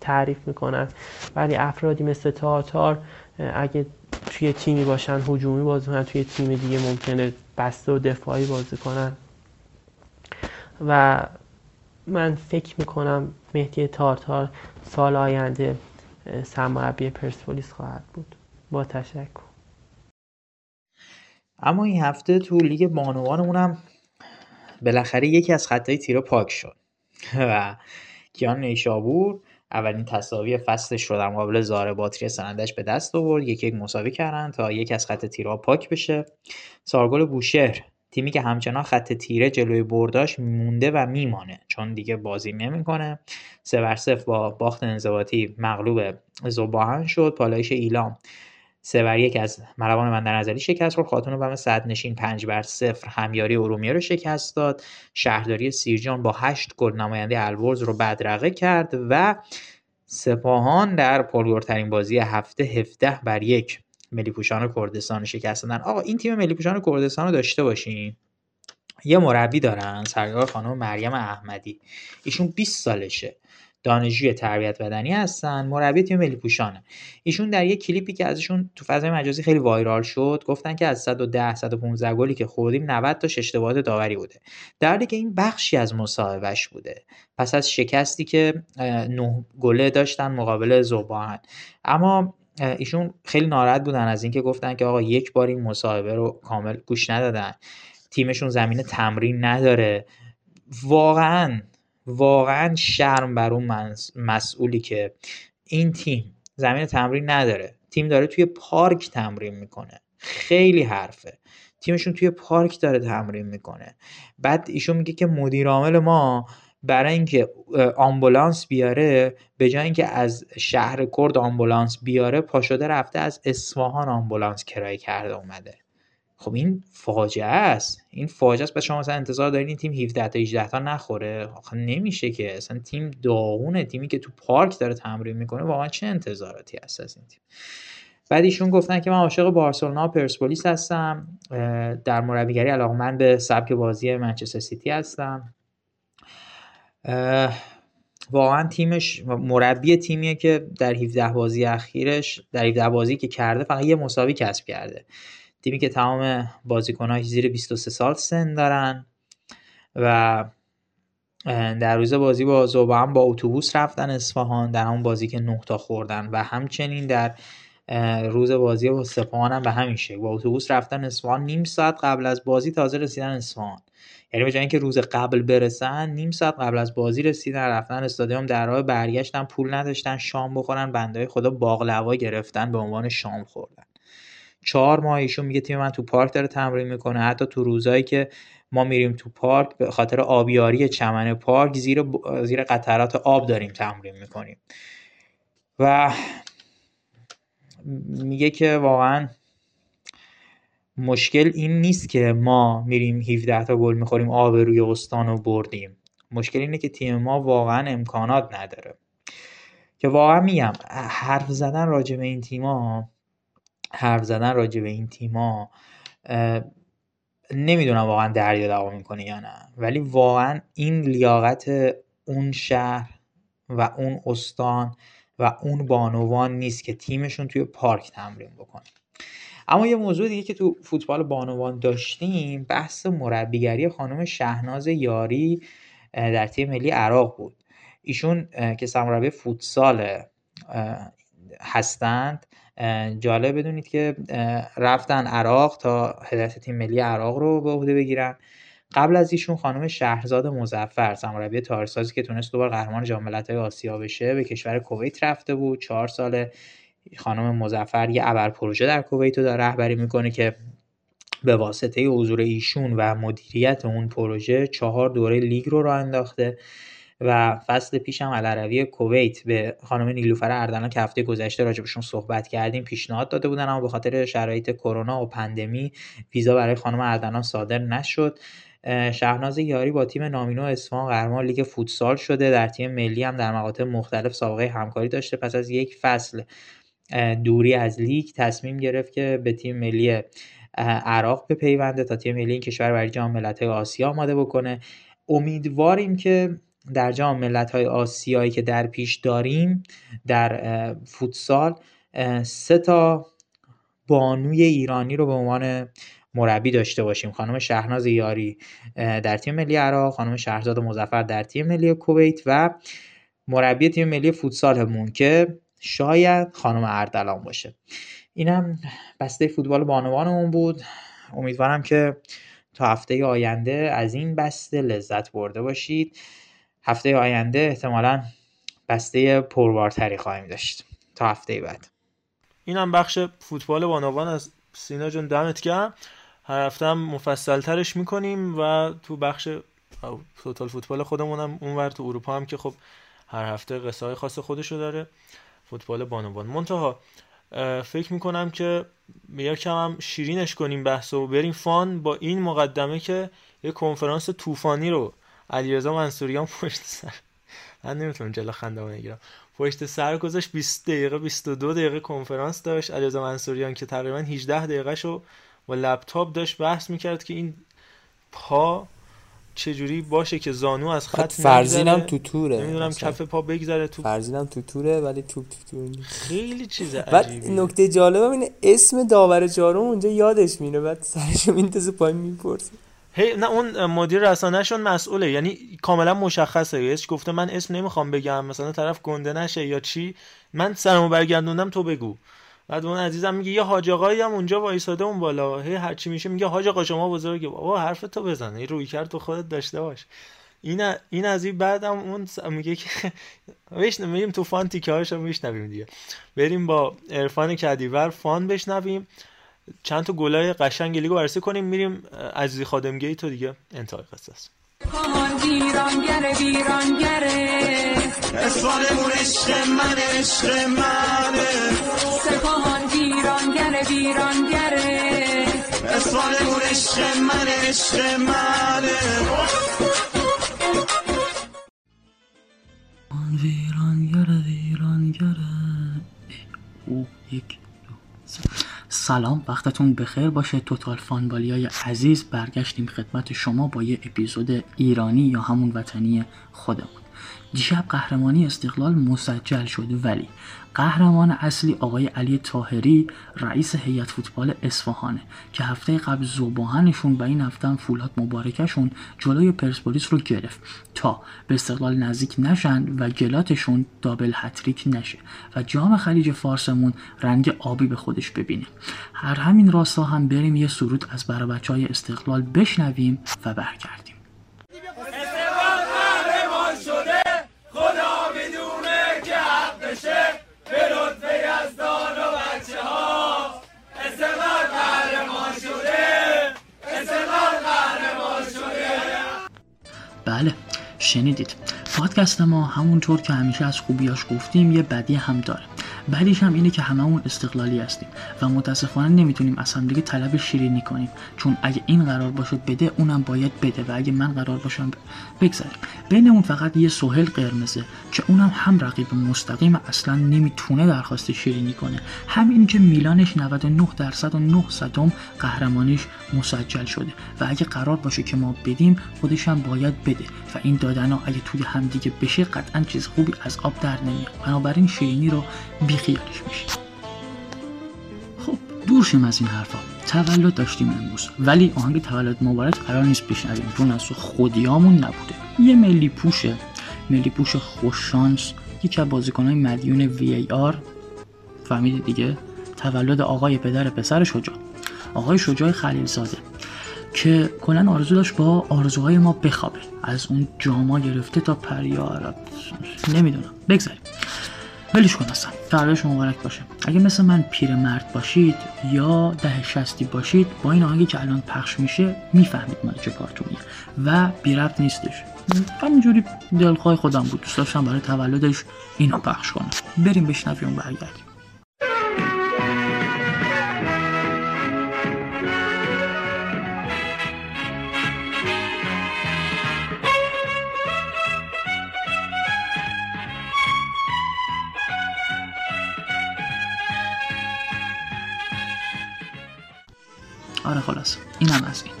تعریف می‌کنن. ولی افرادی مثل تاتار اگه توی تیمی باشن هجومی بازی کنن توی تیم دیگه ممکنه بسته و دفاعی بازی کنن. و من فکر می‌کنم مهدی تارتار سال آینده سرمربی پرسپولیس خواهد بود. با تشکر. اما این هفته تو لیگ بانوانمونم بالاخره یکی از خطای تیرا پاک شد. و کیان نیشابور اولین تصاوی فصلش رو در مقابل زاره باتری سنندش به دست آورد. یکی یک مساوی کردن تا یکی از خط تیرا پاک بشه. سارگل بوشهر تیمی که همچنان خط تیره جلوی برداش مونده و میمانه چون دیگه بازی نمی‌کنه. سه بر با باخت انضباطی مغلوب زباهن شد. پالایش ایلام. سه بر یک از مروان بندر نظری شکست خورد. خاتون بم صد نشین پنج بر صفر. همیاری ارومیه رو شکست داد. شهرداری سیرجان با هشت گل نماینده الورز رو بدرقه کرد و سپاهان در پرگورترین بازی هفته 17 بر یک ملی پوشان کردستان شکست دادن. آقا این تیم ملی پوشان کردستان رو داشته باشین. یه مربی دارن سرکار خانم مریم احمدی. ایشون 20 سالشه. دانشجوی تربیت بدنی هستن مربی تیم ملی پوشانه. ایشون در یک کلیپی که ازشون تو فضای مجازی خیلی وایرال شد گفتن که از 110 115 گلی که خوردیم 90 تا اشتباهات داوری بوده. در حالی که این بخشی از مصاحبهش بوده. پس از شکستی که نه گله داشتن مقابل زوبان اما ایشون خیلی ناراحت بودن از اینکه گفتن که آقا یک بار این مصاحبه رو کامل گوش ندادن. تیمشون زمین تمرین نداره. واقعا واقعا شرم بر اون مسئولی که این تیم زمین تمرین نداره. تیم داره توی پارک تمرین می‌کنه. خیلی حرفه. تیمشون توی پارک داره تمرین می‌کنه. بعد ایشون میگه که مدیر عامل ما برای اینکه آمبولانس بیاره به جای اینکه از شهر کرد آمبولانس بیاره پاشده رفته از اصفهان آمبولانس کرایه کرده اومده. خب این فاجعه است. این فاجعه است. پس شما مثلا انتظار دارین این تیم 17 تا 18 تا نخوره؟ آخه نمیشه که. اصلا تیم داغونه. تیمی که تو پارک داره تمرین می‌کنه واقعا چه انتظاراتی هست از این تیم؟ بعد ایشون گفتن که من عاشق بارسلونا و پرسپولیس هستم. در مربیگری علاقمند به سبک بازی منچستر سیتی هستم. واقعا تیمش مربی تیمیه که در 17 بازی اخیرش در 17 بازی که کرده فقط یه مساوی کسب کرده. تیمی که تمام بازیکناش زیر 23 سال سن دارن و در روز بازی با زوبا هم با اتوبوس رفتن اصفهان در همون بازی که نه تا خوردن و همچنین در روز بازی با سپاهان هم به همین شکل. با اتوبوس رفتن اصفهان نیم ساعت قبل از بازی تازه رسیدن اصفهان. یعنی به جای اینکه روز قبل برسن نیم ساعت قبل از بازی رسیدن رفتن استادیوم در راه برگشتن پول نداشتن شام بخورن بنده خدا باقلوا گرفتن به عنوان شام خوردن. چهار ماه ایشون میگه تیم من تو پارک داره تمرین می‌کنه. حتی تو روزایی که ما میریم تو پارک به خاطر آبیاری چمن پارک زیر زیر قطرات آب داریم تمرین می‌کنیم. و میگه که واقعا مشکل این نیست که ما میریم 17 تا گل می‌خوریم آب روی استان رو بردیم. مشکل اینه که تیم ما واقعا امکانات نداره. که واقعا میگم حرف زدن راجع به این تیما حرف زدن راجع به این تیما نمی‌دونم واقعا دریا دوا می‌کنه یا نه. ولی واقعا این لیاقت اون شهر و اون استان و اون بانوان نیست که تیمشون توی پارک تمرین بکنه. اما یه موضوع دیگه که تو فوتبال بانوان داشتیم بحث مربیگری خانم شهناز یاری در تیم ملی عراق بود. ایشون که سرمربی فوتسال هستند جالب بدونید که رفتن عراق تا هدایت تیم ملی عراق رو به عهده بگیرن. قبل از ایشون خانم شهرزاد مزفر سرمربی تارسازی که تونست دوبار قهرمان جام ملت‌های آسیا بشه به کشور کویت رفته بود. چهار سال خانم مزفر یه ابر پروژه در کویت رو داره رهبری می‌کنه که به واسطه حضور ایشون و مدیریت اون پروژه چهار دوره لیگ رو راه انداخته. و فصل پیش هم العربی کویت به خانم نیلوفر اردلان که هفته گذشته راجبشون صحبت کردیم پیشنهاد داده بودن اما به خاطر شرایط کرونا و پندمی ویزا برای خانم اردلان صادر نشد. شهناز یاری با تیم نامینو اصفهان قهرمان لیگ فوتسال شده. در تیم ملی هم در مقاطع مختلف سابقه همکاری داشته. پس از یک فصل دوری از لیگ تصمیم گرفت که به تیم ملی عراق بپیونده تا تیم ملی این کشور برای جام ملت‌های آسیا آماده بکنه. امیدواریم که در جام ملت‌های آسیایی که در پیش داریم در فوتسال سه تا بانوی ایرانی رو به عنوان مربی داشته باشیم. خانم شهناز یاری در تیم ملی عراق خانم شهرزاد مزفر در تیم ملی کویت و مربی تیم ملی فوتسالمون که شاید خانم اردلان باشه. اینم بسته فوتبال بانوانمون بود. امیدوارم که تا هفته آینده از این بسته لذت برده باشید. هفته آینده احتمالا بسته پربارتری خواهیم داشت تا هفته بعد. اینم بخش فوتبال بانوان از سینا جون دمت گرم. هر هفته هم مفصل ترش می‌کنیم و تو بخش توتال فوتبال خودمونم اونور تو اروپا هم که خب هر هفته قصه های خاص خودشو داره فوتبال بانوان. منتها فکر می‌کنم که یکم هم شیرینش کنیم بحث و بریم فان با این مقدمه که یه کنفرانس طوفانی رو علیرضا منصوریان پشت سر. من نمی‌تونم جلو خنده نگیرم پشت سر گذاشت 20 دقیقه 22 دقیقه کنفرانس داشت. علیرضا منصوریان که تقریبا 18 دقیقه شو با لپتاپ داشت بحث می‌کرد که این پا چجوری باشه که زانو از خط فرزینم تو توره نمی‌دونم کف پا بگذره تو فرزینم تو توره ولی توپ تو تور خیلی چیز عجیبی نکته جالب اینه اسم داور جارو اونجا یادش میره بعد سرش میندازه پای می‌پرسه. هی نه اون مدیر رسانهشون مسئوله یعنی کاملا مشخصه. هیچ گفته من اسم نمی‌خوام بگم مثلا طرف گنده نشه یا چی من سرمو برگردوندم تو بگو. بعد اون عزیزم میگه یه حاج آقایی هم اونجا وایساده اون بالا. هی هر چی میشه میگه حاج آقا شما بزرگه بابا حرف تو بزن. این روی کرد تو خودت داشته باش. این این از این بعدم اون میگه که میریم تو فان تیکه هاشو میشنویم دیگه. بریم با عرفان کدیور فان بشنویم. چند تا گلای قشنگ لیگو بررسی کنیم میریم عزیزی خادمگی تو دیگه. انتهای قصه است ویرانگره عشق من عشق منه سپاهان ویرانگره عشق من عشق منه سلام وقتتون بخیر باشه. توتال فانبالی های عزیز برگشتیم خدمت شما با یه اپیزود ایرانی یا همون وطنی خودمون. دیشب قهرمانی استقلال مسجل شد ولی قهرمان اصلی آقای علی تاهری رئیس هیئت فوتبال اصفهانه که هفته قبل زوباهنشون و این هفته هم فولاد مبارکشون جلوی پرسپولیس رو گرفت تا به استقلال نزدیک نشن و گلاتشون دابل هتریک نشه و جام خلیج فارسمون رنگ آبی به خودش ببینه. هر همین راستا هم بریم یه سرود از برای بچه های استقلال بشنویم و برگردیم. شنیدید. پادکست ما همونطور که همیشه از خوبیاش گفتیم یه بدی هم داره. بعدیش هم اینه که هممون استقلالی هستیم و متاسفانه نمی‌تونیم از هم دیگه طلب شیرینی کنیم. چون اگه این قرار باشه بده اونم باید بده و اگه من قرار باشم بگذاریم. بین اون فقط یه سهل قرمزه که اونم هم رقیب مستقیم اصلا نمی‌تونه درخواست شیرینی کنه. همین که میلانش 99 درصد و 9 صدم قهرمانیش مسجل شده و اگه قرار باشه که ما بدیم خودش هم باید بده و این دادن ها اگه توی همدیگه بشه قطعا چیز خوبی از آب در نمیاد. بنابراین شیرینی رو بیخیالش میشه خب دور شیم از این حرفا. تولد داشتیم امروز. ولی آهنگ تولد مبارک قرار نیست بشنویم. چون از خودیامون نبوده. یه ملی پوشه. ملی پوش خوششانس. یکی از بازیکنهای مدیون وی ای دیگه؟ تولد آقای پدر پسر شجاع آقای شجاع خلیلزاده که کلا آرزو داشت با آرزوهای ما بخوابه. از اون جاما گرفته تا پریار نمی‌دونم. بگذاریم. ولش کن اصلا. تولدش مبارک باشه. اگه مثل من پیرمرد باشید یا ده شستی باشید با این آهنگی که الان پخش میشه می‌فهمید من چه کارتونیه و بی ربط نیستش. همینجوری دلخواه خودم بود. دوست داشتم برای تولدش اینو پخش کنم. بریم بشنویم و برگردیم آره خلاص اینم از این.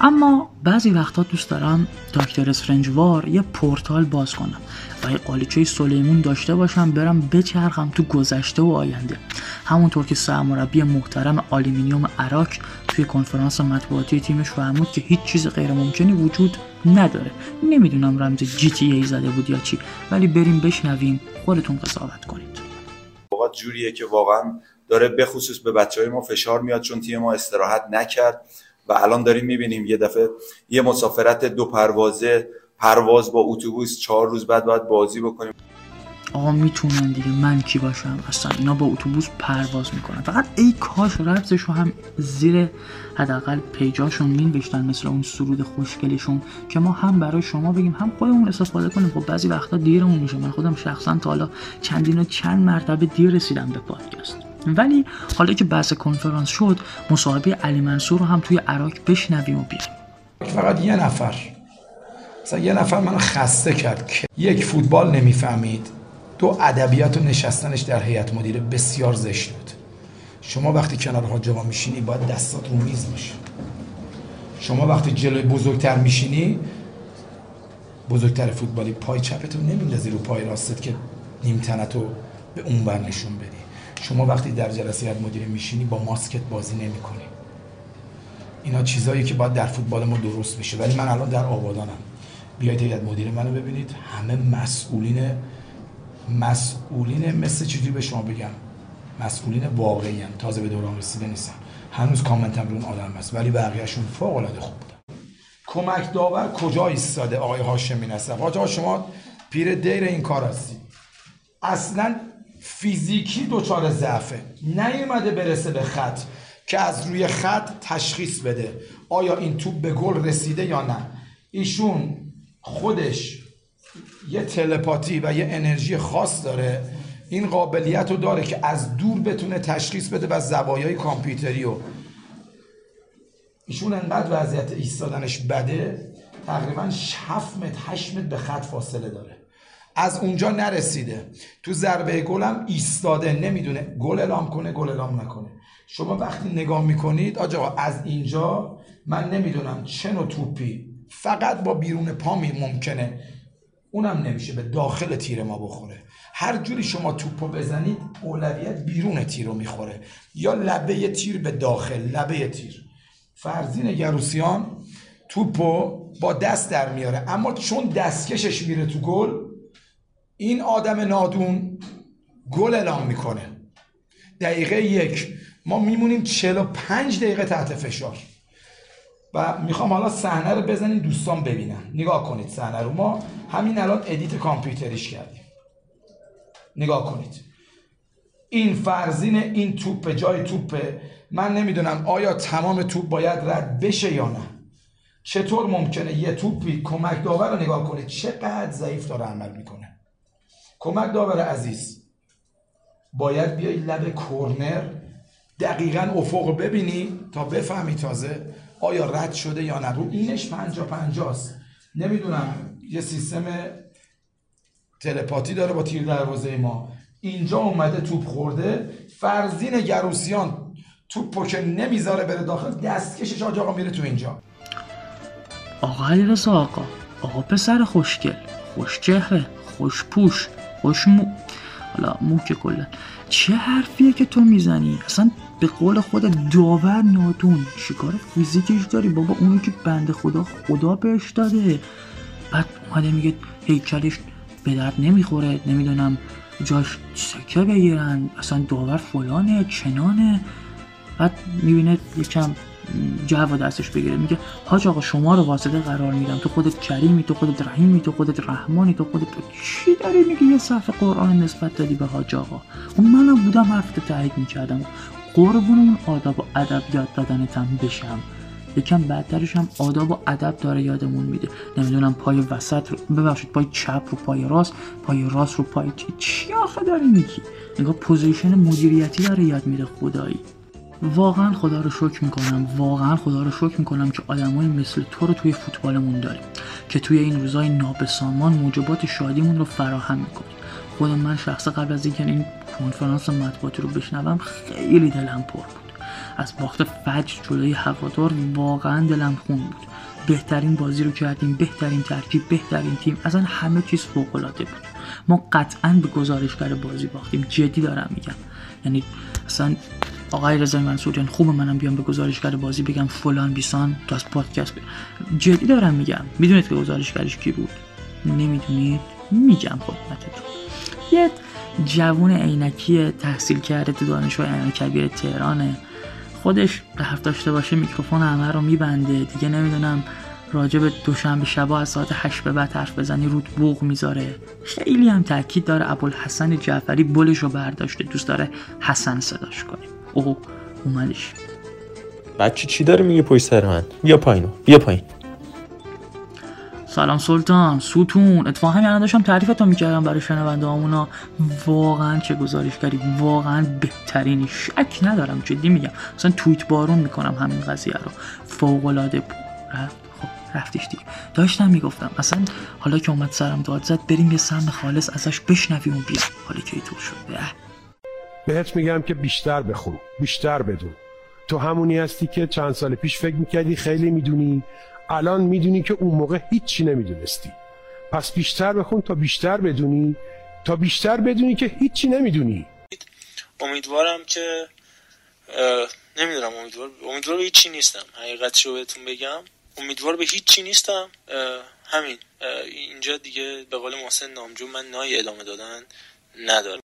اما بعضی وقتا دوست دارم دکتر Strange وار یه پورتال باز کنم و یه قالیچه سلیمون داشته باشم برم بچرخم تو گذشته و آینده. همونطور که سرمربی محترم آلومینیوم اراک توی کنفرانس مطبوعاتی تیمش فرمود که هیچ چیز غیر ممکنی وجود نداره. نمی‌دونم رمز GTA زده بود یا چی ولی بریم بشنویم خودتون قضاوت کنید. جوریه که واقعا داره به خصوص به بچه های ما فشار میاد چون تیم ما استراحت نکرد و الان داریم می‌بینیم یه دفعه یه مسافرت دو پروازه پرواز با اتوبوس چهار روز بعد باید بازی بکنیم. آقا می‌تونن دیگه من کی باشم؟ اصلا اینا با اتوبوس پرواز می‌کنن. فقط ای کاش ربزش رو هم زیر حداقل پیجاشون مینوشتن مثل اون سرود خوشگلشون که ما هم برای شما بگیم هم خودمون استفاده کنیم. خب بعضی وقتا دیرمون میشه. من خودم شخصا تا حالا چندین و چند مرتبه دیر رسیدم به پادکست. ولی حالا که بحث کنفرانس شد مصاحبه علی منصور رو هم توی عراق بشنویم و بیایم فقط یه نفر. مثلا یه نفر منو خسته کرد. که یک فوتبال نمی‌فهمید. دو ادبیات و نشستنش در هیئت مدیره بسیار زشت بود. شما وقتی کنار حاجبا میشینی باید دستات رو میز باشه. شما وقتی جلوی بزرگتر میشینی بزرگتر فوتبالی پای چپتو نمیندازی رو پای راستت که نیم تنتو به اون بر نشون بدی. شما وقتی در جلسه هیئت مدیره میشینی با ماسکت بازی نمی‌کنی. اینا چیزایی که باید در فوتبال ما درست بشه. ولی من الان در آبادانم. بیایید هیئت مدیره منو ببینید. همه مسئولین مسئولین مثل چیزی به شما بگم. مسئولین واقعی هم. تازه به دوران رسیده نیستن. هنوز کامنتم رو اون آدم هست. ولی بقیهشون فوق العاده خوب بودن. کمک داور کجا ایستاده آقای هاشمی نصر؟ آقا شما پیر دیر این کار هستی. اصلا فیزیکی دچار ضعفه. نیومده برسه به خط که از روی خط تشخیص بده آیا این توپ به گل رسیده یا نه. ایشون خودش یه تلپاتی و یه انرژی خاص داره. این قابلیت رو داره که از دور بتونه تشخیص بده و زوایای کامپیوتری رو. ایشون انقدر وضعیت ایستادنش بده تقریبا 7 متر 8 متر به خط فاصله داره. از اونجا نرسیده. تو ضربه گلم ایستاده. نمی‌دونه. گل اعلام کنه گل اعلام نکنه. شما وقتی نگاه می‌کنید آجا از اینجا من نمی‌دونم چه نوع توپی. فقط با بیرون پا می ممکنه. اونم نمیشه به داخل تیر ما بخوره. هر جوری شما توپو بزنید اولویت بیرون تیر رو می‌خوره. یا لبه تیر به داخل لبه تیر. فرزین گروسیان توپو با دست در میاره. اما چون دستکشش میره تو گل این آدم نادون گل اعلام می‌کنه. دقیقه یک. ما میمونیم 45 دقیقه تحت فشار. و می‌خوام حالا صحنه رو بزنین دوستان ببینن. نگاه کنید صحنه رو. ما همین الان ادیت کامپیوتریش کردیم. نگاه کنید. این فرزین این توپ جای توپه. من نمی‌دونم آیا تمام توپ باید رد بشه یا نه. چطور ممکنه یه توپی کمک داور رو نگاه کنید چقدر ضعیف داره عمل می‌کنه. کمک داور عزیز. باید بیای لب کورنر دقیقا افق ببینی تا بفهمی تازه آیا رد شده یا نه. رو اینش پنجا پنجاست. نمی‌دونم یه سیستم تلپاتی داره با تیر دروازه ما. اینجا اومده توپ خورده فرزین گروسیان توپو که نمی‌ذاره بره داخل دستکشش حاج آقا میره تو اینجا. آقا علیرضا آقا آقا پسر خوشگل خوش چهره خوش پوش خوش مو. حالا مو که کلا. چه حرفیه که تو می‌زنی؟ اصلا به قول خود داور نادون چیکار فیزیکش داری؟ بابا اونو که بنده خدا خدا بهش داده. بعد اومده میگه هیکلش به درد نمی‌خوره. نمی‌دونم جاش سکه بگیرن. اصلا داور فلانه چنانه. بعد می‌بینه یکم جو دستش بگیره. میگه حاج آقا شما رو واسطه قرار میدم. تو خودت کریمی تو خودت رحیمی تو خودت رحمانی تو خودت چی داری میگه یه صفحه قرآن نسبت دادی به حاج آقا. اون منم بودم حرفت تایید می‌کردم. قربون اون آداب و ادب یاد دادنتم بشم. یکم بعدترش هم آداب و ادب داره یادمون میده. نمی‌دونم پای وسط رو ببخشید پای چپ رو پای راست پای راست رو پای چی؟ آخه داری میگی؟ نگاه position مدیریتی داره یاد میده خدایی. واقعا خدا رو شکر می‌کنم واقعا خدا رو شکر می‌کنم که آدمایی مثل تو رو توی فوتبالمون داریم که توی این روزای نابسامان موجبات شادیمون رو فراهم می‌کنیم. خود من شخصا قبل از اینکه این کنفرانس مطبوعاتی رو بشنوم خیلی دلم پر بود. از باخت فجر جلوی هوادار واقعا دلم خون بود. بهترین بازی رو کردیم بهترین ترکیب بهترین تیم اصلا همه چیز فوق العاده بود. ما قطعا به گزارشگر بازی باختیم جدی دارم میگم. یعنی اصلا آقای رضا منصور خوب منم بیام به گزارشگر بازی بگم فلان بیسان تو از پادکست جدی دارم میگم. می‌دونید که گزارشگرش کی بود؟ نمی‌دونید؟ میگم خدمتتون. یه جوون عینکی تحصیل کرده تو دانشگاه عین کبیر تهرانه. خودش حرف داشته باشه میکروفون همه رو میبنده. دیگه نمی‌دونم راجع به دوشنبه شبا از ساعت 8 به بعد حرف بزنی رود بوق می‌ذاره. خیلی هم تاکید داره ابوالحسن جعفری بلش رو برداشته. دوست داره حسن صداش کنیم. اوه اومدش. بچه چی داره میگه پشت سر من؟ بیا پایین بیا پایین. سلام سلطان ستون اتفاقا همین الان داشتم تعریفتو می‌کردم برای شنونده همونا واقعا چه گزارشگری واقعا بهترینی شک ندارم جدی میگم. اصلا توییت بارون می‌کنم همین قضیه رو. فوق العاده بود رفت. خب رفتش دیگه. داشتم می‌گفتم اصلا حالا که اومد سرم داد زد بریم یه سم خالص ازش بشنویم و بیا حالا که طور شد؟ بهت میگم که بیشتر بخون بیشتر بدون. تو همونی هستی که چند سال پیش فکر می‌کردی خیلی می‌دونی الان می‌دونی که اون موقع هیچی نمی‌دونستی. پس بیشتر بخون تا بیشتر بدونی تا بیشتر بدونی که هیچی نمی‌دونی. امیدوارم که نمی‌دونم امیدوار امیدوار به هیچی نیستم. حقیقتشو رو بهتون بگم. امیدوار به هیچی نیستم. همین. اینجا دیگه به قول محسن نامجو من نای ادامه دادن ندارم.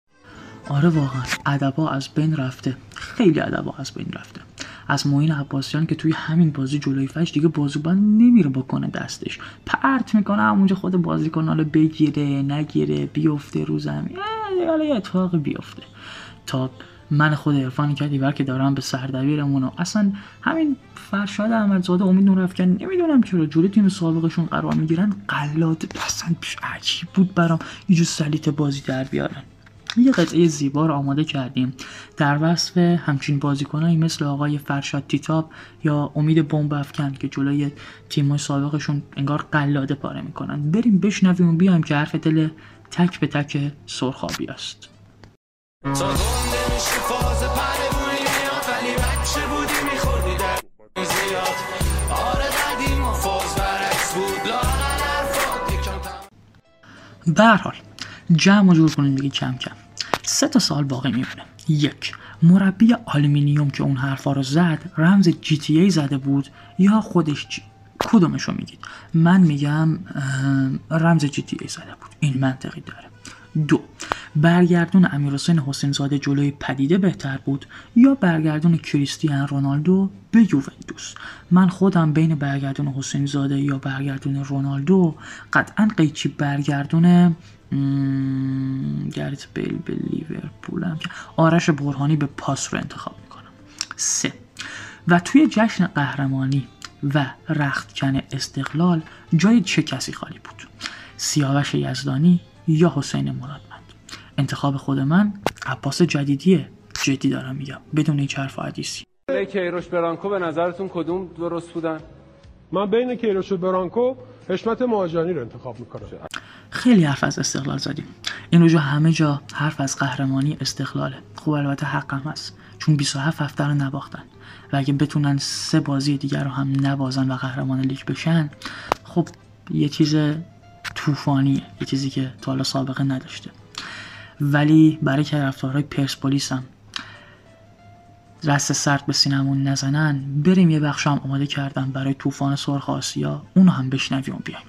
آره واقعا. ادبا از بین رفته. خیلی ادبا از بین رفته. از معین عباسیان که توی همین بازی جلوی فش دیگه بازوبند نمیره بکنه دستش. پرت می‌کنه همونجا خود بازیکن حالا بگیره نگیره بیفته رو زمین حالا یه اتفاق بیفته. تا من خود عرفانی کردی که دارم به سردبیرمون و اصلا همین فرشاد احمدزاده امید نورافکن نمی‌دونم چرا جلوی تیم سابقشون قرار می‌گیرن قلاده اصلا عجیب بود برام. یه جو سلیت بازی در بیارن. یه قطعه زیبا رو آماده کردیم. در وصف همچین بازیکنایی مثل آقای فرشاد تیتاب یا امید بمب افکن که جلوی تیم‌های سابقشون انگار قلاده پاره می‌کنن. بریم بشنویم و بیایم که حرف دل تک به تک سرخابی است. به حال جمع جور کنیم دیگه کم کم. سه تا سال باقی میمونه. یک مربی آلومینیوم که اون حرفا رو زد رمز GTA زده بود یا خودش جی کدومشو میگید؟ من میگم رمز GTA زده بود. این منطقی داره. دو برگردون امیرحسین حسین زاده جلوی پدیده بهتر بود یا برگردون کریستیان رونالدو به یوونتوس؟ من خودم بین برگردون حسین زاده یا برگردون رونالدو قطعا قیچی برگردون گرت بیل به لیورپول هم که آرش برهانی به پاس رو انتخاب می‌کنم. سه. و توی جشن قهرمانی و رختکن استقلال جای چه کسی خالی بود؟ سیاوش یزدانی یا حسین مرادمند؟ انتخاب خود من عباس جدیدیه. جدی دارم میگم. بدون هیچ حرف حدیثی. کیروش برانکو به نظرتون کدوم درست بودن؟ من بین کیروش و برانکو حشمت مهاجرانی رو انتخاب می‌کنم خیلی حرف از استقلال زدیم. این روزا همه جا حرف از قهرمانی استقلاله. خوب البته حقم هست. چون 27 هفته رو نباختن. و اگه بتونن سه بازی دیگر رو هم نبازن و قهرمان لیگ بشن خب یه چیز طوفانیه. یه چیزی که تا حالا سابقه نداشته. ولی برای که رفتارهای پرسپولیس هم دست سرد به سینمون نزنن بریم یه بخش هم آماده کردم برای طوفان سرخ آسیا. اونو هم بشنویم بیایم.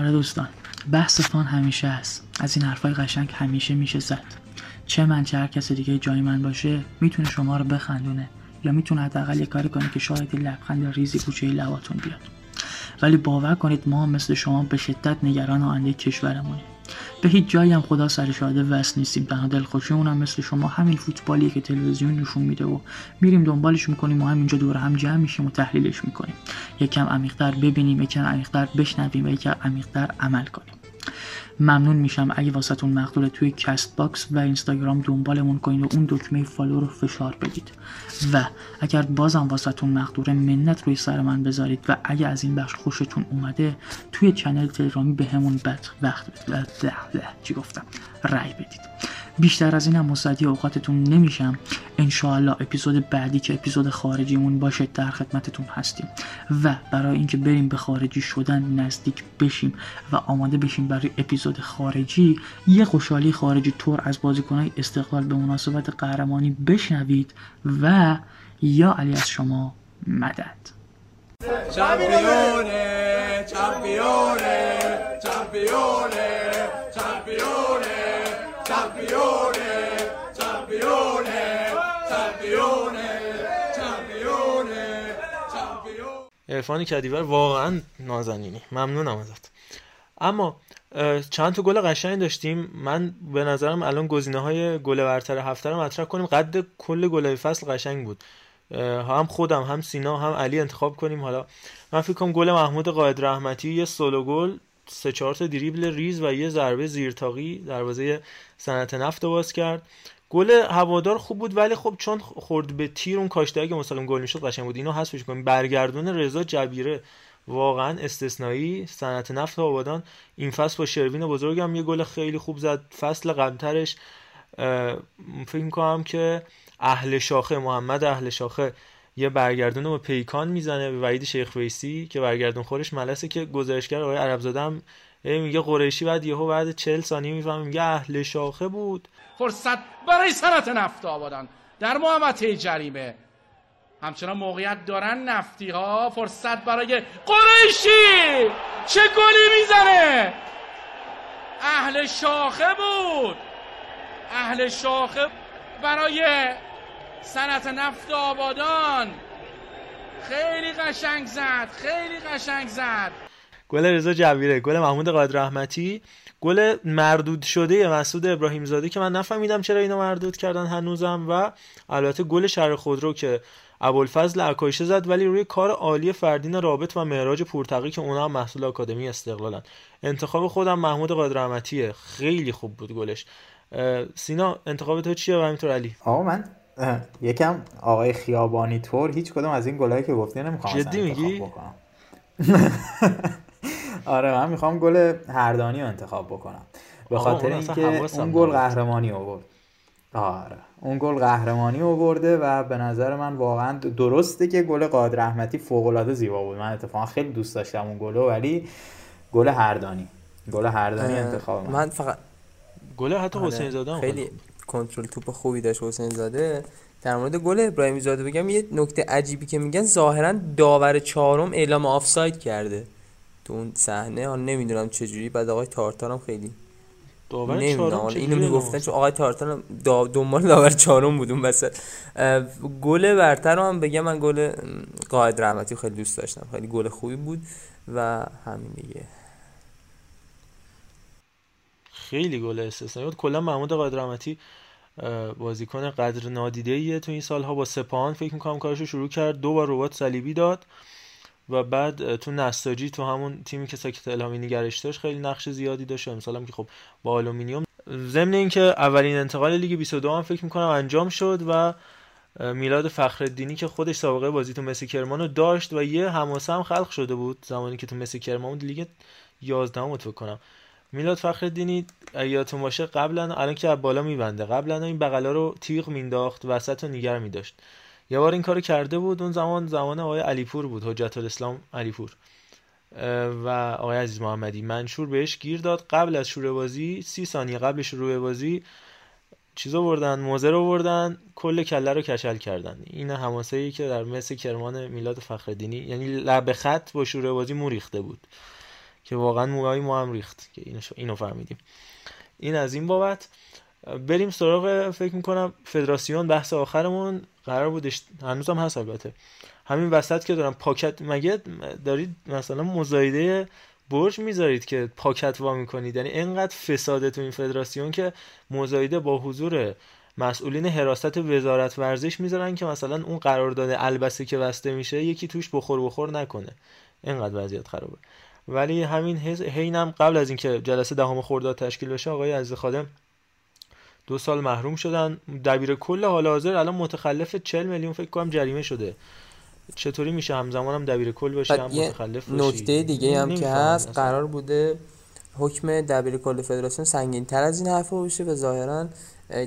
آره دوستان بحث فان همیشه هست. از این حرفای قشنگ همیشه میشه زد. چه من چه هر کس دیگه جای من باشه می‌تونه شما رو بخندونه یا می‌تونه حداقل یه کاری کنه که شاید لبخند ریزی کوچه لباتون بیاد. ولی باور کنید ما مثل شما به شدت نگران آینده کشورمونیم. به هیچ جایی هم خدا سر شاهده وصل نیستیم. تنها دلخوشیمون هم مثل شما همین فوتبالیه که تلویزیون نشون میده و میریم دنبالش می‌کنیم و همینجا دور هم جمع میشیم و تحلیلش می‌کنیم. یکم عمیقتر ببینیم یکم عمیقتر بشنویم و یکم عمیقتر عمل کنیم. ممنون میشم اگه واسهتون مقدور توی Castbox و اینستاگرام دنبالمون کنید و اون دکمه follow رو فشار بدید. و اگر بازم واسهتون مقدور منت روی سر من بذارید و اگه از این بخش خوشتون اومده توی channel تلگرامی به همون بد وقت ده ده چی گفتم؟ رای بدید. بیشتر از اینم مصدع اوقاتتون نمیشم. انشاءالله اپیزود بعدی که اپیزود خارجیمون باشه در خدمتتون هستیم. و برای اینکه بریم به خارجی شدن نزدیک بشیم و آماده بشیم برای اپیزود خارجی یه خوشحالی خارجی طور از بازیکنهای استقلال به مناسبت قهرمانی بشنوید و یا علی از شما مدد. Campione, campione, campione, campione, campione, campione, campione. عرفان کدیور واقعا نازنینی. ممنونم ازت. اما چند تا گل قشنگ داشتیم. من به نظرم الان گزینه های گل برتر هفته رو مطرح کنیم. قد کل گل فصل قشنگ بود. هم خودم هم سینا هم علی انتخاب کنیم. حالا من فکر کنم گل محمود قائد رحمتی یه سولو گل. سه چهار تا دریبل ریز و یه ضربه زیرتاقی دروازه صنعت نفت باز کرد. گل هوادار خوب بود ولی خب چون خورد به تیر اون کاشته اگه مستقیم گل می‌شد قشنگ بود. اینو حذفش کنیم برگردون رضا جبیره. واقعا استثنایی. صنعت نفت آبادان این فصل با شروین بزرگم یه گل خیلی خوب زد. فصل قبلترش فکر می‌کنم که اهل شاخه محمد اهل شاخه یه برگردون با پیکان می‌زنه به وحید شیخ ویسی که برگردون خورش ملسه که گزارشگر آقای عربزاده هم میگه قریشی بعد یهو بعد 40 ثانیه می‌فهمه میگه اهل شاخه بود. فرصت برای صنعت نفت آبادان. در محمد جریمه. همچنان موقعیت دارن نفتی ها فرصت برای قریشی. چه گلی می‌زنه؟ اهل شاخه بود. اهل شاخه برای صنعت نفت آبادان. خیلی قشنگ زد خیلی قشنگ زد. گل رضا جبیره گل محمود قائد رحمتی گل مردود شده مسعود ابراهیم زاده که من نفهمیدم چرا اینو مردود کردن هنوزم و البته گل شهر خودرو که ابوالفضل عکایشه زد ولی روی کار عالی فردین رابط و معراج پورتقی که اونا هم محصول آکادمی استقلالن. انتخاب خودم محمود قائد رحمتیه خیلی خوب بود گلش. سینا انتخاب تو چیه و همینطور علی؟ آقا من یکم آقای خیابانی طور هیچ کدوم از این گلایی که گفتی نمی‌خوام جدی انتخاب میگی؟ بکنم. آره من می‌خوام گل هردانی رو انتخاب بکنم. به خاطر اینکه اون گل. قهرمانی آورد. آره اون گل قهرمانی آورده و به نظر من واقعا درسته که گل قائد رحمتی فوق العاده زیبا بود. من اتفاقا خیلی دوست داشتم اون گلو ولی گل هردانی. گل هردانی انتخاب من. من فقط گل حتی آره، حسین زاده خیلی کنترل توپ خوبی داشت حسین زاده. در مورد گل ابراهیمی زاده بگم یه نکته عجیبی که میگن ظاهرا داور چهارم اعلام آفساید کرده تو اون صحنه. حالا نمی‌دونم چجوری. بعد آقای تارتار هم خیلی داور چهارم اینو می‌گفتن چون آقای تارتار هم دا دنبال داور چهارم بود اون اه، گل برتر هم بگم من گل ام، قائد رحمتی خیلی دوست داشتم. خیلی گل خوبی بود و همین دیگه. خیلی گل استثنایی بود. کلا محمود قائد رحمتی بازیکن قدر نادیده ایه تو این سالها با سپاهان. فکر می‌کنم کارشو شروع کرد. دو بار رباط صلیبی داد و بعد تو نساجی تو همون تیمی که ساکت الهامی نگرش خیلی نقش زیادی داشت. امسال که خب با آلومینیوم. ضمن اینکه اولین انتقال لیگ 22 هم فکر می‌کنم انجام شد و میلاد فخرالدینی که خودش سابقه بازی تو مس کرمان رو داشت و یه حماسه هم خلق شده بود زمانی که تو مس کرمان بود. لیگ 11 هم فکر کنم. میلاد فخرالدینی یادتون باشه قبلا الان که بالا میبنده. قبلا این بغلا رو تیغ مینداخت وسط رو نیگر میداشت. یه بار این کارو کرده بود اون زمان زمان آقای علیپور بود حجت الاسلام علیپور و آقای عزیز محمدی. منشور بهش گیر داد. قبل از شروع بازی سی ثانیه قبل شروع بازی چیزا بردن موزه رو بردن کل کله رو کچل کردن. این حماسه که در مس کرمان میلاد فخردینی یعنی لب خط با شروع بازی مو ریخته بود. که واقعا موهای ما هم ریخت که اینو, اینو فهمیدیم. این از این بابت بریم سراغ فکر می‌کنم فدراسیون بحث آخرمون قرار بودش. هنوزم هست البته. همین وسط که دارم پاکت مگه دارید مثلا مزایده برج می‌ذارید که پاکت وا می‌کنید؟ یعنی انقدر فساده تو این فدراسیون که مزایده با حضور مسئولین حراست وزارت ورزش می‌ذارن که مثلا اون قرارداد البسه که بسته میشه یکی توش بخور بخور نکنه. انقدر وضعیت خرابه. ولی همین هینم قبل از اینکه جلسه دهم خرداد تشکیل بشه آقای عزیز خادم دو سال محروم شدن. دبیر کل حال حاضر الان متخلف 40 میلیون فکر کنم جریمه شده. چطوری میشه همزمان هم دبیر کل باشه هم متخلف باشی نکته دیگه هم که هست اصلا. قرار بوده حکم دبیر کل فدراسیون سنگین تر از این حرفا باشه و ظاهرا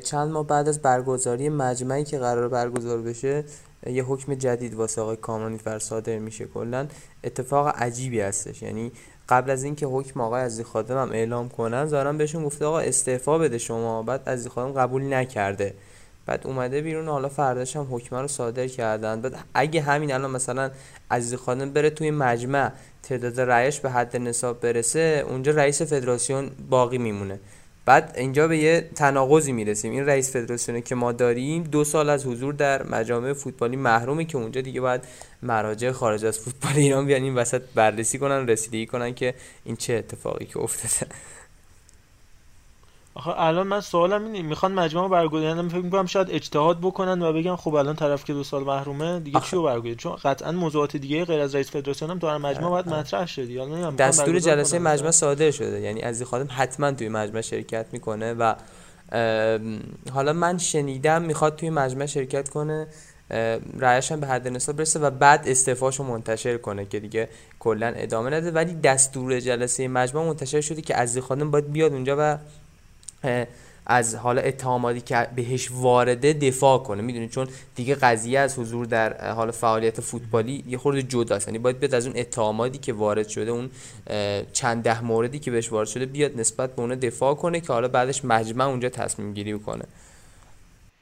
چند ماه بعد از برگزاری مجمعی که قرار برگزار بشه یه حکم جدید واسه آقای کامرانی فر صادر میشه. کلا اتفاق عجیبی هستش. یعنی قبل از اینکه حکم آقای عزیز خادم هم اعلام کنن ظاهرا بهشون گفته آقا استعفا بده شما. بعد عزیز خادم قبول نکرده. بعد اومده بیرون حالا فرداش هم حکمه رو صادر کردن. بعد اگه همین الان مثلا عزیز خانم بره توی مجمع تعداد رأیش به حد نصاب برسه اونجا رئیس فدراسیون باقی میمونه. بعد اینجا به یه تناقضی می‌رسیم. این رئیس فدراسیونی که ما داریم دو سال از حضور در مجامع فوتبالی محرومه که اونجا دیگه باید مراجع خارج از فوتبال ایران بیان این وسط بررسی کنن رسیدگی کنن که این چه اتفاقی که افتاده. آخه الان من سوالم اینه می‌خوان مجمع برگزار فکر می‌کنم شاید اجتهاد بکنن و بگن خب الان طرف که دو سال محرومه دیگه چی رو چون قطعا موضوعات دیگه غیر از رئیس فدراسیون هم تو مجمع باید مطرح شد حالا دستور جلسه مجمع صادر شده. یعنی از خادم حتما توی مجمع شرکت می‌کنه و حالا من شنیدم می‌خواد توی مجمع شرکت کنه رأیش هم به حد نصاب برسه و بعد استعفاشو منتشر کنه که دیگه کلا ادامه نده. ولی دستور جلسه مجمع منتشر شده که عزیز خانم باید بیاد اونجا و از حالا اتهاماتی که بهش وارده دفاع کنه. می‌دونید چون دیگه قضیه از حضور در حال فعالیت فوتبالی یه خورده جداست. یعنی باید بیاد از اون اتهاماتی که وارد شده اون چند ده موردی که بهش وارد شده بیاد نسبت به اون دفاع کنه که حالا بعدش مجمع اونجا تصمیم گیری کنه.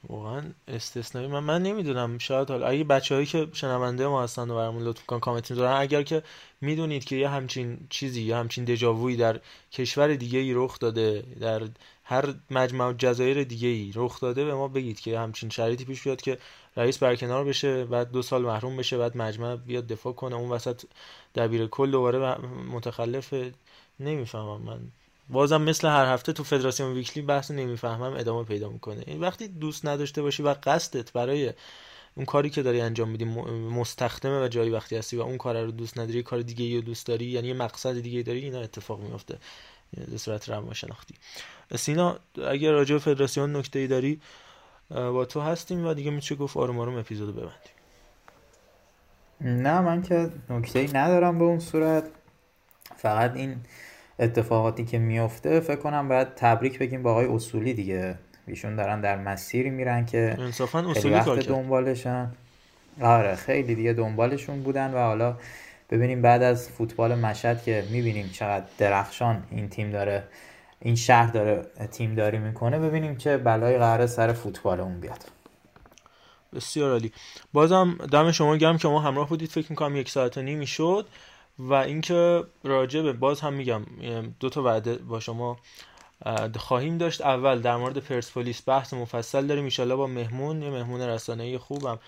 واقعا استثنایی. من من نمی‌دونم. شاید حالا اگه بچههایی که شنونده ما هستن و برامون لطف کن کامنت می‌ذارن اگر که می‌دونید که یه همچین چیزی یه همچین دژاوویی در کشور دیگه ای رخ داده در هر مجمع جزایر دیگه ای رخ داده به ما بگید که همچین شرایطی پیش بیاد که رئیس برکنار بشه بعد دو سال محروم بشه بعد مجمع بیاد دفاع کنه. اون وسط دبیر کل دوباره متخلف. نمی‌فهمم. من بازم مثل هر هفته تو فدراسیون ویکلی بحث نمی‌فهمم ادامه پیدا می‌کنه. این وقتی دوست نداشته باشی و قصدت برای اون کاری که داری انجام میدی مستخدمه و جایی وقتی هستی و اون کار رو دوست نداری کار دیگه رو دوست داری یعنی یه مقصد دیگه داری اینا اتفاق میفته به صورت روانشناختی. سینا اگر راجع به فدراسیون نکته ای داری با تو هستیم و دیگه میشه گفت آروم آروم اپیزودو ببندیم. نه من که نکته ای ندارم به اون صورت. فقط این اتفاقاتی که میفته فکر کنم باید تبریک بگیم با آقای اصولی دیگه. ایشون دارن در مسیری میرن که انصافا اصولی کار دنبالشن. آره خیلی دیگه دنبالشون بودن و حالا ببینیم بعد از فوتبال مشهد که می‌بینیم چقدر درخشان این تیم داره این شهر داره تیم داری می‌کنه ببینیم چه بلایی قراره سر فوتبال اون بیاد. بسیار عالی. بازم دم شما گرم که ما همراه بودید. فکر می‌کنم یک ساعت و نیمی شد و اینکه راجع به باز هم میگم دو تا وعده با شما خواهیم داشت. اول در مورد پرسپولیس بحث مفصل داریم. ان با مهمون یه مهمون رسانه‌ای خوبم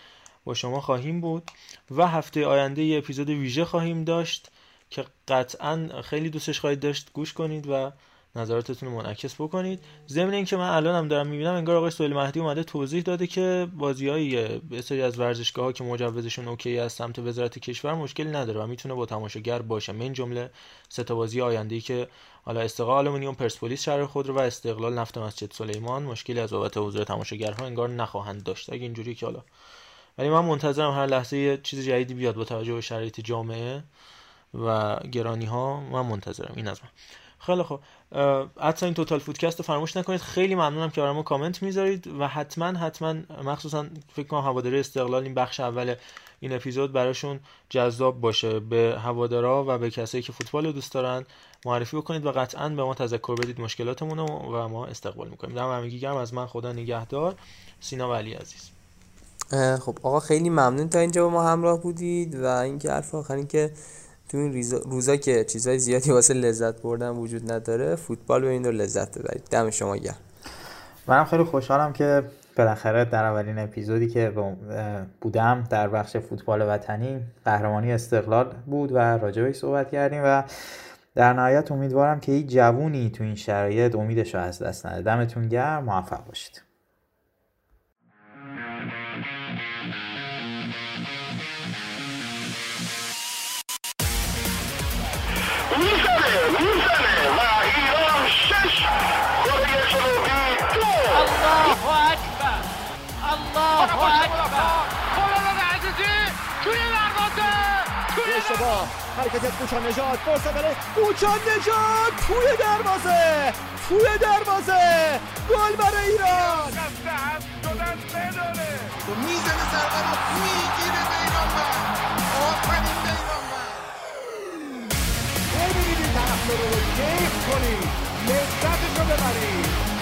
با شما خواهیم بود. و هفته آینده یه اپیزود ویژه خواهیم داشت که قطعا خیلی دوستش خواهید داشت. گوش کنید و نظراتتون رو منعکس بکنید. ضمن اینکه من الانم دارم می‌بینم انگار آقای سهیل مهدی اومده توضیح داده که بازیای به سری از ورزشگاه ها که مجوزشون اوکی از سمت وزارت کشور مشکلی نداره و می‌تونه با تماشاگر باشه. من جمله سه تا بازی آینده که حالا استقلال آلومینیوم پرسپولیس شهر خودرو و استقلال نفت مسجد سلیمان مشکلی از بابت حضور تماشاگرها انگار نخواهند داشت. اگه اینجوری که حالا. ولی من منتظرم هر لحظه یه چیز جدیدی بیاد با توجه به شرایط جامعه و گرانی ها من منتظرم. این از من. خیلی خوب. حتی این Total Footcast رو فراموش نکنید. خیلی ممنونم که برای کامنت می‌ذارید و حتما حتما مخصوصا فکر کنم هوادارای استقلال این بخش اول این اپیزود براشون جذاب باشه. به هوادارا و به کسایی که فوتبال رو دوست دارن معرفی بکنید و قطعا به ما تذکر بدید مشکلاتمون رو و ما استقبال می‌کنیم. دم همگی گرم. از من خدا نگهدار. سینا ولی عزیز. خب آقا خیلی ممنون تا اینجا با ما همراه بودید و اینکه حرف آخرین که تو این روزا که چیزهای زیادی واسه لذت بردن وجود نداره فوتبال به این رو لذت ببرید. دم شما گرم. منم خیلی خوشحالم که بالاخره در اولین اپیزودی که بودم در بخش فوتبال وطنی قهرمانی استقلال بود و راجع صحبت کردیم و در نهایت امیدوارم که هیچ جوونی تو این شرایط امیدش رو از دست نده. دمتون گرم موفق باشید. اشتباه. حرکت کوچان نجات فرصت برای کوچان نجات توی دروازه. توی دروازه. گل برای ایران. می‌زنه ضربه رو می‌گیره بیرانوند آفرین بیرانوند ببینید این طرفدار رو کیف کنید لذتش رو ببرید